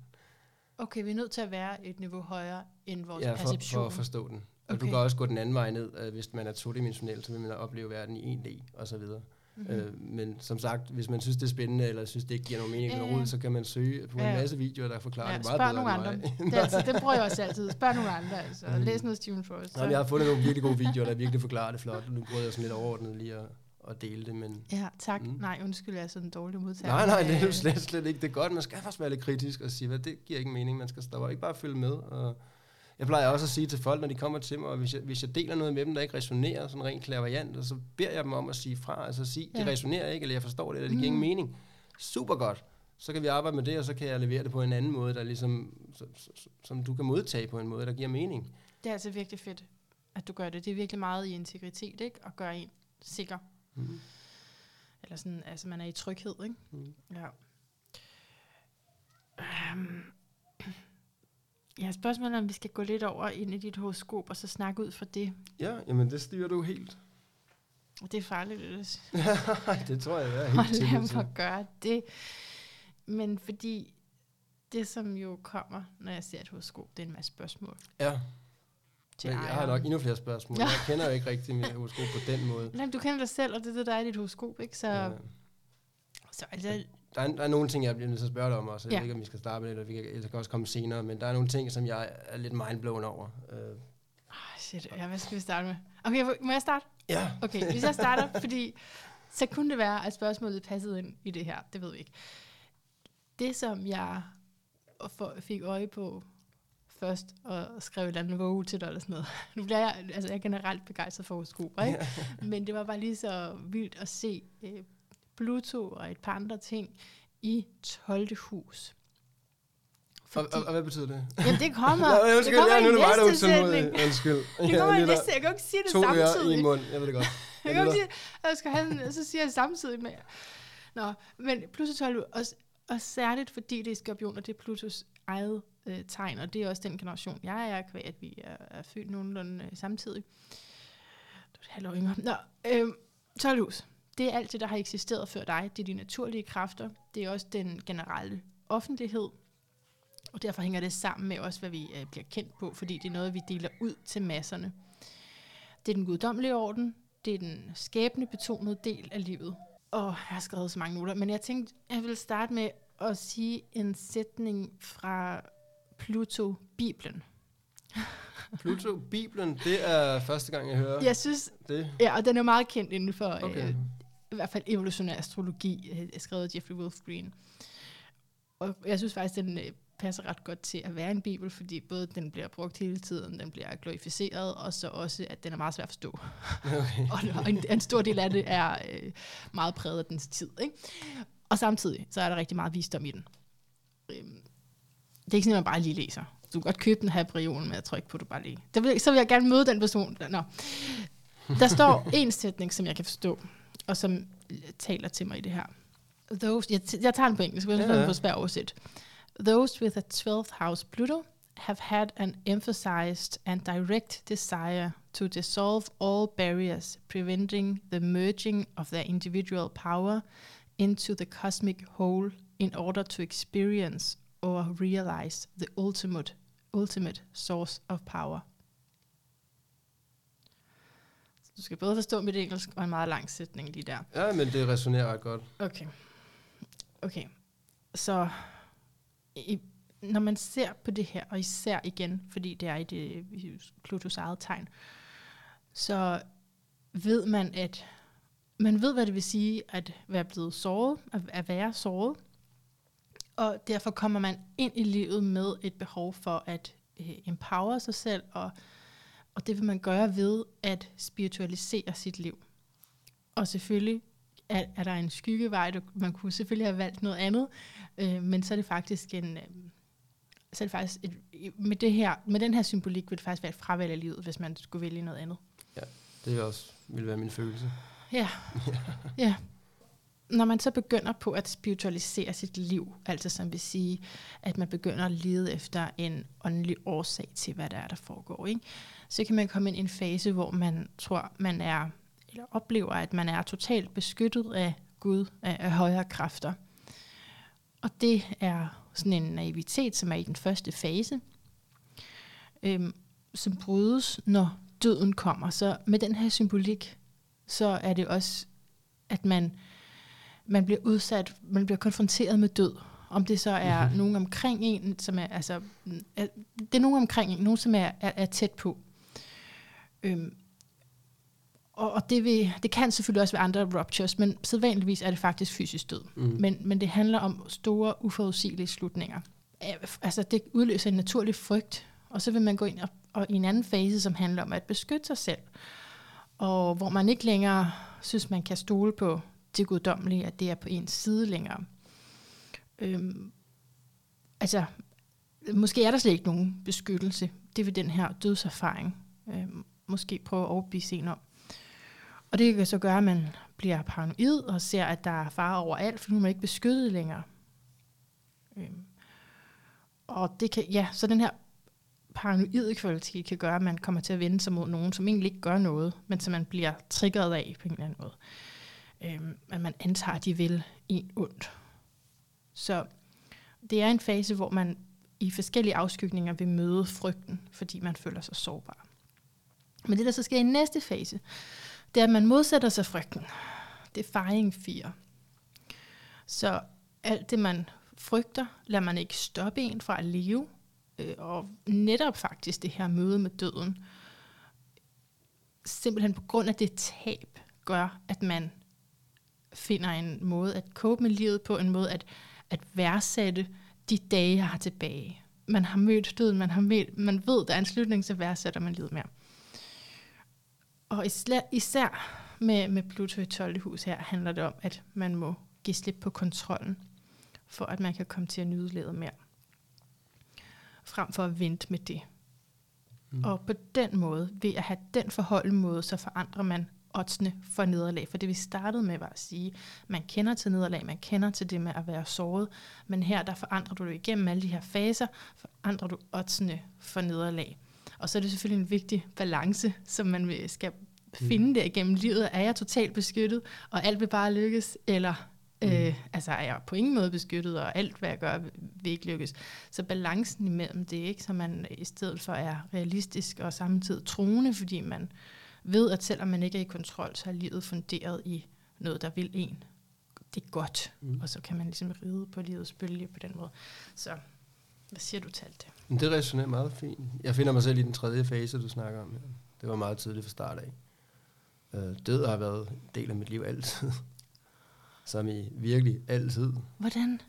okay, vi er nødt til at være et niveau højere end vores Ja, for, perception. for at forstå den. Og Okay. du kan også gå den anden vej ned, øh, hvis man er todimensionel, så vil man opleve verden i 1D og så videre. Mm-hmm. Øh, men som sagt, hvis man synes, det er spændende, eller synes, det ikke giver nogen mening ja. råd, så kan man søge på en masse videoer, der forklarer Ja, det meget spørg bedre nogle end andre. mig. Det, altid, <laughs> det prøver jeg også altid. Spørg nogle andre, altså. Mm. Læs noget Stephen Frost. Nå, jeg har fundet nogle virkelig gode videoer, der virkelig forklarer det flot, nu prøver jeg sådan lidt overordnet lige at, at dele det, men Ja, tak. Mm. Nej, undskyld, jeg er sådan en dårlig modtager. nej, nej, det er jo Øh, slet, slet ikke. Det er godt, man skal faktisk være lidt kritisk og sige, hvad det giver ikke mening, man skal stoppe, ikke bare følge med. Og jeg plejer også at sige til folk, når de kommer til mig, og hvis jeg, hvis jeg deler noget med dem, der ikke resonerer sådan rent klaverjant, så beder jeg dem om at sige fra, altså sige, det Ja. resonerer ikke, eller jeg forstår det, eller det giver Mm. ingen mening. Super godt. Så kan vi arbejde med det, og så kan jeg levere det på en anden måde, der ligesom, som, som du kan modtage på en måde, der giver mening. Det er altså virkelig fedt, at du gør det. Det er virkelig meget i integritet, ikke? At gøre en sikker. Mm. Eller sådan, altså man er i tryghed, ikke? Mm. Ja. Um, ja, spørgsmålet er, om vi skal gå lidt over ind i dit horoskop, og så snakke ud fra det. Ja, jamen det styrer du helt. Og det er farligt, det <laughs> det tror jeg, jeg er helt tillid lad mig gøre det. Men fordi det, som jo kommer, når jeg ser et horoskop, det er en masse spørgsmål Ja, til men jeg har nok endnu flere spørgsmål. Jeg <laughs> kender jo ikke rigtig mit horoskop på den måde. Nej, du kender dig selv, og det er det, der er i dit horoskop, ikke? Så, Ja. så altså, Der er, der er nogle ting, jeg bliver nødt til at spørge dig om også. Jeg Ja. ved ikke, om vi skal starte med det, eller vi kan, eller kan også komme senere. Men der er nogle ting, som jeg er lidt mindblown over. Uh, oh, shit, ja, hvad skal vi starte med? Okay, må jeg starte? ja, Okay, hvis jeg starter, <laughs> fordi så kunne det være, at spørgsmålet passede ind i det her. Det ved vi ikke. Det, som jeg fik øje på først, og skrev et eller andet våge til dig eller sådan noget. Nu bliver jeg, altså jeg er generelt begejstret for horoskoper, ikke? Men det var bare lige så vildt at se øh, Pluto og et par andre ting i 12. hus. og, og, og, hvad betyder det? jamen det kommer, <laughs> Nå, det undskyld, kommer ja, nu er det mig, der er i utålmodig. Undskyld. Det kommer i lige der næste, jeg kan ikke sige det To ører samtidig. i mund, jeg ved det godt. <laughs> Jeg kan jo ikke sige, at jeg skal have den, så siger jeg samtidig med. Nå, men Pluto 12, også, og særligt fordi det er skorpion, og det er Plutos eget øh, tegn, og det er også den generation, jeg er, kvæg, at vi er, er født nogenlunde øh, samtidig. Du er et halvt år yngre. Nå, øh, 12 hus. Det er alt det, der har eksisteret før dig. Det er de naturlige kræfter. Det er også den generelle offentlighed. Og derfor hænger det sammen med også, hvad vi øh, bliver kendt på, fordi det er noget, vi deler ud til masserne. Det er den guddommelige orden. Det er den skæbnebetonede del af livet. Og jeg har skrevet så mange noter, men jeg tænkte, jeg vil starte med at sige en sætning fra Pluto-biblen. <laughs> Pluto, Bibelen, det er første gang, jeg hører Jeg synes, det. ja, og den er meget kendt inden for okay. Okay. øh, i hvert fald evolutionær astrologi, øh, skrevet af Jeffrey Wolf Green. Og jeg synes faktisk, den øh, passer ret godt til at være en bibel, fordi både den bliver brugt hele tiden, den bliver glorificeret, og så også, at den er meget svær at forstå. Okay. <laughs> og og en, en stor del af det er øh, meget præget af dens tid. Ikke? Og samtidig, så er der rigtig meget visdom i den. Øhm, det er ikke sådan, at man bare lige læser. Du kan godt købe den her brionen med at trykke på, du bare lige. Der vil, så vil jeg gerne møde den person. Der, nå. der står <laughs> en sætning, som jeg kan forstå, og som taler til mig i det her. Those, jeg, jeg tager den på engelsk, men Ja, ja, ja. ja. på svær oversæt. Those with a 12th house Pluto have had an emphasized and direct desire to dissolve all barriers preventing the merging of their individual power into the cosmic whole in order to experience or realize the ultimate ultimate source of power. Du skal både forstå mit engelsk og en meget lang sætning lige der. Ja, men det resonerer ret godt. Okay. Okay. Så i, når man ser på det her, og især igen, fordi det er i det Plutos eget tegn, så ved man, at man ved, hvad det vil sige at være blevet såret, at, at være såret, og derfor kommer man ind i livet med et behov for at øh, empower sig selv, og, og det vil man gøre ved at spiritualisere sit liv. Og selvfølgelig er, er der en skyggevej, du, man kunne selvfølgelig have valgt noget andet, øh, men så er det faktisk en... Øh, så er det faktisk et, med, det her, med den her symbolik vil det faktisk være et fravalg af livet, hvis man skulle vælge noget andet. Det er også vil være min følelse. Ja. <laughs> ja. Når man så begynder på at spiritualisere sit liv, altså som vil sige, at man begynder at lede efter en åndelig årsag til, hvad der er, der foregår, ikke? så kan man komme ind i en fase, hvor man tror, man er, eller oplever, at man er totalt beskyttet af Gud, af, af højere kræfter. Og det er sådan en naivitet, som er i den første fase, øhm, som brydes, når døden kommer. Så med den her symbolik, så er det også at man, man bliver udsat, man bliver konfronteret med død. Om det så er Mhm. mm-hmm. nogen omkring en, som er, altså, er, det er nogen omkring en, nogen som er, er, er tæt på. Øhm, og og det, vil, det kan selvfølgelig også være andre ruptures, men sædvanligvis er det faktisk fysisk død. Mm. Men, men det handler om store, uforudsigelige slutninger. Altså, det udløser en naturlig frygt, og så vil man gå ind og, og i en anden fase, som handler om at beskytte sig selv. Og hvor man ikke længere synes, man kan stole på det guddommelige, at det er på ens side længere. Øhm, altså, måske er der slet ikke nogen beskyttelse. Det vil den her dødserfaring øhm, måske prøve at overbevise en om. Og det kan så gøre, at man bliver paranoid og ser, at der er fare overalt, for nu er man ikke beskyttet længere. Øhm. Og det kan, ja, så den her paranoide kvalitet kan gøre, at man kommer til at vende sig mod nogen, som egentlig ikke gør noget, men som man bliver triggeret af på en eller anden måde øh, at man antager, at de vil en ondt. Så det er en fase, hvor man i forskellige afskygninger vil møde frygten, fordi man føler sig sårbar. Men det, der så sker i næste fase, det er, at man modsætter sig frygten. Det er fejring 4. Så alt det, man frygter, lader man ikke stoppe en fra at leve. Øh, og netop faktisk det her møde med døden, simpelthen på grund af det tab, gør, at man finder en måde at cope med livet på, en måde at, at værdsætte de dage, jeg har tilbage. Man har mødt døden, man, har mødt, man ved, der er en slutning, så værdsætter man livet mere. Og især, med, med Pluto i 12. hus her, handler det om, at man må give slip på kontrollen, for at man kan komme til at nyde livet mere. Frem for at vente med det. Mm. Og på den måde, ved at have den forholdemåde, så forandrer man oddsene for nederlag. For det vi startede med var at sige, man kender til nederlag, man kender til det med at være såret, men her der forandrer du det igennem alle de her faser, forandrer du oddsene for nederlag. Og så er det selvfølgelig en vigtig balance, som man skal finde der igennem livet. Er jeg totalt beskyttet, og alt vil bare lykkes, eller øh, altså er jeg på ingen måde beskyttet, og alt hvad jeg gør vil ikke lykkes. Så balancen imellem det, ikke, så man i stedet for er realistisk og samtidig troende, fordi man ved, at selvom man ikke er i kontrol, så er livet funderet i noget, der vil en. Det er godt, Mm. og så kan man ligesom ride på livets bølge på den måde. Så hvad siger du til alt det? Det resonerer meget fint. Jeg finder mig selv i den tredje fase, du snakker om. Det var meget tidligt fra start af. Øh, død har været en del af mit liv altid. Som i virkelig altid. Hvordan?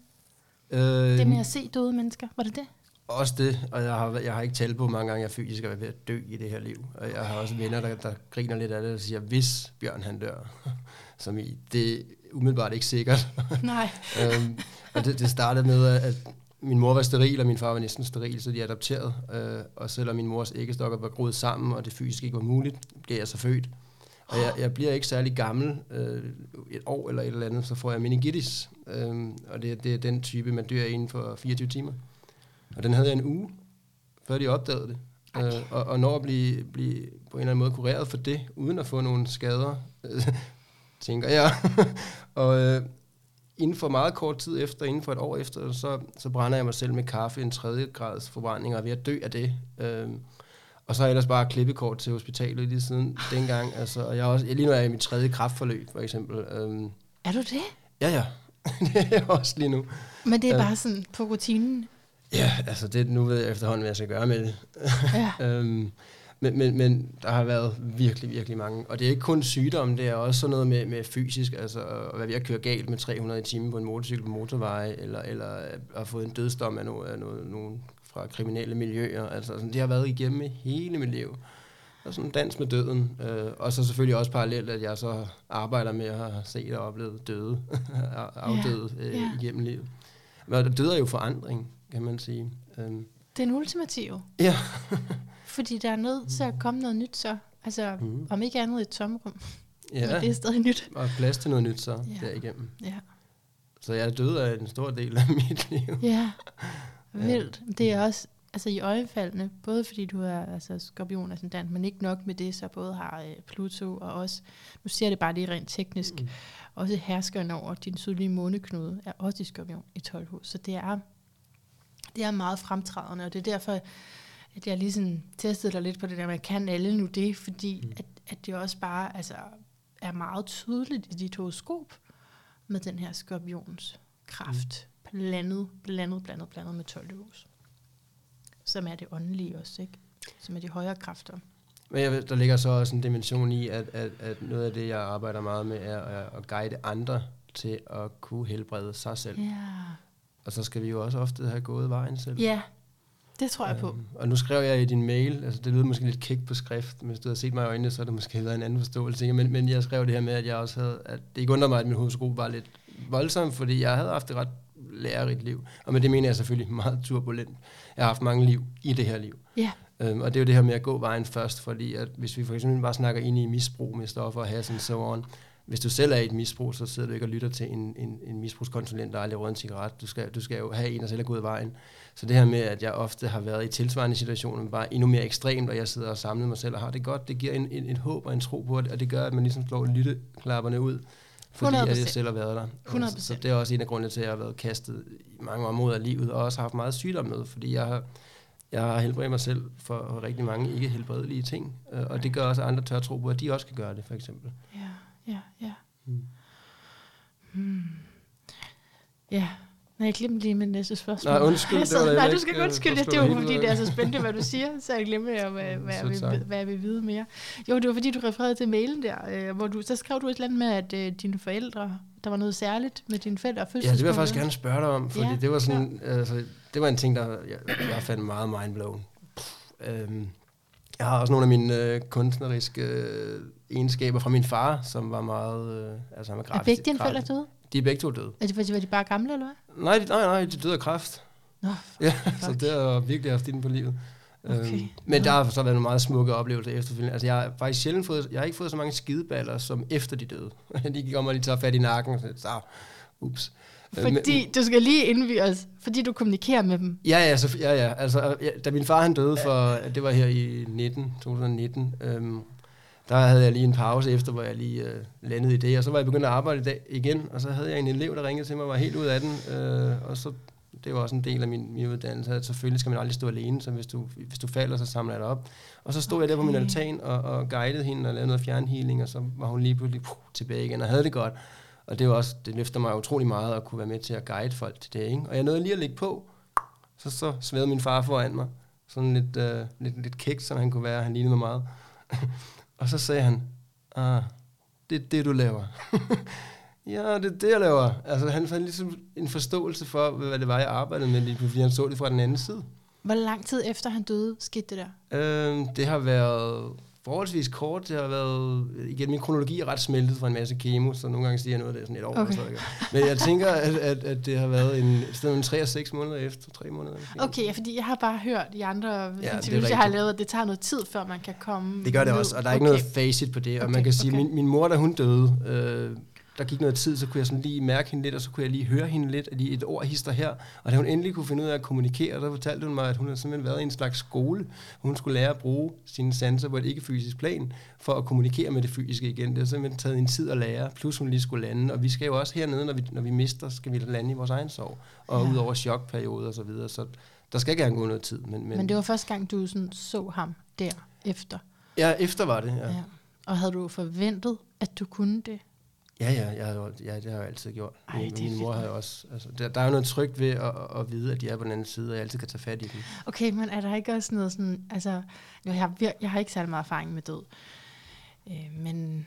Øh, Det med at se døde mennesker, var det det? Også det, og jeg har, jeg har ikke talt på, hvor mange gange jeg fysisk er ved at dø i det her liv. Og jeg har også venner, der, der griner lidt af det og siger, hvis Bjørn han dør. <laughs> Som i, det er umiddelbart ikke sikkert. <laughs> Nej. <laughs> øhm, og det, det startede med, at min mor var steril, og min far var næsten steril, så de adopterede. Øh, og selvom min mors æggestokker var groet sammen, og det fysisk ikke var muligt, blev jeg så født. Og jeg, jeg bliver ikke særlig gammel, øh, et år eller et eller andet, så får jeg meningitis. Øh, og det, det er den type, man dør inden for 24 timer. Og den havde jeg en uge, før de opdagede det. Øh, og, og når at blive, blive på en eller anden måde kureret for det, uden at få nogle skader, øh, <laughs> tænker jeg. <laughs> og øh, inden for meget kort tid efter, inden for et år efter, så, så brænder jeg mig selv med kaffe, en tredje grads forbrænding, og er ved at dø af det. Øh, og så ellers bare klippekort til hospitalet lige siden dengang. Altså, og jeg er også, lige nu er jeg i mit tredje kraftforløb, for eksempel. Øhm, Er du det? ja, ja. <laughs> det er jeg også lige nu. Men det er Ja. bare sådan på rutinen. Ja, altså det, nu ved jeg efterhånden, hvad jeg skal gøre med det. Ja. <laughs> øhm, men, men, men der har været virkelig, virkelig mange. Og det er ikke kun sygdom, det er også sådan noget med, med fysisk, altså at være ved at køre galt med 300 i timen på en motorcykel på motorveje, eller, eller at have fået en dødsdom af, noget, af nogen fra kriminelle miljøer. Altså sådan, det har været igennem hele mit liv. Og sådan en dans med døden. Øh, og så selvfølgelig også parallelt, at jeg så arbejder med at have set og oplevet døde, <laughs> afdøde øh, ja. igennem livet. Men død er jo forandring, kan man sige. Øhm, Den ultimative. Ja. <laughs> Fordi der er nødt til at komme noget nyt så. Altså, mm. om ikke andet et tomrum. Ja. ja, <laughs> Men det er stadig nyt. og plads til noget nyt så Ja. derigennem. Ja. Så jeg er død af en stor del af <laughs> mit liv. Ja. Vildt. Det er også altså i øjefaldene, både fordi du er altså, skorpion ascendant, men ikke nok med det, så både har øh, Pluto og også, nu ser det bare lige rent teknisk, Mm. mm. også herskeren over din sydlige måneknude er også i skorpion i 12 hus. Så det er, det er meget fremtrædende, og det er derfor, at jeg lige sådan testede dig lidt på det der med, kan alle nu det? Fordi Mm. at, at det også bare altså, er meget tydeligt i dit horoskop med den her skorpions kraft. Mm. Blandet, blandet, blandet, blandet med 12 hus. Som er det åndelige også, ikke? Som er de højere kræfter. Men jeg ved, der ligger så også en dimension i, at, at, at noget af det, jeg arbejder meget med, er at, at guide andre til at kunne helbrede sig selv. Ja. Og så skal vi jo også ofte have gået vejen selv. Ja, det tror jeg på. Øhm, og nu skrev jeg i din mail, altså det lyder måske lidt kæk på skrift, men hvis du havde set mig i øjnene, så er det måske været en anden forståelse. Men, men jeg skrev det her med, at jeg også havde, at det ikke undrer mig, at min horoskop var lidt voldsom, fordi jeg havde haft et ret lærerigt liv. Og med det mener jeg selvfølgelig meget turbulent. Jeg har haft mange liv i det her liv. Ja. Øhm, og det er jo det her med at gå vejen først, fordi at hvis vi for eksempel bare snakker ind i misbrug med stoffer og has and so on, hvis du selv er i et misbrug, så sidder du ikke og lytter til en, en, en misbrugskonsulent, der aldrig røget en cigaret. Du skal, du skal jo have en, der selv er gået vejen. Så det her med, at jeg ofte har været i tilsvarende situationer, men bare endnu mere ekstremt, og jeg sidder og samler mig selv og har det godt, det giver en, en, et håb og en tro på, og det gør, at man ligesom slår lytteklapperne ud, fordi 100%. at jeg selv har været der. 100%. Så, så det er også en af grundene til, at jeg har været kastet i mange områder af livet, og også haft meget sygdom med, fordi jeg har, jeg har helbredt mig selv for rigtig mange ikke helbredelige ting, øh, og det gør også, at andre tør tro på, at de også kan gøre det, for eksempel. Ja, ja, ja. Hmm. Hmm. Ja, Nej, jeg glemte lige min næste spørgsmål. Nej, undskyld. Jeg det var nej, du skal ikke, øh, Det var fordi, det er så spændende, hvad du siger, så jeg glemte, hvad, hvad, hvad, jeg vil, hvad jeg vil vide mere. Jo, det var fordi, du refererede til mailen der, øh, hvor du, så skrev du et eller andet med, at øh, dine forældre, der var noget særligt med dine forældre og Ja, det vil jeg faktisk gerne spørge dig om, fordi Ja, det var sådan, altså, det var en ting, der jeg, jeg fandt meget mindblown. Øhm, jeg har også nogle af mine øh, kunstneriske øh, egenskaber fra min far, som var meget, øh, altså han var Er grafisk. begge dine forældre døde? De er begge to døde. Er de, var de, var de bare gamle, eller hvad? Nej, de, nej, nej, de døde af kræft. Nå, Ja, så fuck. det har virkelig haft ind på livet. Okay. Øhm, men der har så været nogle meget smukke oplevelser efterfølgende. Altså, jeg har faktisk sjældent fået, jeg har ikke fået så mange skideballer, som efter de døde. <laughs> de gik om og lige tager fat i nakken, så, så ups. Øh, men- Fordi, du skal lige indvige os, fordi du kommunikerer med dem. Ja, ja, så, ja, ja. Altså, ja, da min far han døde for, det var her i 19, 2019, øhm, der havde jeg lige en pause efter, hvor jeg lige øh, landede i det, og så var jeg begyndt at arbejde i dag igen, og så havde jeg en elev, der ringede til mig, og var helt ud af den, øh, og så, det var også en del af min, min uddannelse, at selvfølgelig skal man aldrig stå alene, så hvis du, hvis du falder, så samler jeg dig op. Og så stod okay. jeg der på min altan og, og guidede hende og lavede noget fjernhealing, og så var hun lige pludselig puh, tilbage igen og havde det godt. Og det, var også, det løfter mig utrolig meget at kunne være med til at guide folk til det. Ikke? Og jeg nåede lige at lægge på, så, så svævede min far foran mig. Sådan lidt, øh, lidt, lidt kægt, som han kunne være. Han lignede mig meget. <laughs> og så sagde han, ah, det er det, du laver. <laughs> ja, det er det, jeg laver. Altså, han fandt ligesom en forståelse for, hvad det var, jeg arbejdede med, lige fordi han så det fra den anden side. Hvor lang tid efter han døde, skete det der? Øhm, det har været forholdsvis kort. Det har været, igen, min kronologi er ret smeltet fra en masse kemo, så nogle gange siger jeg noget, der er sådan et år. Okay. Så, ikke? Men jeg tænker, at, at, at det har været en, sted mellem 3 og 6 måneder efter, 3 måneder. Okay, ja, fordi jeg har bare hørt i andre er interviews, jeg har lavet, at det tager noget tid, før man kan komme Det gør det ned. også, og der er ikke okay. noget facit på det. Og Okay, man kan sige, okay. min, min mor, da hun døde, øh, der gik noget tid, så kunne jeg sådan lige mærke hende lidt, og så kunne jeg lige høre hende lidt, at lige et ord hister her. Og da hun endelig kunne finde ud af at kommunikere, så fortalte hun mig, at hun havde simpelthen været i en slags skole, hvor hun skulle lære at bruge sine sanser på et ikke-fysisk plan, for at kommunikere med det fysiske igen. Det har simpelthen taget en tid at lære, plus hun lige skulle lande. Og vi skal jo også hernede, når vi, når vi mister, skal vi lande i vores egen sorg. Og Ja. ud over chokperioder og så videre. Så der skal gerne gå noget tid. Men, men, Men det var første gang, du sådan så ham der efter. Ja, efter var det, ja. Ja. Og havde du forventet, at du kunne det? Ja, ja, jeg har, jo- ja, det har jeg altid gjort. Ej, min, min mor havde også... Altså, der, der er jo noget trygt ved at, at, at vide, at de er på den anden side, og jeg altid kan tage fat i dem. Okay, men er der ikke også noget sådan, altså, jeg har, vir- jeg har ikke særlig meget erfaring med død, øh, men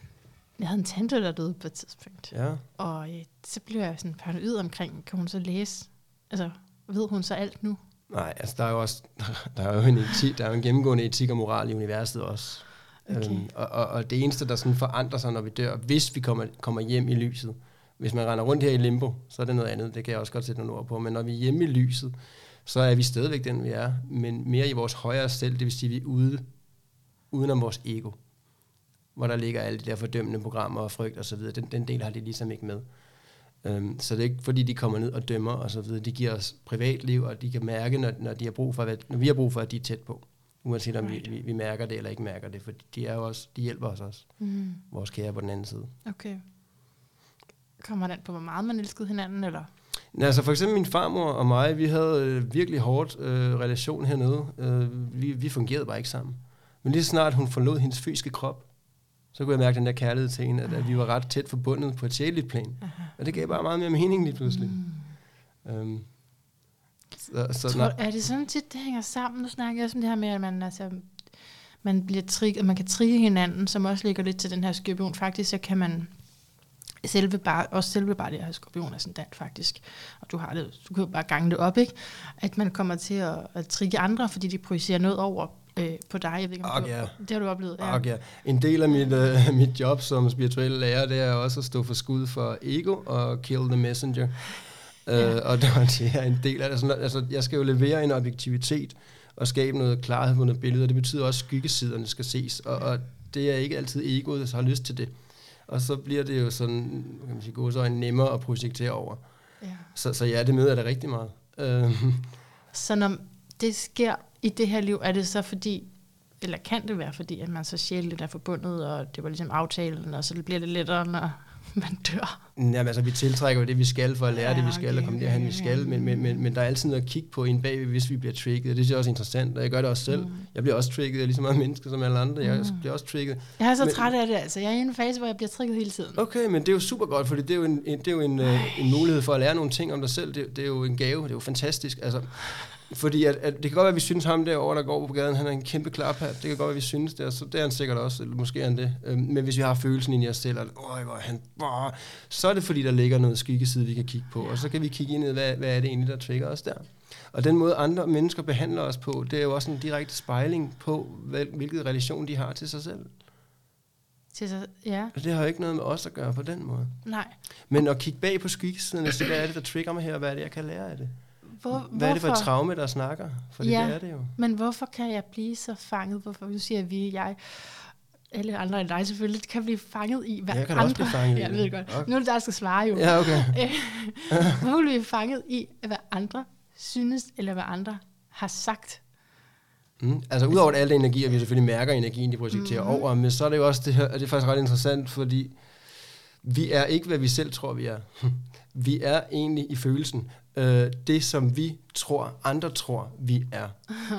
jeg havde en tante, der døde på et tidspunkt, Ja. og øh, så blev jeg sådan paranoid omkring, kan hun så læse, altså, ved hun så alt nu? Nej, altså der er jo også <laughs> der er jo en, etik, der er jo en gennemgående etik og moral i universet også. Okay. Øhm, og, og, og det eneste, der sådan forandrer sig, når vi dør, hvis vi kommer, kommer hjem i lyset, hvis man render rundt her i limbo, så er det noget andet, det kan jeg også godt sætte nogle ord på, men når vi er hjemme i lyset, så er vi stadigvæk den, vi er, men mere i vores højere selv, det vil sige, at vi er ude, uden om vores ego, hvor der ligger alle de der fordømmende programmer og frygt og så videre. Den, den del har de ligesom ikke med. Øhm, så det er ikke fordi, de kommer ned og dømmer og så videre. De giver os privatliv, og de kan mærke, når, når, de har brug for, hvad- når vi har brug for, at de er tæt på. Uanset om Right. vi, vi, vi mærker det eller ikke mærker det, for de, er jo også, de hjælper os også, Mm, vores kære på den anden side. okay. Kommer det an på, hvor meget man elskede hinanden, eller? Ja, altså for eksempel min farmor og mig, vi havde øh, virkelig hårdt øh, relation hernede. Øh, vi, vi fungerede bare ikke sammen. Men lige så snart hun forlod hendes fysiske krop, så kunne jeg mærke den der kærlighed til hende, at, at vi var ret tæt forbundet på et sjældent plan. Aha. Og det gav bare meget mere mening lige pludselig. Mm. Øhm, så, så, Tror, er det sådan tit, det hænger sammen? Nu snakker jeg også om det her med, at man, altså, man, bliver trigget, man kan trigge hinanden, som også ligger lidt til den her skorpion. Faktisk så kan man selve bare, også selve bare det her skorpion er sådan dat faktisk, og du har det, du kan jo bare gange det op, ikke? At man kommer til at, at trigge andre, fordi de projicerer noget over øh, på dig. Jeg ved ikke, om Og du. Det har du oplevet, ja. Okay. En del af mit, øh, <laughs> mit job som spirituel lærer, det er også at stå for skud for ego og kill the messenger. Ja. Øh, og det det er en del af det. Sådan, altså, jeg skal jo levere en objektivitet og skabe noget klarhed på noget billede, og det betyder også, at skyggesiderne skal ses. Og, og det er ikke altid egoet, der har lyst til det. Og så bliver det jo sådan, kan man sige, gode så nemmere at projektere over. ja. Så, så ja, det møder jeg da rigtig meget. Øh, Så når det sker i det her liv, er det så fordi, eller kan det være fordi, at man så sjældent er forbundet, og det var ligesom aftalen, og så bliver det lettere, når <laughs> man dør? Jamen altså, vi tiltrækker jo det, vi skal for at lære Ja, det, vi skal, okay, og komme derhen, vi okay, skal. ja. Men, men, men, men der er altid noget at kigge på en bagved, hvis vi bliver trigget. Det synes jeg også er interessant, og jeg gør det også selv. Mm. Mm. Jeg bliver også trigget, jeg er lige så meget menneske som alle andre. Jeg Mm. bliver også trigget. Jeg er så Men- træt af det, altså. Jeg er i en fase, hvor jeg bliver trigget hele tiden. Okay, men det er jo super godt, fordi det er jo en, en, det er jo en, øh, en mulighed for at lære nogle ting om dig selv. Det, det er jo en gave, det er jo fantastisk. Altså, fordi at, at det kan godt være, at vi synes ham derovre, der går på gaden, han er en kæmpe klaphat. Det kan godt være, at vi synes det, så det er han sikkert også, eller måske er han det. Øhm, men hvis vi har følelsen ind i os selv, at Øj, hvor han, åh, så er det fordi, der ligger noget skyggeside, vi kan kigge på, og så kan vi kigge ind i, hvad, hvad er det egentlig, der trigger os der. Og den måde, andre mennesker behandler os på, det er jo også en direkte spejling på, hvad, hvilket relation de har til sig selv. Til så, ja, Og det har jo ikke noget med os at gøre på den måde. nej. Men at kigge bag på skyggesiden sige, hvad er det, der trigger mig her, og hvad er det, jeg kan lære af det? Hvor, Hvad er det for et hvorfor? traume, der snakker? For Ja. det er det jo. Men hvorfor kan jeg blive så fanget? Hvorfor du siger vi, jeg, alle andre end dig selvfølgelig, kan blive fanget i, hvad Jeg kan andre... også blive fanget ja, jeg ved godt. Okay. Nu er det der skal svare jo. Ja, okay. Hvorfor bliver vi fanget i, hvad andre synes, eller hvad andre har sagt? Mm. Altså udover alle energier, vi selvfølgelig mærker energien, de projekterer mm-hmm. over, men så er det jo også det her, og det er faktisk ret interessant, fordi vi er ikke, hvad vi selv tror, vi er. <laughs> Vi er egentlig i følelsen øh, det, som vi tror, andre tror, vi er. <laughs>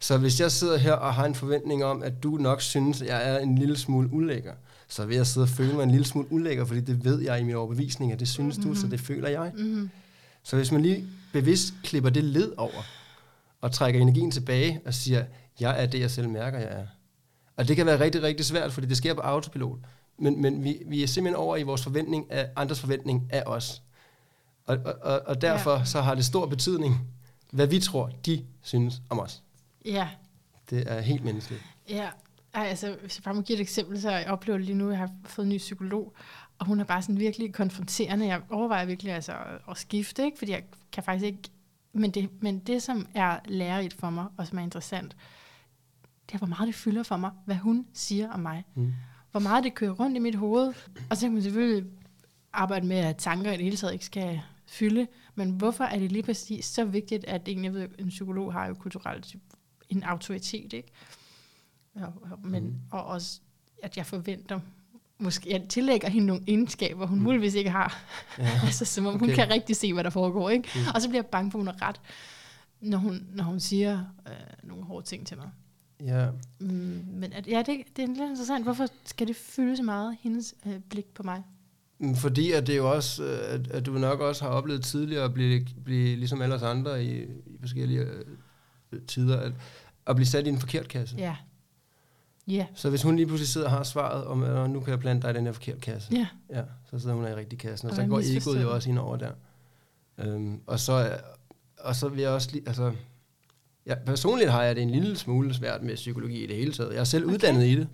Så hvis jeg sidder her og har en forventning om, at du nok synes, at jeg er en lille smule ulækker, så vil jeg sidde og føle mig en lille smule ulækker, fordi det ved jeg i min overbevisning, at det synes mm-hmm. du, så det føler jeg. Mm. Så hvis man lige bevidst klipper det led over, og trækker energien tilbage og siger, jeg er det, jeg selv mærker, jeg er. Og det kan være rigtig, rigtig svært, fordi det sker på autopilot. Men, men vi, vi er simpelthen over i vores forventning af andres forventning af os. Og, og, og, derfor Ja. så har det stor betydning, hvad vi tror, de synes om os. Ja, Det er helt menneskeligt. ja. Ej, altså, hvis jeg bare må give et eksempel, så jeg oplever lige nu, jeg har fået en ny psykolog, og hun er bare sådan virkelig konfronterende. Jeg overvejer virkelig altså at, at skifte, ikke? fordi jeg kan faktisk ikke... Men det, men det, som er lærerigt for mig, og som er interessant, det er, hvor meget det fylder for mig, hvad hun siger om mig. Mm. Hvor meget det kører rundt i mit hoved. Og så kan man selvfølgelig arbejde med, at tanker i det hele taget ikke skal fylde. Men hvorfor er det lige præcis så vigtigt, at egentlig, jeg ved, en psykolog har jo kulturelt en autoritet, ikke? Og, og, men, mm. og også, at jeg forventer, måske, jeg tillægger hende nogle egenskaber, hun Mm. muligvis ikke har. Ja. <laughs> altså, som om okay. hun kan rigtig se, hvad der foregår, ikke? Mm. Mm. Og så bliver jeg bange for, at hun har ret, når hun, når hun siger øh, nogle hårde ting til mig. ja. Mm, men at, ja, det, det er lidt interessant. Hvorfor skal det fylde så meget, hendes øh, blik på mig? Mm, Fordi at det jo også, øh, at, at du nok også har oplevet tidligere at blive, blive ligesom alle os andre i, i forskellige øh, tider, at, at blive sat i en forkert kasse. Ja. Ja. Så hvis hun lige pludselig sidder og har svaret om, at nu kan jeg plante dig i den her forkerte kasse, Ja. ja, så sidder hun i rigtig kassen, og, Og så går egoet jo også ind over der. Øhm, og, så, og så vil jeg også lige, altså, ja, personligt har jeg det en lille smule svært med psykologi i det hele taget. Jeg er selv Okay. uddannet i det.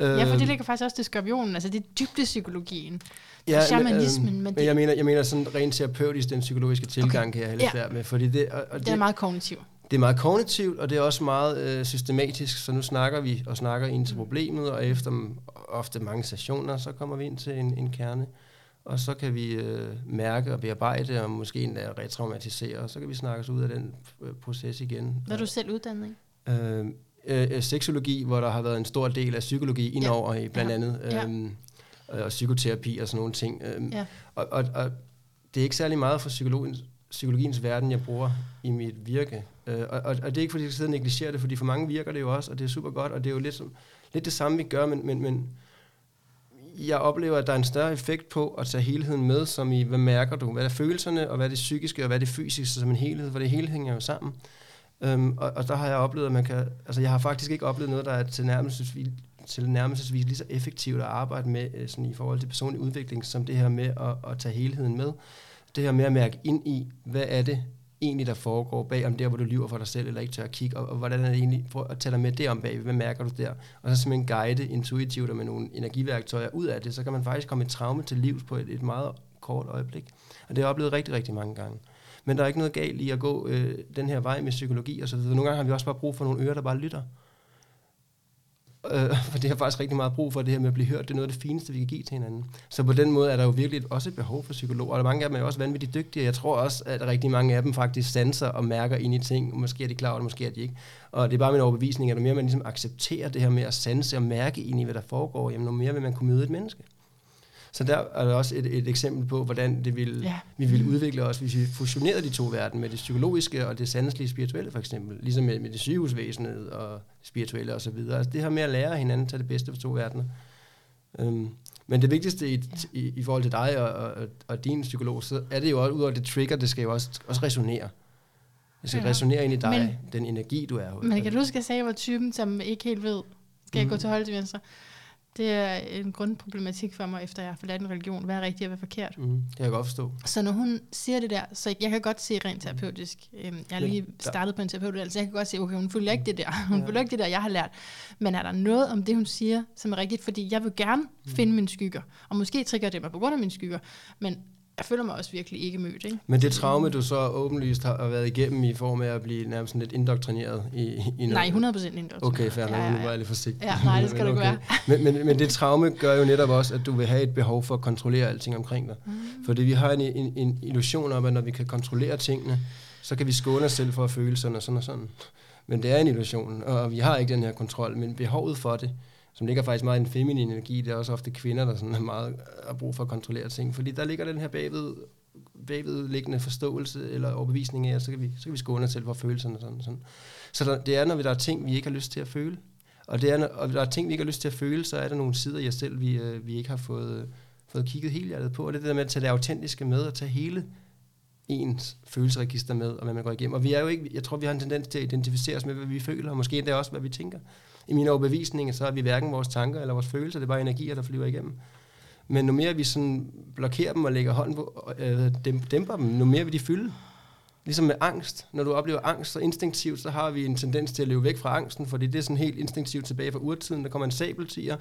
ja, for det Øhm, ligger faktisk også til skorpionen. Altså, det er dybdepsykologien. Ja, og shamanismen, men men det- jeg mener, jeg mener sådan rent terapeutisk, den psykologiske tilgang okay. kan jeg have lidt Ja. ja. med, fordi det, og, og Det det, er meget kognitiv. det er meget kognitivt, og det er også meget øh, systematisk, så nu snakker vi og snakker ind Mm. til problemet, og efter ofte mange sessioner, så kommer vi ind til en, en kerne, og så kan vi øh, mærke og bearbejde, og måske endda retraumatisere, og så kan vi snakke os ud af den øh, proces igen. Hvad er du selv uddannet i? Øh, øh, øh, seksologi, hvor der har været en stor del af psykologi indover i blandt Ja. andet, Ja. Og psykoterapi og sådan nogle ting. Øhm, Ja. og, og, og det er ikke særlig meget for psykologiens, psykologiens verden, jeg bruger i mit virke. Øh, og, og, og det er ikke, fordi jeg skal sidde og negligere det, fordi for mange virker det jo også, og det er super godt, og det er jo lidt, som, lidt det samme, vi gør, men, men, men jeg oplever, at der er en større effekt på at tage helheden med, som i, hvad mærker du? Hvad er følelserne, og hvad er det psykiske, og hvad er det fysiske som en helhed? For det hele hænger jo sammen. Øhm, og, og der har jeg oplevet, at man kan... Altså, jeg har faktisk ikke oplevet noget, der er tilnærmelsesvis, tilnærmelsesvis lige så effektivt at arbejde med øh, sådan i forhold til personlig udvikling, som det her med at, at tage helheden med. Det her med at mærke ind i, hvad er det, egentlig, der foregår bag om der, hvor du lyver for dig selv, eller ikke tør at kigge, og, og hvordan er det egentlig, prøv at tage dig med derom bag, hvad mærker du der? Og så simpelthen guide intuitivt og med nogle energiværktøjer ud af det, så kan man faktisk komme et traume til livs på et, et meget kort øjeblik. Og det har jeg oplevet rigtig, rigtig mange gange. Men der er ikke noget galt i at gå øh, den her vej med psykologi og så videre. Nogle gange har vi også bare brug for nogle ører, der bare lytter. Øh, for det har faktisk rigtig meget brug for, det her med at blive hørt. Det er noget af det fineste, vi kan give til hinanden. Så på den måde er der jo virkelig også et behov for psykologer. Og mange af dem er jo også vanvittigt dygtige. Jeg tror også, at rigtig mange af dem faktisk sanser og mærker ind i ting. Måske er de klar over det, måske er de ikke. Og det er bare min overbevisning, at jo mere man ligesom accepterer det her med at sanse og mærke ind i, hvad der foregår, jamen, jo mere vil man kunne møde et menneske. Så der er der også et, et eksempel på, hvordan det vil, ja. vi ville udvikle os, hvis vi fusionerede de to verden med det psykologiske og det sanselige spirituelle for eksempel. Ligesom med, med det sygehusvæsenet og spirituelle osv. Altså det her med at lære hinanden at tage det bedste for to verdener. Um, men det vigtigste i, i, i forhold til dig og, og, og din psykolog, så er det jo også, udover det trigger, det skal jo også, også resonere. Det skal ja. resonere ind i dig, men, den energi, du er. Men kan du huske, at jeg sagde, var typen, som ikke helt ved, skal jeg mm. gå til højre til venstre? Det er en grundproblematik for mig, efter jeg har forladt en religion. Hvad er rigtigt og hvad er forkert? Mm, det kan jeg godt forstå. Så når hun siger det der, så jeg kan godt se rent terapeutisk. Øhm, jeg har lige startet på en terapeut, så jeg kan godt se, okay, hun følger ikke det der. <laughs> Hun ja. følger ikke det der, jeg har lært. Men er der noget om det, hun siger, som er rigtigt? Fordi jeg vil gerne mm. finde mine skygger. Og måske trigger det mig på grund af mine skygger. Men jeg føler mig også virkelig ikke mødt. Ikke? Men det traume, du så åbenlyst har været igennem i form af at blive nærmest lidt indoktrineret i, i noget? Nej, 100% indoktrineret. Okay, fair ja, ja, ja. nu var jeg lidt forsigtig. Ja, nej, det skal <laughs> men, okay. du være. men, men, men det traume gør jo netop også, at du vil have et behov for at kontrollere alting omkring dig. Mm. Fordi vi har en, en, en illusion om, at når vi kan kontrollere tingene, så kan vi skåne os selv for at føle sådan og sådan og sådan. Men det er en illusion, og vi har ikke den her kontrol, men behovet for det, som ligger faktisk meget i en feminin energi. Det er også ofte kvinder, der sådan er meget har brug for at kontrollere ting. Fordi der ligger den her bagved, bagvedliggende forståelse eller overbevisning af, at så kan vi, så kan vi skåne os selv for følelserne. Sådan, sådan. Så der, det er, når vi, der er ting, vi ikke har lyst til at føle. Og, det er, når, og der er ting, vi ikke har lyst til at føle, så er der nogle sider i os selv, vi, øh, vi ikke har fået, fået kigget helt hjertet på. Og det er det der med at tage det autentiske med og tage hele ens følelsesregister med, og hvad man går igennem. Og vi er jo ikke, jeg tror, vi har en tendens til at identificere os med, hvad vi føler, og måske endda også, hvad vi tænker i min overbevisning, så er vi hverken vores tanker eller vores følelser, det er bare energier, der flyver igennem. Men nu mere vi sådan blokerer dem og lægger hånden på, øh, dæmper dem, nu mere vil de fylde. Ligesom med angst. Når du oplever angst, så instinktivt, så har vi en tendens til at leve væk fra angsten, fordi det er sådan helt instinktivt tilbage fra urtiden. Der kommer en sabeltiger.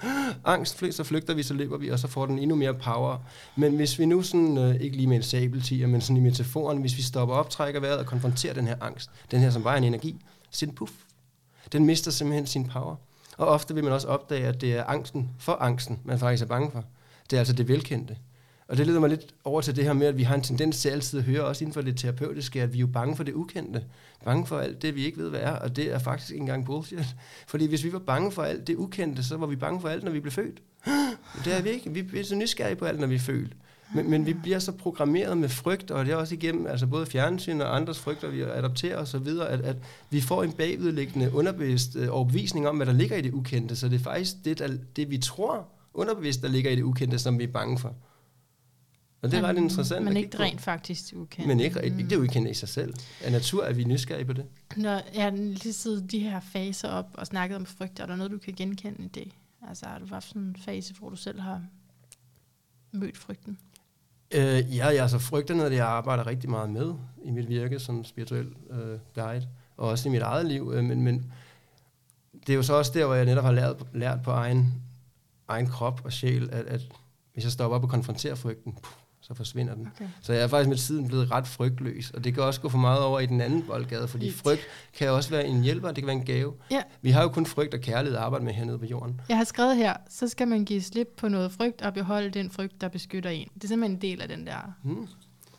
Angst, så flygter vi, så løber vi, og så får den endnu mere power. Men hvis vi nu sådan, øh, ikke lige med en sabeltiger, men sådan i metaforen, hvis vi stopper op, trækker vejret og konfronterer den her angst, den her som bare en energi, så puff, den mister simpelthen sin power. Og ofte vil man også opdage, at det er angsten for angsten, man faktisk er bange for. Det er altså det velkendte. Og det leder mig lidt over til det her med, at vi har en tendens til altid at høre, også inden for det terapeutiske, at vi er jo bange for det ukendte. Bange for alt det, vi ikke ved, hvad er. Og det er faktisk ikke engang bullshit. Fordi hvis vi var bange for alt det ukendte, så var vi bange for alt, når vi blev født. <gasps> Det er vi ikke. Vi er så nysgerrige på alt, når vi er født. Men, men vi bliver så programmeret med frygt, og det er også igennem altså både fjernsyn og andres frygter, vi adopterer og så videre, at, at vi får en bagvedliggende underbevidst øh, overbevisning om, hvad der ligger i det ukendte. Så det er faktisk det, der, det vi tror underbevidst, der ligger i det ukendte, som vi er bange for. Og det er ret interessant. Men ikke rent faktisk ukendte. Men ikke, ikke det ukendte i sig selv. Af natur er vi nysgerrige på det. Når jeg lige siddet de her faser op og snakket om frygt, er der noget, du kan genkende i det? Altså har du haft sådan en fase, hvor du selv har mødt frygten? Øh, ja, jeg altså frygter noget, jeg arbejder rigtig meget med i mit virke som spirituel øh, guide, og også i mit eget liv. Øh, men, men det er jo så også der, hvor jeg netop har lært, lært på egen, egen krop og sjæl, at, at hvis jeg stopper op og konfronterer frygten, puh, så forsvinder den. Okay. Så jeg er faktisk med tiden blevet ret frygtløs, og det kan også gå for meget over i den anden boldgade, fordi Lidt. frygt kan også være en hjælper, det kan være en gave. Ja. Vi har jo kun frygt og kærlighed at arbejde med hernede på jorden. Jeg har skrevet her, så skal man give slip på noget frygt og beholde den frygt, der beskytter en. Det er simpelthen en del af den der hmm.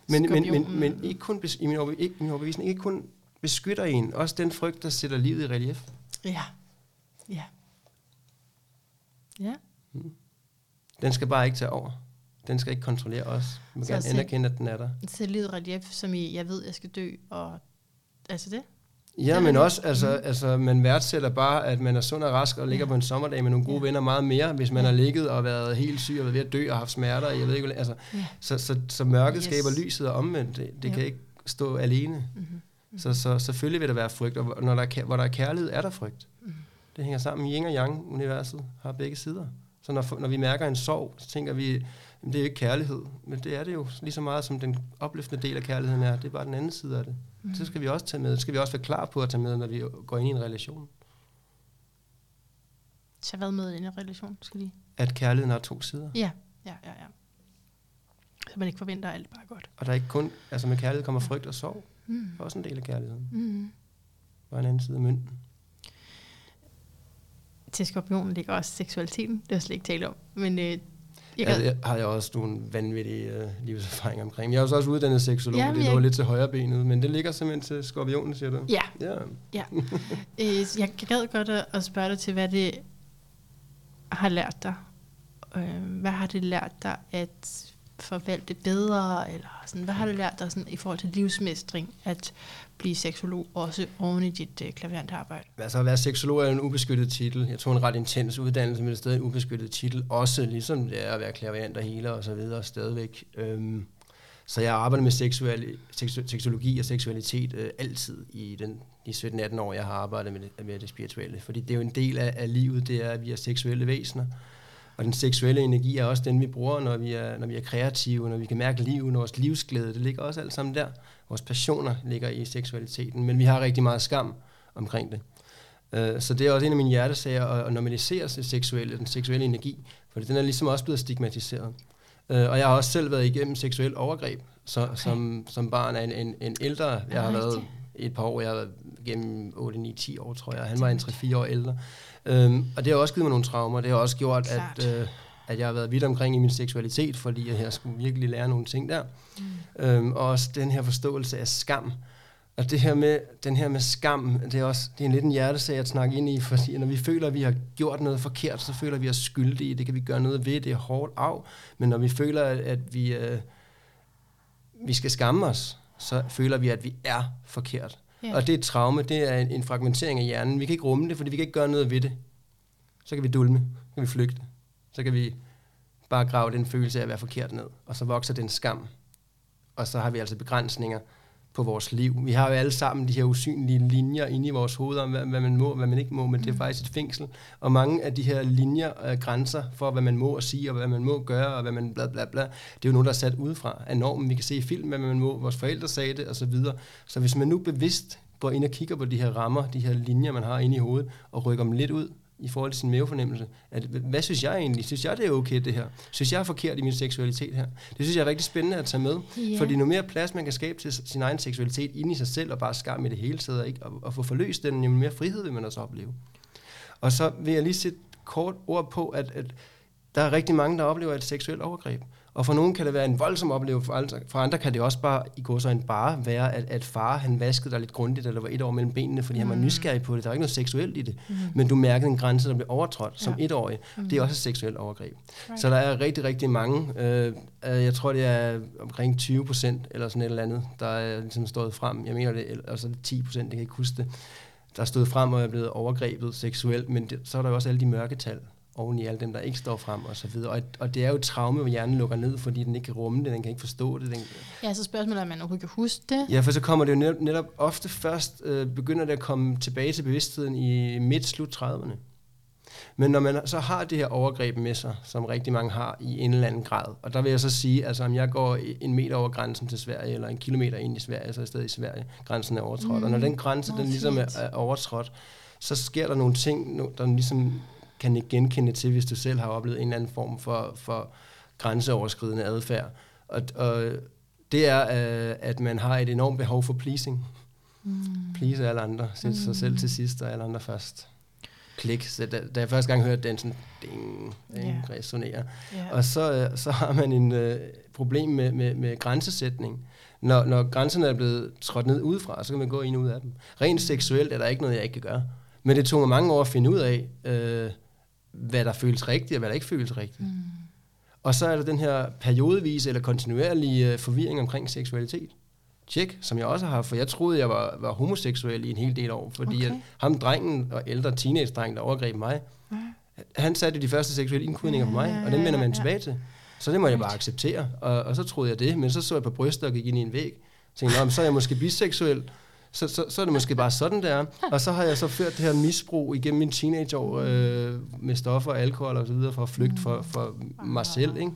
men, men, men, men ikke kun, i min, overbe, ikke, min overbevisning, ikke kun beskytter en, også den frygt, der sætter livet i relief. Ja. Ja. Ja. Hmm. Den skal bare ikke tage over. Den skal ikke kontrollere os. Vi må gerne anerkende, at den er der. livet relief, som i, jeg ved, jeg skal dø, og altså det? Ja, men også, altså, Mhm. altså, man værdsætter bare, at man er sund og rask og ligger Ja. på en sommerdag med nogle gode Ja. venner meget mere, hvis man Ja. har ligget og været helt syg og været ved at dø og haft smerter. Jeg ved ikke, altså, Ja. så, så, så mørket Yes. skaber lyset og omvendt. Det, det Ja. kan ikke stå alene. Mm-hmm. Så, så selvfølgelig vil der være frygt, og når der er, hvor der er kærlighed, er der frygt. Mhm. Det hænger sammen. Yin og Yang-universet har begge sider. Så når, når vi mærker en sorg, så tænker vi, jamen, det er jo ikke kærlighed. Men det er det jo lige så meget, som den opløftende del af kærligheden er. Det er bare den anden side af det. Mm. Så skal vi også tage med. Det skal vi også være klar på at tage med, når vi går ind i en relation. Så hvad med i en relation, skal lige? At kærligheden har to sider. Ja, ja, ja, ja. Så man ikke forventer alt bare godt. Og der er ikke kun, altså med kærlighed kommer frygt og sorg. Mm. Det er også en del af kærligheden. Mm. Og en anden side af mønten. Til skorpionen ligger også seksualiteten. Det har jeg slet ikke talt om. Men øh, jeg Jeg, altså, jeg har jeg også nogle vanvittige øh, livserfaringer omkring. Jeg er jo så også uddannet seksolog, Ja, ja, det jeg- lå lidt til højre benet, men det ligger simpelthen til skorpionen, siger du? ja, Ja. <laughs> øh, jeg gad godt at, at spørge dig til, hvad det har lært dig. Øh, hvad har det lært dig at forvalte bedre? Eller sådan, hvad har det lært dig sådan, i forhold til livsmestring at blive seksolog, også oven i dit øh, klaverende arbejde? Altså at være seksolog er en ubeskyttet titel. Jeg tog en ret intens uddannelse, men det er stadig en ubeskyttet titel. Også ligesom det er at være klaverant og healer og så videre stadigvæk. Øhm, så jeg arbejder med seksuel, seksu, seksologi og seksualitet øh, altid i den de 17-18 år, jeg har arbejdet med det, med det spirituelle. Fordi det er jo en del af, af livet, det er, at vi er seksuelle væsener. Og den seksuelle energi er også den, vi bruger, når vi er, når vi er kreative, når vi kan mærke livet, vores livsglæde. Det ligger også alt sammen der. Vores passioner ligger i seksualiteten, men vi har rigtig meget skam omkring det. Øh, Så det er også en af mine hjertesager at normalisere det seksuelle, den seksuelle energi, for den er ligesom også blevet stigmatiseret. Øh, Og jeg har også selv været igennem seksuel overgreb, så, Okay. som, som barn af en, en, en ældre. Jeg har været et par år, jeg har været gennem 8, 9, 10 år, tror jeg. Han var en 3-4 år ældre. Øhm, og det har også givet mig nogle traumer. Det har også gjort, Klart. at, øh, at jeg har været vidt omkring i min seksualitet, fordi jeg, jeg skulle virkelig lære nogle ting der. Mm. Øhm, og også den her forståelse af skam. Og det her med, den her med skam, det er også det er en lidt en hjertesag at snakke ind i, fordi når vi føler, at vi har gjort noget forkert, så føler vi os skyldige. Det kan vi gøre noget ved, det er hårdt af. Men når vi føler, at, at vi, øh, vi skal skamme os, så føler vi, at vi er forkert. Ja. Og det er et traume, det er en, en fragmentering af hjernen. Vi kan ikke rumme det, fordi vi kan ikke gøre noget ved det. Så kan vi dulme, så kan vi flygte. Så kan vi bare grave den følelse af at være forkert ned. Og så vokser den skam. Og så har vi altså begrænsninger på vores liv. Vi har jo alle sammen de her usynlige linjer inde i vores hoveder om, hvad, hvad man må og hvad man ikke må, men det er Mm. faktisk et fængsel. Og mange af de her linjer og grænser for, hvad man må og sige, og hvad man må gøre, og hvad man bla bla bla, det er jo noget, der er sat udefra af normen. Vi kan se i film, hvad man må, vores forældre sagde det, og så videre. Så hvis man nu bevidst går ind og kigger på de her rammer, de her linjer, man har inde i hovedet, og rykker dem lidt ud i forhold til sin mavefornemmelse. At, hvad synes jeg egentlig? Synes jeg, det er okay, det her? Synes jeg er forkert i min seksualitet her? Det synes jeg er rigtig spændende at tage med. Ja. Fordi nu mere plads, man kan skabe til sin egen seksualitet inde i sig selv, og bare skam i det hele taget, ikke? Og, og få forløst den, jo mere frihed vil man også opleve. Og så vil jeg lige sætte kort ord på, at, at der er rigtig mange, der oplever et seksuelt overgreb. Og for nogen kan det være en voldsom oplevelse, for andre, for andre kan det også bare, i går så en bare være, at, at far han vaskede dig lidt grundigt, eller var et år mellem benene, fordi mm. han var Mm. nysgerrig på det. Der er ikke noget seksuelt i det. Mm. Men du mærkede en grænse, der blev overtrådt som Ja. etårig. Mm. Det er også et seksuelt overgreb. Right. Så der er rigtig, rigtig mange. Øh, øh, jeg tror, det er omkring 20 procent eller sådan et eller andet, der er ligesom stået frem. Jeg mener det, og så er det 10 procent, jeg kan ikke huske det, der er stået frem og er blevet overgrebet seksuelt, men det, så er der jo også alle de mørketal oven i alle dem, der ikke står frem og så videre. Og, og det er jo et traume, hvor hjernen lukker ned, fordi den ikke kan rumme det, den kan ikke forstå det. Den, Ja, så spørgsmålet er, om man overhovedet kan huske det. ja, for så kommer det jo netop, netop ofte først, øh, begynder det at komme tilbage til bevidstheden i midt-slut 30'erne. Men når man så har det her overgreb med sig, som rigtig mange har i en eller anden grad, og der vil jeg så sige, altså om jeg går en meter over grænsen til Sverige, eller en kilometer ind i Sverige, så er jeg stadig i Sverige, grænsen er overtrådt. Mm. Og når den grænse, den ligesom er, er overtrådt, så sker der nogle ting, der ligesom kan ikke genkende til, hvis du selv har oplevet en eller anden form for, for grænseoverskridende adfærd. Og, og det er, øh, at man har et enormt behov for pleasing. Mm. Please alle andre. Sæt sig selv til sidst, og alle andre først. Klik. Så da, da jeg første gang hørte den, sådan, ding, yeah. Ja. resonerer. Ja. Og så, øh, så har man en øh, problem med, med, med grænsesætning. Når, når grænserne er blevet trådt ned udefra, så kan man gå ind og ud af dem. Rent seksuelt er der ikke noget, jeg ikke kan gøre. Men det tog mig mange år at finde ud af, øh, hvad der føles rigtigt, og hvad der ikke føles rigtigt. Mm. Og så er der den her periodevise eller kontinuerlige øh, forvirring omkring seksualitet. tjek, som jeg også har for jeg troede, jeg var, var homoseksuel i en hel del år, fordi Okay. at ham drengen og ældre teenage-dreng, der overgreb mig, Ja. han satte de første seksuelle indkodninger på mig, Ja, og den vender man tilbage til. Så det må jeg bare acceptere, og, og så troede jeg det, men så så jeg på bryster og gik ind i en væg, tænkte, "Nå, men så er jeg måske biseksuel, så, så, så er det måske bare sådan, der. Og så har jeg så ført det her misbrug igennem min teenageår øh, med stoffer, alkohol og så videre, for at flygte for, for mig selv, ikke?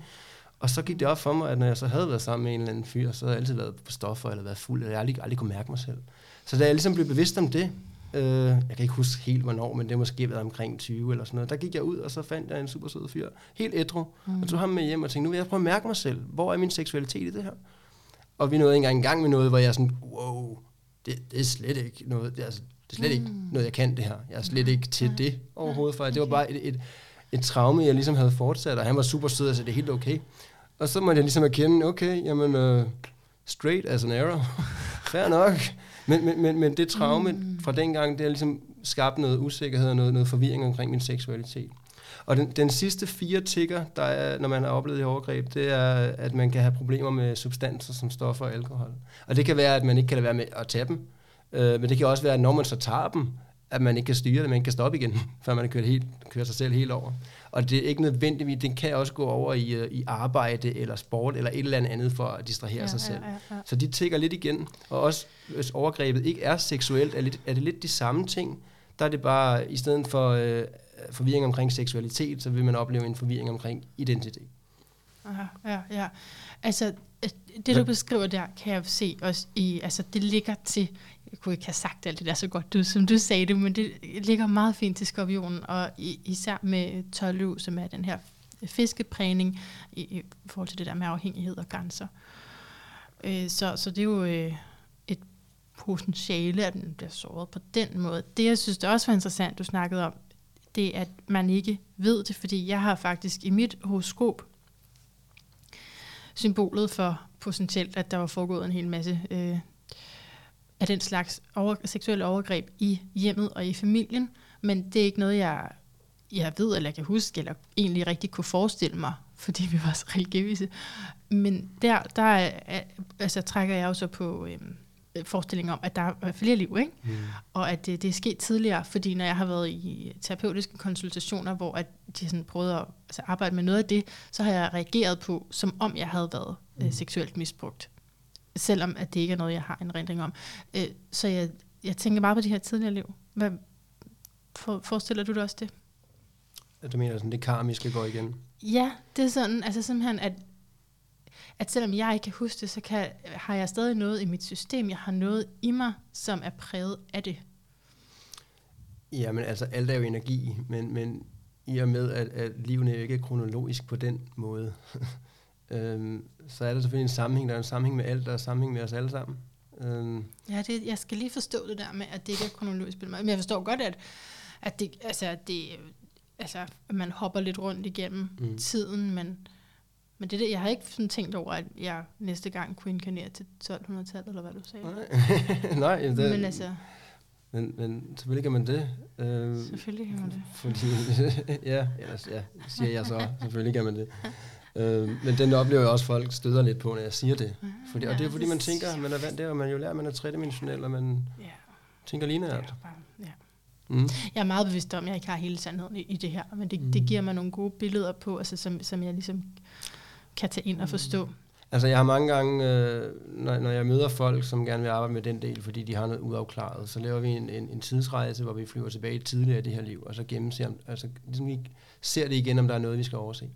Og så gik det op for mig, at når jeg så havde været sammen med en eller anden fyr, så havde jeg altid været på stoffer eller været fuld, og jeg aldrig, aldrig kunne mærke mig selv. Så da jeg ligesom blev bevidst om det, øh, jeg kan ikke huske helt hvornår, men det måske været omkring 20 eller sådan noget, der gik jeg ud, og så fandt jeg en super sød fyr, helt ædru, mm. og tog ham med hjem og tænkte, nu vil jeg prøve at mærke mig selv. Hvor er min seksualitet i det her? Og vi nåede engang en gang med noget, hvor jeg er sådan, wow, det, det er slet ikke noget, det er, altså, det er slet ikke noget, jeg kan det her. Jeg er slet ikke til det overhovedet, for det var bare et, et, et traume, jeg ligesom havde fortsat, og han var super sød, altså det er helt okay. Og så måtte jeg ligesom erkende, okay, jamen, uh, straight as an arrow, <laughs> fair nok. Men, men, men, men det traume mm. fra dengang, det har ligesom skabt noget usikkerhed og noget, noget forvirring omkring min seksualitet. Og den, den sidste fire tigger, der er, når man har oplevet det overgreb, det er, at man kan have problemer med substanser som stoffer og alkohol. Og det kan være, at man ikke kan lade være med at tage dem, øh, men det kan også være, at når man så tager dem, at man ikke kan styre det, man ikke kan stoppe igen, <laughs> før man har kørt, helt, kørt sig selv helt over. Og det er ikke nødvendigvis, det kan også gå over i, øh, i arbejde eller sport eller et eller andet for at distrahere ja, sig selv. Ja, ja. Så de tigger lidt igen. Og også hvis overgrebet ikke er seksuelt, er, lidt, er det lidt de samme ting. Der er det bare, i stedet for øh, forvirring omkring seksualitet, så vil man opleve en forvirring omkring identitet. Aha, ja, ja. Altså, øh, det du beskriver der, kan jeg se også i, altså det ligger til, jeg kunne ikke have sagt alt det der så godt, du, som du sagde det, men det ligger meget fint til skorpionen, og i, især med tolv som er den her fiskeprægning i, i forhold til det der med afhængighed og grænser. Øh, så, så det er jo øh, et potentiale, at den bliver såret på den måde. Det, jeg synes, det også var interessant, du snakkede om, det at man ikke ved det, fordi jeg har faktisk i mit horoskop symbolet for potentielt, at der var foregået en hel masse øh, af den slags over, seksuelle overgreb i hjemmet og i familien, men det er ikke noget, jeg, jeg ved, eller jeg kan huske, eller egentlig rigtig kunne forestille mig, fordi vi var så religiøse. Men der, der er- altså, trækker jeg jo så på øh, forestillingen om, at der er flere liv, ikke? Mm. og at det, det er sket tidligere, fordi når jeg har været i terapeutiske konsultationer, hvor at de sådan prøvede at altså arbejde med noget af det, så har jeg reageret på, som om jeg havde været øh, seksuelt misbrugt. Selvom at det ikke er noget, jeg har en rendring om. Øh, så jeg, jeg tænker bare på de her tidligere liv. Hvad, for, forestiller du dig også det? Du mener sådan, det karmiske går igen? Ja, det er sådan, altså simpelthen, at, at selvom jeg ikke kan huske det, så kan, har jeg stadig noget i mit system. Jeg har noget i mig, som er præget af det. Jamen altså, alt er jo energi, men, men i og med, at, at livene jo ikke er kronologisk på den måde, <laughs> øhm, så er der selvfølgelig en sammenhæng. Der er en sammenhæng med alt, der er en sammenhæng med os alle sammen. Øhm, Ja, det, jeg skal lige forstå det der med, at det ikke er kronologisk billede. Men jeg forstår godt, at, at, det, altså, det, altså, man hopper lidt rundt igennem mm. tiden, men, men det, jeg har ikke sådan tænkt over, at jeg næste gang kunne inkarnere til 1200-tallet, eller hvad du sagde. nej, <laughs> nej det, men altså, men, men selvfølgelig kan man det. Øhm, selvfølgelig kan man det. Fordi, <laughs> ja, ellers, ja, siger jeg så. <laughs> Selvfølgelig kan man det. Øh, men den oplever jeg også, at folk støder lidt på, når jeg siger det. Fordi, og det er fordi, man tænker, at man er vant der, og man jo lærer, at man er tredimensionel, og man Ja, tænker lineært. ja. Mm. Jeg er meget bevidst om, at jeg ikke har hele sandheden i, i det her, men det, Mm. det giver mig nogle gode billeder på, altså, som, som jeg ligesom kan tage ind og forstå. Altså, jeg har mange gange, øh, når, når jeg møder folk, som gerne vil arbejde med den del, fordi de har noget uafklaret, så laver vi en, en, en tidsrejse, hvor vi flyver tilbage tidligere i det her liv, og så gennemser, altså, ligesom vi ser det igen, om der er noget, vi skal overse.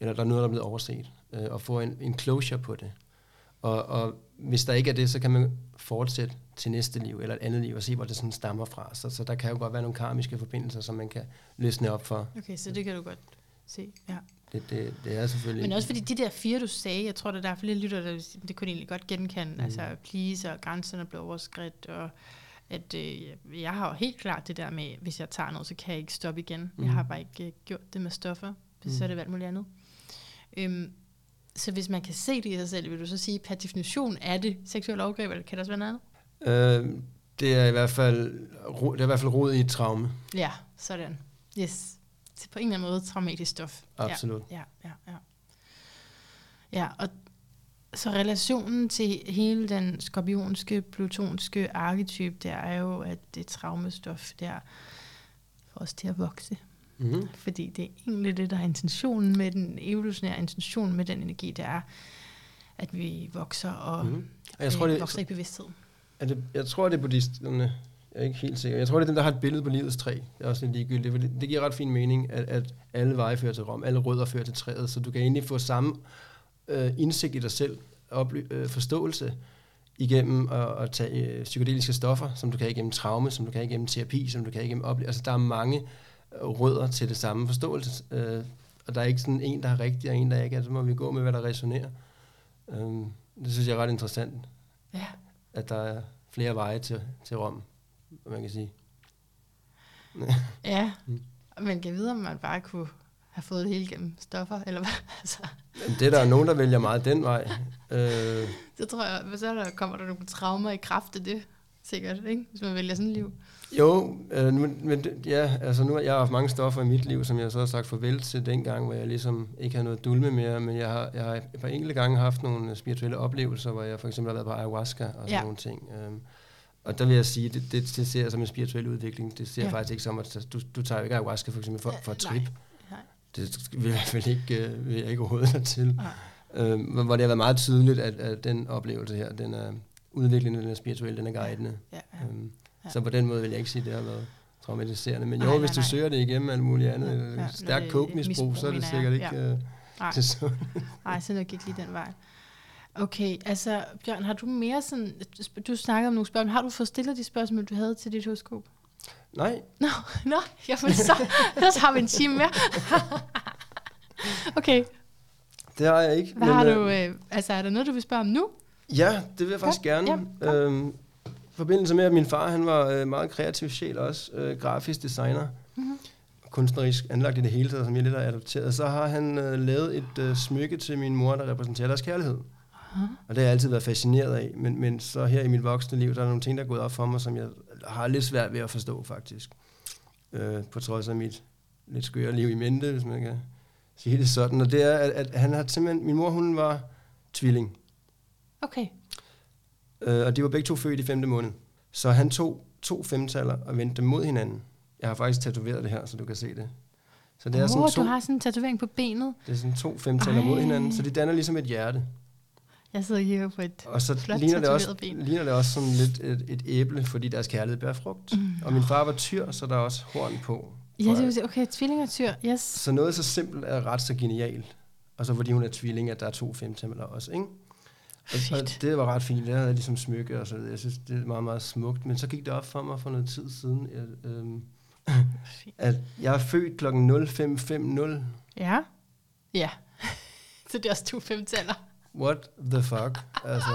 Eller der er noget, der er blevet overset, øh, og få en, en closure på det. Og, og hvis der ikke er det, så kan man fortsætte til næste liv, eller et andet liv, og se, hvor det sådan stammer fra. Så, så der kan jo godt være nogle karmiske forbindelser, som man kan løsne op for. Okay, så det kan du godt se. Ja. Det, det, det er selvfølgelig... Men også fordi de der fire, du sagde, jeg tror, der er flere lytter, der det kunne egentlig godt genkende. Mm. Altså, please, og grænserne blev overskridt, og at øh, jeg har jo helt klart det der med, hvis jeg tager noget, så kan jeg ikke stoppe igen. Mm. Jeg har bare ikke øh, gjort det med stoffer, så Mm. er det alt muligt andet. Øhm, så hvis man kan se det i sig selv, vil du så sige, per definition er det seksuel overgreb, eller kan der også være noget andet? Øh, det er i hvert fald det er i hvert fald rod i et traume. Ja, sådan. Yes. På en eller anden måde traumatisk stof. Absolut. Ja, ja, ja. Ja, og Så relationen til hele den skorpionske, plutonske arketype, det er jo, at det traumestof der får os til at vokse. Mm-hmm. Fordi det er egentlig det, der er intentionen med den evolutionære intention med den energi, det er, at vi vokser og Mm-hmm. Jeg øh, tror, det, vokser i bevidsthed. er det, jeg tror, det er buddhisterne. Jeg er ikke helt sikker. Jeg tror, det er dem, der har et billede på livets træ. Det er også lidt ligegyldigt, det, det giver ret fin mening, at, at alle veje fører til Rom, alle rødder fører til træet, så du kan egentlig få samme øh, indsigt i dig selv, oply- øh, forståelse igennem at, at tage øh, psykedeliske stoffer, som du kan igennem traume, som du kan igennem terapi, som du kan igennem oplevelse. Altså, der er mange øh, rødder til det samme forståelse, øh, og der er ikke sådan en, der er rigtig, og en, der ikke er. Så må vi gå med, hvad der resonerer. Um, det synes jeg er ret interessant, Ja. at der er flere veje til, til Rom, hvad man kan sige. Ja, <laughs> Mm. men kan vide, om man bare kunne have fået det hele gennem stoffer, eller hvad? <laughs> Altså, det er der nogen, der vælger meget den vej. Øh, det tror jeg, så der kommer der nogle traumer i kraft af det, sikkert, ikke? Hvis man vælger sådan et liv. jo, øh, men, ja, altså nu har jeg haft mange stoffer i mit liv, som jeg så har sagt farvel til dengang, hvor jeg ligesom ikke har noget dulme mere, men jeg har, jeg har et par enkelte gange haft nogle spirituelle oplevelser, hvor jeg for eksempel har været på ayahuasca og sådan Ja. nogle ting. Øh, og der vil jeg sige, det, det, det ser jeg som en spirituel udvikling. Det ser jeg Ja. faktisk ikke som, at du, du tager jo ikke ayahuasca for eksempel for, for et trip. Nej. Det vil jeg i hvert fald ikke, øh, vil jeg ikke overhovedet have til. Nej. Øh, hvor det har været meget tydeligt, at, at den oplevelse her, den er udviklende, den er spirituel, den er guidende. Ja, ja. Øhm, Ja. Så på den måde vil jeg ikke sige, at det har været traumatiserende. Men jo, Nej, nej, hvis du nej. søger det igennem alt muligt andet, Ja, ja, ja, stærk coke-misbrug, misbrug, så er det sikkert jeg. ikke Ja. øh, Nej. til. Nej, så nok ikke lige den vej. Okay, altså Bjørn, har du mere sådan, du snakker om nogle spørgsmål, har du fået stillet de spørgsmål, du havde til dit horoskop? Nej, Nå, nå, jamen så, så har vi en time mere. okay, det har jeg ikke. hvad har øh, du, øh, altså er der noget, du vil spørge om nu? Ja, det vil jeg faktisk Godt. gerne. Ja, øhm, forbindelse med, at min far han var øh, meget kreativ sjæl også, øh, grafisk designer, Mhm. kunstnerisk anlagt i det hele taget, som jeg lidt har adopteret, så har han øh, lavet et øh, smykke til min mor, der repræsenterer deres kærlighed. Aha. Og det har jeg altid været fascineret af, men, men så her i mit voksne liv, der er nogle ting, der er gået op for mig, som jeg har lidt svært ved at forstå faktisk. Øh, på trods af mit lidt skøre liv i mente, hvis man kan sige det sådan. Og det er, at, at han har simpelthen, min mor hun var tvilling, Okay, øh, og de var begge to født i femte måned. Så han tog to femtaller og vendte dem mod hinanden. Jeg har faktisk tatoveret det her, så du kan se det. Så det er sådan oh, to, du har sådan en tatovering på benet. det er sådan to femtaller mod hinanden, så de danner ligesom et hjerte. Jeg sidder hier på et... Og så Flot ligner det, også, ben. ligner det også sådan lidt et, et æble, fordi deres kærlighed bærer frugt. Mm. Og min far var tyr, så der er også horn på. Ja, det vil sige, okay, tvilling og tyr, yes. Så noget så simpelt er ret så genialt. Og så fordi hun er tvilling, at der er to femtemmeler også, ikke? Og, og det var ret fint. Det havde jeg ligesom smykke og så videre. Jeg synes, det er meget, meget smukt. Men så gik det op for mig for noget tid siden, at, Fint. at jeg er født klokken 05.50. Ja. Ja. <laughs> så det er også to femtaller. What the fuck? Altså,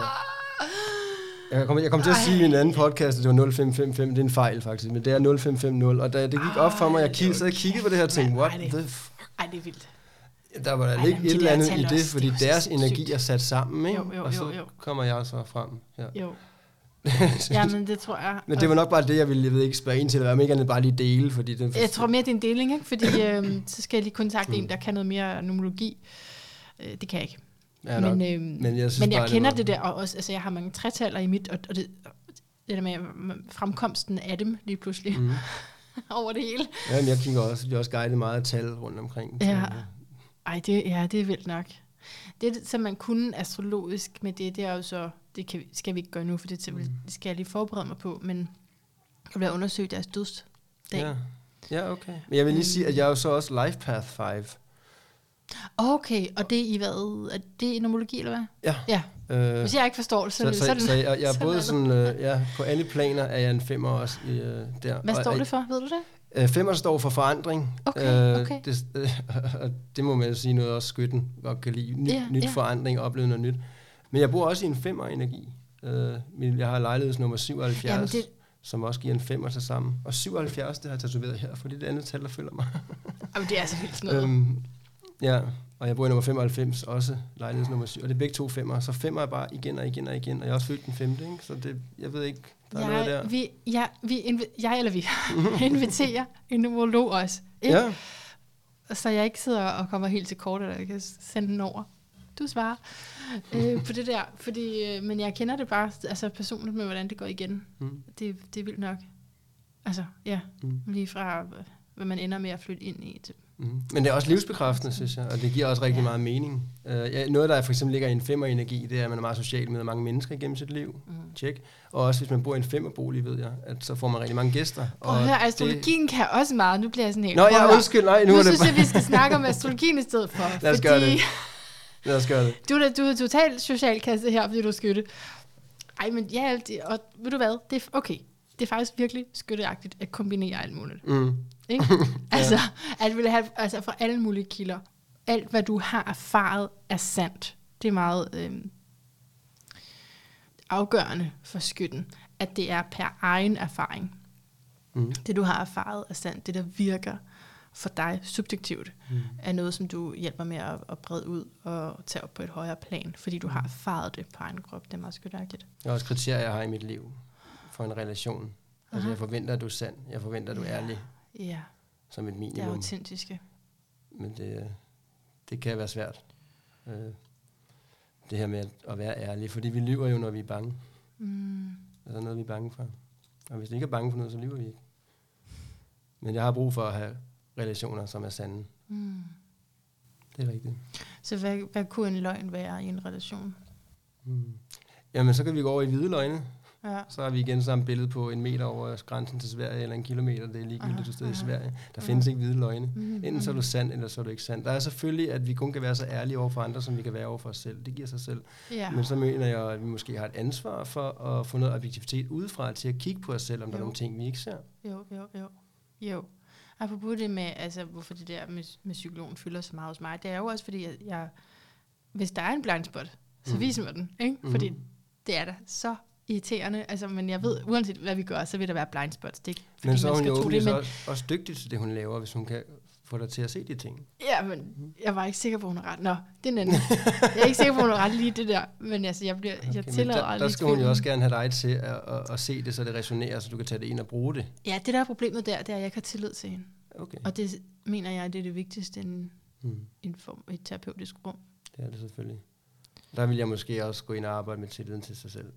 jeg kom, jeg kom til at sige i en anden podcast, at det var 0555. Det er en fejl faktisk, men det er 0550. Og da det gik op for mig, jeg kiggede, så jeg kiggede på det her og tænkte, what the fuck? Ej, det er vildt. Der var der Ej, ikke et eller andet i det, fordi det er jo deres energi er sat sammen, ikke? Jo, jo, og så jo, jo. kommer jeg så frem. Ja. Jo. <laughs> ja, men det tror jeg. Men det var nok bare det, jeg ville, jeg ved ikke, spørge ind til, eller om ikke andet bare lige dele, fordi den Jeg tror mere, det er en deling, ikke? Fordi øhm, så skal jeg lige kontakte Mm. en, der kan noget mere numerologi. Øh, det kan jeg ikke. Ja, nok. men, øhm, men jeg, synes men jeg bare, kender var, det der, og også, altså jeg har mange tretaller i mit, og, og det, det der med mm, fremkomsten af dem lige pludselig Mm. <laughs> over det hele. Ja, men jeg kigger også, de er også guidet meget af tal rundt omkring. så- Ja. Ej, det, ja, det er vildt nok. Det, som man kunne astrologisk med det, det er jo så, det kan, skal vi ikke gøre nu, for det, til, Mm. det skal jeg lige forberede mig på, men jeg vil undersøge deres dødsdag. Ja. ja, okay. Men jeg vil lige sige, at jeg er jo så også Life Path 5. Okay, og det er i hvad? Er det i nomologi, eller hvad? Ja. Ja, Øh, hvis jeg ikke forstår det, så, så, så, så, er det... så jeg, jeg er både sådan, øh, ja, på alle planer er jeg en femmer også øh, der. Hvad står og- det for? Ved du det? Øh, femmer står for forandring. Okay, okay. Det, øh, <laughs> og det må man jo sige noget også skytten godt kan lide. Ny, Ja, nyt ja. forandring, opleve noget nyt. Men jeg bor også i en femmer energi. Øh, jeg har lejlighedsnummer 77, Jamen, det... det- som også giver en femmer til sammen. Og 77, det har jeg tatoveret her, for det er det andet tal, der følger mig. Jamen, det er så vildt sådan <laughs> noget. øhm, ja, og jeg bor i nummer 95, også lejlighedsnummer 7. Og det er begge to femmer. Så femmer er bare igen og igen og igen. Og jeg er også født den femte, ikke? så det, jeg ved ikke, der er noget der. jeg, vi, ja, vi jeg eller vi <laughs> inviterer en numerolog også. Ikke? Ja, Så jeg ikke sidder og kommer helt til kort, eller jeg kan sende den over. du svarer øh, på det der. Fordi, øh, men jeg kender det bare altså personligt med, hvordan det går igen. Mm. Det, det er vildt nok. Altså, ja. Mm. Lige fra, hvad man ender med at flytte ind i. Til. Mm. Men det er også livsbekræftende, synes jeg, og det giver også rigtig Ja. meget mening. Uh, ja, noget, der for eksempel ligger i en femmer-energi, det er, at man er meget social med mange mennesker igennem sit liv. Mm. Tjek. Og også hvis man bor i en femmerbolig, ved jeg, at så får man rigtig mange gæster. Prøv høre, astrologien kan også meget. Nu bliver jeg sådan helt... Nå, ja, undskyld, nej, nu, Nu er det synes bare... jeg, vi skal snakke om astrologien i stedet for. Lad os fordi gøre det. Lad os gøre det. <laughs> Du, er du er totalt socialkasse her, fordi du er skytte. Ej, men ja, det, og ved du hvad? Det er, okay, det er faktisk virkelig skytteagtigt at kombinere alt muligt. Mm. Ikke? <laughs> altså, at ville have, altså fra alle mulige kilder. Alt, hvad du har erfaret, er sandt. Det er meget øhm, afgørende for skytten, at det er per egen erfaring. Mm. Det, du har erfaret, er sandt. Det, der virker for dig subjektivt, Mm. er noget, som du hjælper med at, at brede ud og tage op på et højere plan, fordi du har erfaret det på egen krop. Det er meget skytteagtigt. Det er også kriterier, jeg har i mit liv for en relation. Altså, Aha. jeg forventer, at du er sand. Jeg forventer, at du er Ja. ærlig Ja, som et det er minimum. autentiske. Men det, det kan være svært. Øh, det her med at, være ærlig. Fordi vi lyver jo, når vi er bange. Mm. Er der noget, vi er bange for? Og hvis vi ikke er bange for noget, så lyver vi ikke. Men jeg har brug for at have relationer, som er sande. Mm. Det er rigtigt. Så hvad, hvad kunne en løgn være i en relation? Mm. Jamen, så kan vi gå over i hvide løgne. Ja. Så har vi igen samme billede på en meter over grænsen til Sverige, eller en kilometer, det er ligegyldigt, Aha, du stedet i. Sverige. Der Aha. findes ikke hvide løgne. Mm. Enten så er du sand, eller så er du ikke sand. Der er selvfølgelig, at vi kun kan være så ærlige over for andre, som vi kan være over for os selv. Det giver sig selv. Ja. Men så mener jeg, at vi måske har et ansvar for at få noget objektivitet udefra til at kigge på os selv, om der er Jo. nogle ting, vi ikke ser. Jo, jo, jo. Jo. Apropos det med, altså, hvorfor det der med, med psykologen fylder så meget hos mig, det er jo også fordi, at jeg, hvis der er en blind spot, så Mm. viser mig den, ikke? Mhm. Fordi det er da så irriterende, altså, men jeg ved, uanset hvad vi gør, så vil der være blind spots. Det er ikke, Men så er hun jo det, men, også, også dygtig til det, hun laver, hvis hun kan få dig til at se de ting. ja, men jeg var ikke sikker på, at hun har ret. Nå, det er en anden. jeg er ikke sikker på, at hun har ret lige det der, men altså, jeg, bliver, jeg men tillader der, aldrig der skal hun jo også gerne have dig til at, at, at se det, så det resonerer, så du kan tage det ind og bruge det. Ja, det der er problemet der, det er, at jeg ikke har tillid til hende. Okay. Og det mener jeg, det er det vigtigste i en, Mm. en form, et terapeutisk rum. Det er det selvfølgelig. Der vil jeg måske også gå ind og arbejde med tilliden til sig selv.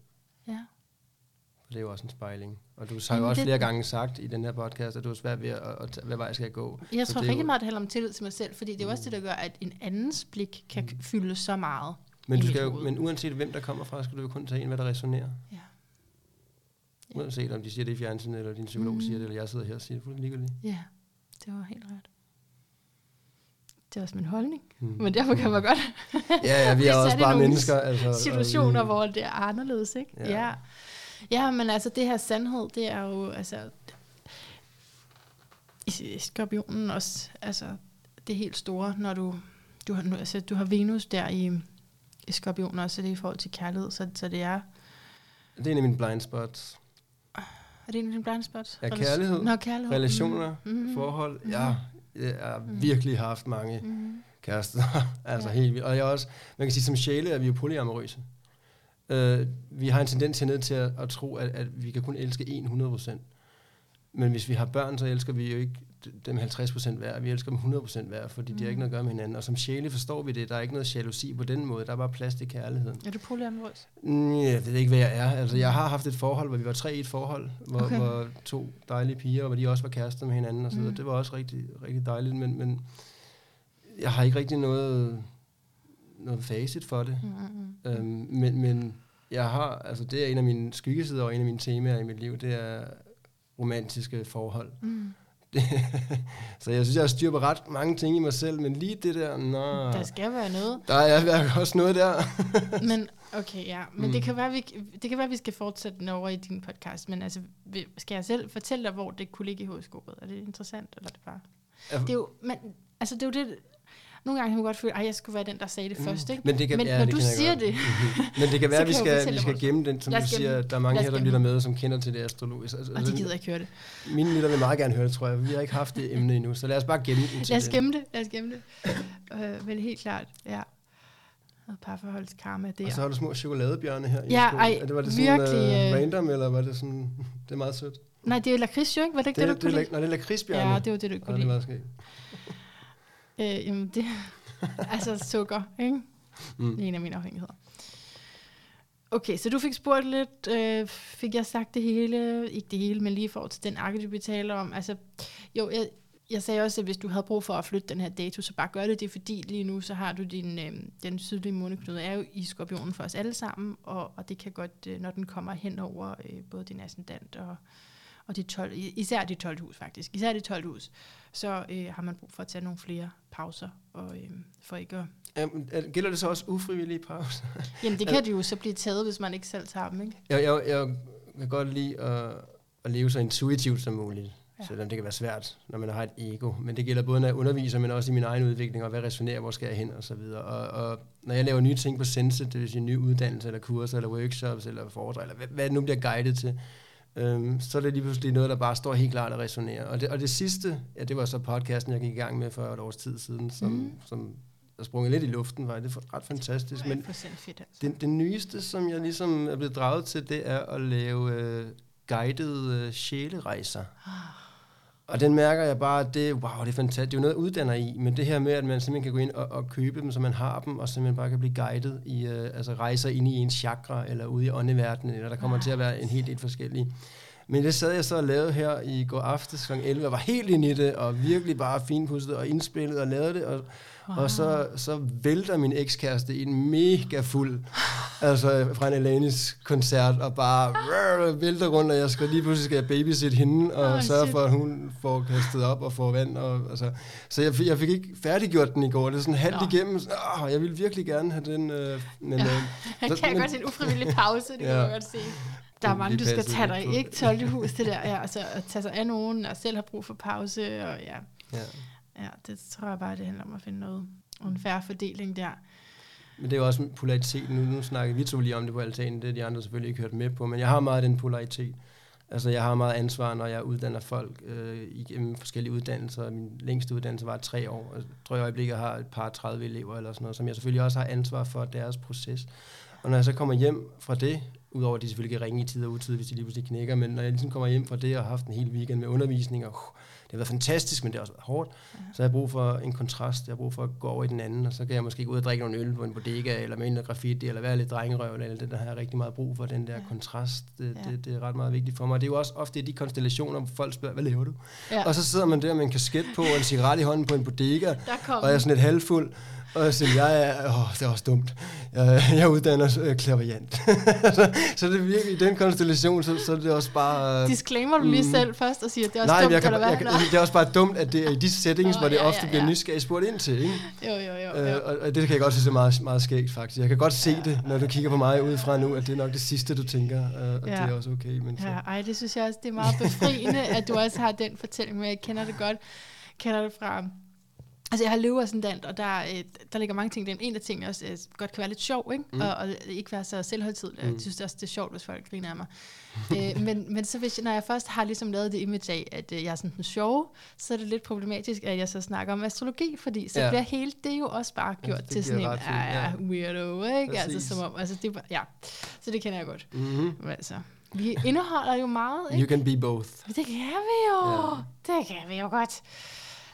For det er jo også en spejling. Og du har jo også det- flere gange sagt i den her podcast, at du er svært ved at, at tage, hvad vej skal jeg gå. Jeg Så tror rigtig jo- meget, det handler om tillid til mig selv, fordi det er jo også det, der gør, at en andens blik kan Mm. fylde så meget. Men, du skal jo, men uanset hvem der kommer fra, skal du jo kun tage ind, hvad der resonerer. Ja. Ja. Uanset om de siger det i fjernsynet, eller din psykolog Mhm. siger det, eller jeg sidder her og siger det, fuldstændig ligegyldigt. Ja, det var helt ret. Det er også min holdning. Mm. Men derfor kan man godt Ja, ja, vi <laughs> er også bare mennesker. Altså, og situationer, vi- hvor det er anderledes, ikke? Ja. Ja. Ja. men altså det her sandhed, det er jo, altså, skorpionen også, altså det helt store, når du, du har, altså, du har Venus der i, i skorpionen også, så det er i forhold til kærlighed, så, så det er, Det er en af mine blind spots. er det en af dine blind spots? Ja, kærlighed, Nå, kærlighed. Relationer, Mhm. forhold. Mhm. Ja, jeg har Mhm. virkelig haft mange Mm. kærester. <laughs> altså Ja. helt vildt. Og jeg også, man kan sige, som sjæle er vi jo polyamorøse. Uh, vi har en tendens ned til at, at tro, at, at vi kan kun elske en 100%. Men hvis vi har børn, så elsker vi jo ikke dem 50% hver. Vi elsker dem 100% hver, fordi mm. de har ikke Mhm. noget at gøre med hinanden. Og som sjæle forstår vi det. Der er ikke noget jalousi på den måde. Der er bare plads til kærligheden. Er du polyamorøs? Mm, Jeg ved ikke, hvad jeg er. Altså, jeg har haft et forhold, hvor vi var tre i et forhold, hvor, okay. Hvor to dejlige piger, hvor de også var kærester med hinanden og så videre. Mm. Det var også rigtig, rigtig dejligt, men, men jeg har ikke rigtig noget, noget facit for det. Mm-hmm. Øhm, men, men jeg har, altså det er en af mine skyggesider og en af mine temaer i mit liv, det er romantiske forhold. Mm. <laughs> så jeg synes, jeg har styr på ret mange ting i mig selv, men lige det der, nå, Der skal være noget. der er der er også noget der. <laughs> Men okay, ja. Men Mm. det kan være, vi, det kan være, vi skal fortsætte den over i din podcast. Men altså, skal jeg selv fortælle dig, hvor det kunne ligge i horoskopet? Er det interessant, eller er det bare... Ja. Det er jo, men, altså, det er jo det... Nogle gange kan man godt føle, at jeg skulle være den, der sagde det først, ikke? Men, det kan, Men ja, når det du siger det, Mhm. Men det kan <laughs> være, at vi skal, vi skal gemme den, som du siger, der er mange her, der lytter med, som kender til det astrologiske. Altså, og de gider ikke høre det. Mine lytter vil meget gerne høre det, tror jeg. Vi har ikke haft det emne endnu, så lad os bare gemme den til Lad os det. gemme det, lad os gemme det. øh, men helt klart, ja. Noget parforholdskarma der. Og så har du små chokoladebjørne her. i Ja, ej, Er det, var det sådan virkelig, uh, random, eller var det sådan... <laughs> Det er meget sødt. Nej, det er jo lakrids jo, ikke? Var det ikke Det, det, det, du det, kunne det, når det er lakridsbjørne. Ja, det var det, du kunne det er lide. meget skægt. Øh, jamen det, <laughs> altså sukker, ikke? Mm. En af mine afhængigheder. Okay, så du fik spurgt lidt, øh, fik jeg sagt det hele, ikke det hele, men lige for til den arketype, vi taler om. Altså, jo, jeg, jeg sagde også, at hvis du havde brug for at flytte den her dato, så bare gør det. Det er fordi lige nu, så har du din, øh, den sydlige måneknude er jo i skorpionen for os alle sammen, og, og det kan godt, øh, når den kommer hen over øh, både din ascendant og, og det 12, især det 12 hus faktisk, især det 12 hus, så øh, har man brug for at tage nogle flere pauser, og, øh, for ikke at... Gælder det så også ufrivillige pauser? <laughs> Jamen det kan det jo så blive taget, hvis man ikke selv tager dem, ikke? Jeg, jeg, jeg kan godt lide at, at leve så intuitivt som muligt. Ja. Selvom det kan være svært, når man har et ego. Men det gælder både, når jeg underviser, men også i min egen udvikling, og hvad resonerer, hvor skal jeg hen, og så videre. Og, og når jeg laver nye ting på Sense, det vil sige nye uddannelser, eller kurser, eller workshops, eller foredrag, eller hvad, hvad det nu bliver guidet til, øhm, så er det lige pludselig noget, der bare står helt klart og resonerer. Og det, og det sidste, ja, det var så podcasten, jeg gik i gang med for et års tid siden, som, mm. som der sprunget lidt i luften, var det ret fantastisk. Men fedt, altså. det, det nyeste, som jeg ligesom er blevet draget til, det er at lave øh, guidede øh, sjælerejser. Ah og den mærker jeg bare, at det, wow, det er fantastisk. Det er jo noget, jeg uddanner i, men det her med, at man simpelthen kan gå ind og, og købe dem, så man har dem, og simpelthen bare kan blive guidet i, uh, altså rejser ind i ens chakra, eller ude i åndeverdenen, eller der kommer til at være en helt et forskellige. Men det sad jeg så og lavede her i går aftes kl. 11, og var helt ind i det, og virkelig bare finpudset og indspillet og lavede det, og Wow. Og så, så vælter min ekskæreste en mega fuld, altså fra en Alanis koncert, og bare rrr, vælter rundt, og jeg skal lige pludselig skal jeg babysit hende, og oh, sørge for, at hun får kastet op og får vand. Og, altså, så jeg, jeg fik ikke færdiggjort den i går. Det er sådan halvt Nå. igennem. Så, åh, jeg ville virkelig gerne have den. Øh, men, ja. øh, jeg kan men, godt se en ufrivillig pause, det ja. kan jeg godt se. Der er mange, du skal tage dig ikke 12 hus, det der, ja, altså at tage sig af nogen, og selv have brug for pause, og ja. ja. Ja, det tror jeg bare, det handler om at finde noget, en færre fordeling der. Men det er jo også polaritet. Nu, nu snakker vi to lige om det på altanen, det er de andre selvfølgelig ikke hørt med på, men jeg har meget den polaritet. Altså, jeg har meget ansvar, når jeg uddanner folk øh, igennem forskellige uddannelser. Min længste uddannelse var tre år. Jeg tror i øjeblikket, jeg har et par 30 elever eller sådan noget, som jeg selvfølgelig også har ansvar for deres proces. Og når jeg så kommer hjem fra det, udover at de selvfølgelig kan ringe i tid og utid, hvis de lige pludselig knækker, men når jeg ligesom kommer hjem fra det og har haft en hel weekend med undervisning og uh, har været fantastisk, men det har også været hårdt. Ja. Så jeg har brug for en kontrast, jeg har brug for at gå over i den anden, og så kan jeg måske gå ud og drikke nogle øl på en bodega, eller med en graffiti, eller være lidt drengerøv, eller det der har jeg rigtig meget brug for, den der ja. kontrast. Det, ja. det, det, er ret meget vigtigt for mig. Det er jo også ofte de konstellationer, hvor folk spørger, hvad laver du? Ja. Og så sidder man der med en kasket på, og en cigaret i hånden på en bodega, og jeg er sådan lidt halvfuld, og siger, jeg er, åh, det er også dumt. Jeg, jeg uddanner øh, klaverjant. <laughs> så, så det er virkelig, i den konstellation, så, så er det også bare... Øh, Disclaimer du lige mm, selv først og siger, det er også nej, dumt, jeg kan, jeg, kan, det er også bare dumt, at det er i de settings, oh, hvor det ja, ofte ja, ja. bliver nysgerrig spurgt ind til. Ikke? Jo, jo, jo. Øh, og, og, det kan jeg godt synes er meget, meget skægt, faktisk. Jeg kan godt se ja, det, når du kigger på mig udefra nu, at det er nok det sidste, du tænker, øh, og ja. det er også okay. Men så. Ja, ej, det synes jeg også, det er meget befriende, at du også har den fortælling med, jeg kender det godt, kender det fra Altså jeg har løveascendant, og der, øh, der ligger mange ting. Det er en af tingene også øh, godt kan være lidt sjov, ikke? Mm. Og, og ikke være så selvhøjtidlig. Mm. Jeg synes også, det er sjovt, hvis folk griner af mig. øh, men, men så hvis, når jeg først har ligesom lavet det image af, at øh, jeg er sådan den sjove, så er det lidt problematisk, at jeg så snakker om astrologi, fordi så ja. bliver hele det jo også bare gjort ja, til sådan en ja, ja, weirdo, ikke? Præcis. Altså som om, altså det, ja. Så det kender jeg godt. Mm-hmm. Men altså, vi indeholder jo meget, ikke? You can be both. Det kan vi jo. Ja. Det kan vi jo godt.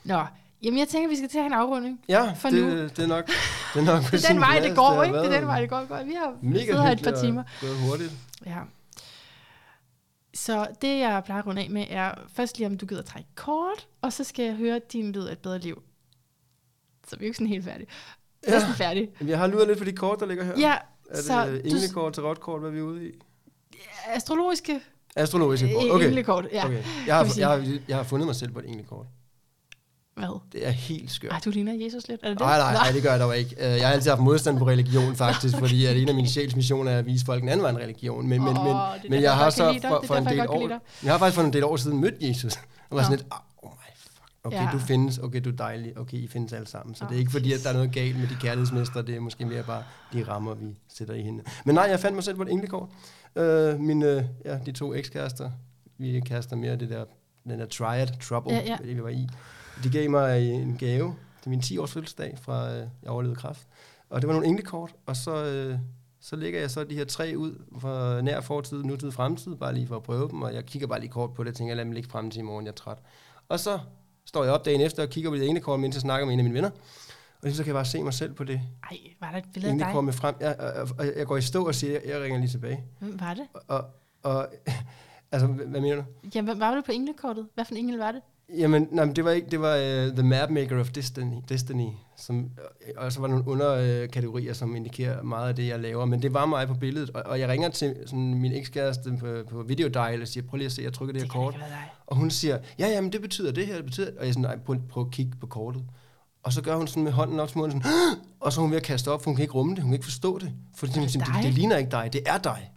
Nå, Jamen, jeg tænker, vi skal til at have en afrunding. Ja, for det, nu. det er nok det er nok <laughs> det er den vej, det går, det ikke? Det er den vej, det går. går. Vi har Mega her et par timer. Det er hurtigt. Ja. Så det, jeg plejer at runde af med, er først lige, om du gider trække kort, og så skal jeg høre din lyd af et bedre liv. Så vi er jo ikke sådan helt færdige. Ja. Næsten færdige. Jeg har lyttet lidt for de kort, der ligger her. Ja. Er det så englekort til kort, hvad er vi ude i? Astrologiske. Astrologiske kort, okay. Englekort, ja. Okay. Jeg, har, jeg, har, jeg har fundet mig selv på et englekort. Hvad? Det er helt skørt. Ej, du ligner Jesus lidt. Er det? Nej, nej, nej, det gør jeg dog ikke. Øh, jeg har altid haft modstand på religion, faktisk, fordi at en af mine sjælsmissioner er at vise folk en anden vej en religion. Men, men, men, men jeg har så for, for en del år, jeg har faktisk for en del år siden mødt Jesus. Og var sådan lidt, oh my fuck, okay, ja. du findes, okay, du er dejlig, okay, I findes alle sammen. Så oh, det er ikke fordi, at der er noget galt med de kærlighedsmestre, det er måske mere bare de rammer, vi sætter i hende. Men nej, jeg fandt mig selv på et englekort. Uh, mine, ja, de to ekskærester, vi kaster mere det der, den der triad, trouble, ja, ja. det vi var i. De gav mig en gave til min 10-års fødselsdag fra øh, jeg overlevede kraft. Og det var nogle englekort, og så, øh, så lægger jeg så de her tre ud fra nær fortid, nutid, fremtid, bare lige for at prøve dem, og jeg kigger bare lige kort på det, og tænker, lad mig ligge frem til i morgen, jeg er træt. Og så står jeg op dagen efter og kigger på det ene kort, mens jeg snakker med en af mine venner, Og så kan jeg bare se mig selv på det. Ej, var der et billede af det dig? kommer frem. Jeg, og, og jeg går i stå og siger, jeg ringer lige tilbage. Hvem var det? Og, og <laughs> altså, hvad hvad mener du? Jamen, var det på englekortet? Hvad for en engel var det? Jamen, nej, men det var ikke, det var uh, The Map Maker of Destiny, Destiny som, og så var der nogle underkategorier, som indikerer meget af det, jeg laver, men det var mig på billedet, og, og jeg ringer til sådan, min ekskæreste på, på videodial og siger, prøv lige at se, jeg trykker det her kan kort, og hun siger, ja, jamen det betyder det her, det betyder, og jeg er sådan, nej, prøv, prøv at kigge på kortet, og så gør hun sådan med hånden op til munden, sådan, <gasps> og så er hun ved at kaste op, for hun kan ikke rumme det, hun kan ikke forstå det, for det, det, det, det ligner ikke dig, det er dig.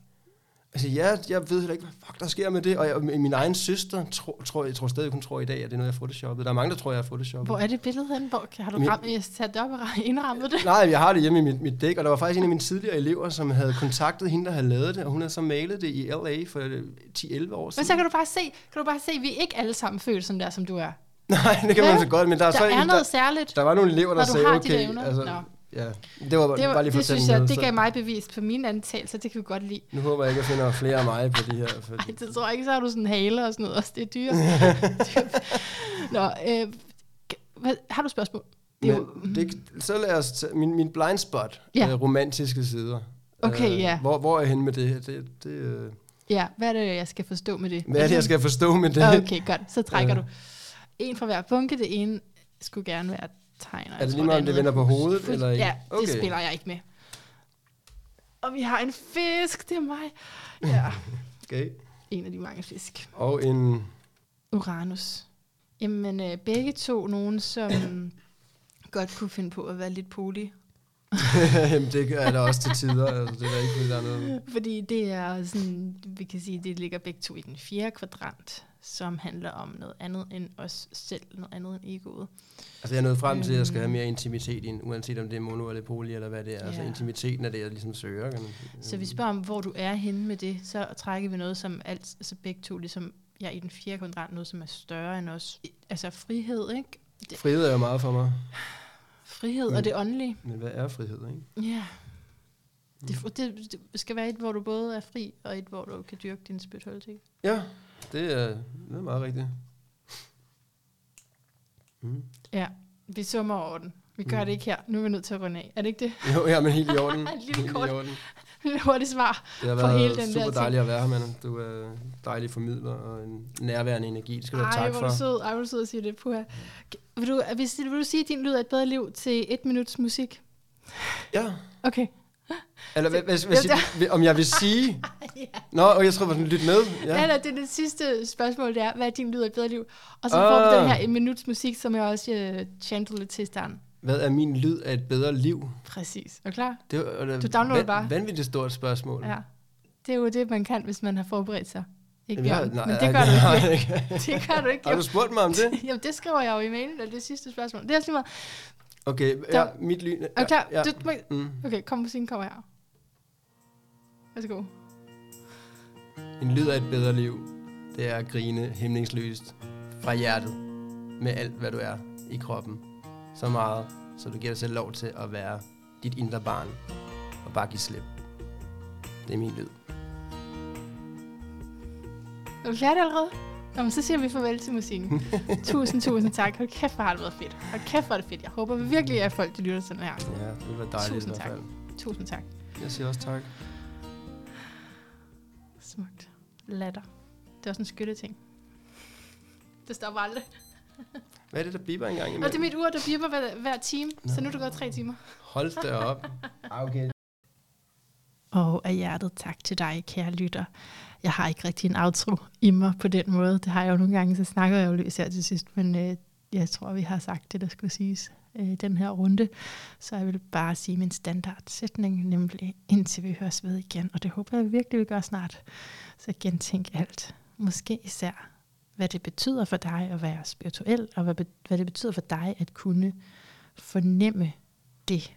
Altså, ja, jeg ved heller ikke, hvad fuck der sker med det. Og jeg, min egen søster, tror, tror, jeg tror stadig, hun tror i dag, at det er noget, jeg har photoshoppet. Der er mange, der tror, jeg har photoshoppet. Hvor er det billede henne? Hvor, har du Min- ramt, sat det op og indrammet det? Nej, jeg har det hjemme i mit, mit dæk, og der var faktisk en af mine tidligere elever, som havde kontaktet hende, der havde lavet det, og hun havde så malet det i LA for øh, 10-11 år Men siden. så kan du bare se, kan du bare se, at vi er ikke alle sammen følt sådan der, som du er. <laughs> Nej, det kan man så godt, men der, er Der så er noget der, særligt. der var nogle elever, der sagde, de okay, altså. Ja, det var, Det, var, bare lige for det synes jeg, med, det så gav mig bevis på mine antagelser. Det kan vi godt lide. Nu håber jeg ikke, at jeg finder flere af mig på de her. <laughs> Fordi, Ej, det tror jeg ikke, så har du sådan hale og sådan noget også. Det er dyre. <laughs> Nå, øh, hvad, har du spørgsmål? Det er jo, men det, så lad os tage min, min blind spot, Ja. øh, romantiske sider. Okay, ja. Hvor, hvor er jeg henne med det? det, det øh, ja, hvad er det, jeg skal forstå med det? hvad er det, jeg skal forstå med <laughs> det? Okay, godt. Så trækker Ja. du. En fra hver bunke. Det ene skulle gerne være tegner. Er det lige meget, om det vender på hovedet, Fuld- eller? Ja, det Okay. spiller jeg ikke med. Og vi har en fisk, det er mig. Ja, <laughs> Okay. en af de mange fisk. Og en... Uranus. Jamen, øh, begge to nogen, som <coughs> godt kunne finde på at være lidt poli. <laughs> Jamen, det er der også til tider. Altså, det er der ikke, fordi der er noget... Fordi det er sådan, vi kan sige, det ligger begge to i den fjerde kvadrant, som handler om noget andet end os selv, noget andet end egoet. Altså, jeg er nået frem til, at jeg skal have Øhm. mere intimitet, i en- uanset om det er mono eller poly, eller hvad det er. Altså, Ja. intimiteten er det, jeg ligesom søger. Kan man. Så vi spørger om, hvor du er henne med det, så trækker vi noget, som alt, altså begge to, ligesom jeg er i den fjerde kvadrat, noget, som er større end os. Altså frihed, ikke? det- Frihed er jo meget for mig. Frihed Men- og det åndelige. Men hvad er frihed, ikke? Ja. Det, det, det skal være et, hvor du både er fri, og et, hvor du kan dyrke din spiritualitet. Ja, det er, det er meget rigtigt. Mm. Ja, vi summer over den. Vi gør Mm. det ikke her. Nu er vi nødt til at runde af. Er det ikke det? Jo, ja, men helt i orden. <laughs> Lille Helt kort. i orden. <laughs> Hurtigt svar. Det har for været hele den der super ting. dejligt at være her, mand. Du er dejlig formidler og en nærværende energi. Det skal du have Ej, tak hvor for. er du sød. Ej, hvor er du sød at sige det. Puha. Vil du, hvis, vil du sige, at din lyd er et bedre liv til et minuts musik? Ja. Okay. Eller hvad, hvad, hvad, vil- om jeg vil sige? <laughs> ja. Nå, og jeg tror, at lytte med. Ja. Eller det det sidste spørgsmål, det er, hvad er din lyd af et bedre liv? Og så får vi Ah. den her en minuts musik, som jeg også uh, chantede lidt til starten. Hvad er min lyd af et bedre liv? Præcis. Er du klar? Det er, Du downloader bare. Vanvittigt stort spørgsmål. Ja. Det er jo det, man kan, hvis man har forberedt sig. Ikke Jamen, jeg- nej, Men nej, det gør du nej, ikke. nej. <laughs> Det gør du ikke. Har du spurgt mig om det? <laughs> Jamen, det skriver jeg jo i mailen, det er sidste spørgsmål. Det er også lige meget. Okay, Der- ja, mit lyn... Er du klar? Ja, Du, må, mm. okay, kom musikken kommer her. Værsgo. En lyd af et bedre liv, det er at grine hæmningsløst fra hjertet med alt, hvad du er i kroppen. Så meget, så du giver dig selv lov til at være dit indre barn og bare give slip. Det er min lyd. Er du færdig allerede? Nå, men så siger vi farvel til musikken. <laughs> tusind, tusind tak. Hold kæft, hvor har det været fedt. Hold kæft, hvor er det fedt. Jeg håber virkelig, at folk de lytter til den her. Ja, det var dejligt Tusind i hvert tak. fald. Tusind tak. Jeg siger også tak. Smukt. Latter. Det er også en skytteting. Det stopper aldrig. Hvad er det, der biber engang Og det er imellem? mit ur, der bipper hver, hver time. Så Nå. nu er det gået tre timer. Hold da op. Ah, okay. Og af hjertet tak til dig, kære lytter. Jeg har ikke rigtig en outro i mig på den måde. Det har jeg jo nogle gange, så snakker jeg jo løs her til sidst. Men øh, jeg tror, vi har sagt det, der skulle siges øh, i den her runde. Så jeg vil bare sige min standardsætning, nemlig indtil vi høres ved igen. Og det håber jeg virkelig, vi gør snart. Så gentænk alt. Måske især, hvad det betyder for dig at være spirituel, og hvad, hvad det betyder for dig at kunne fornemme det.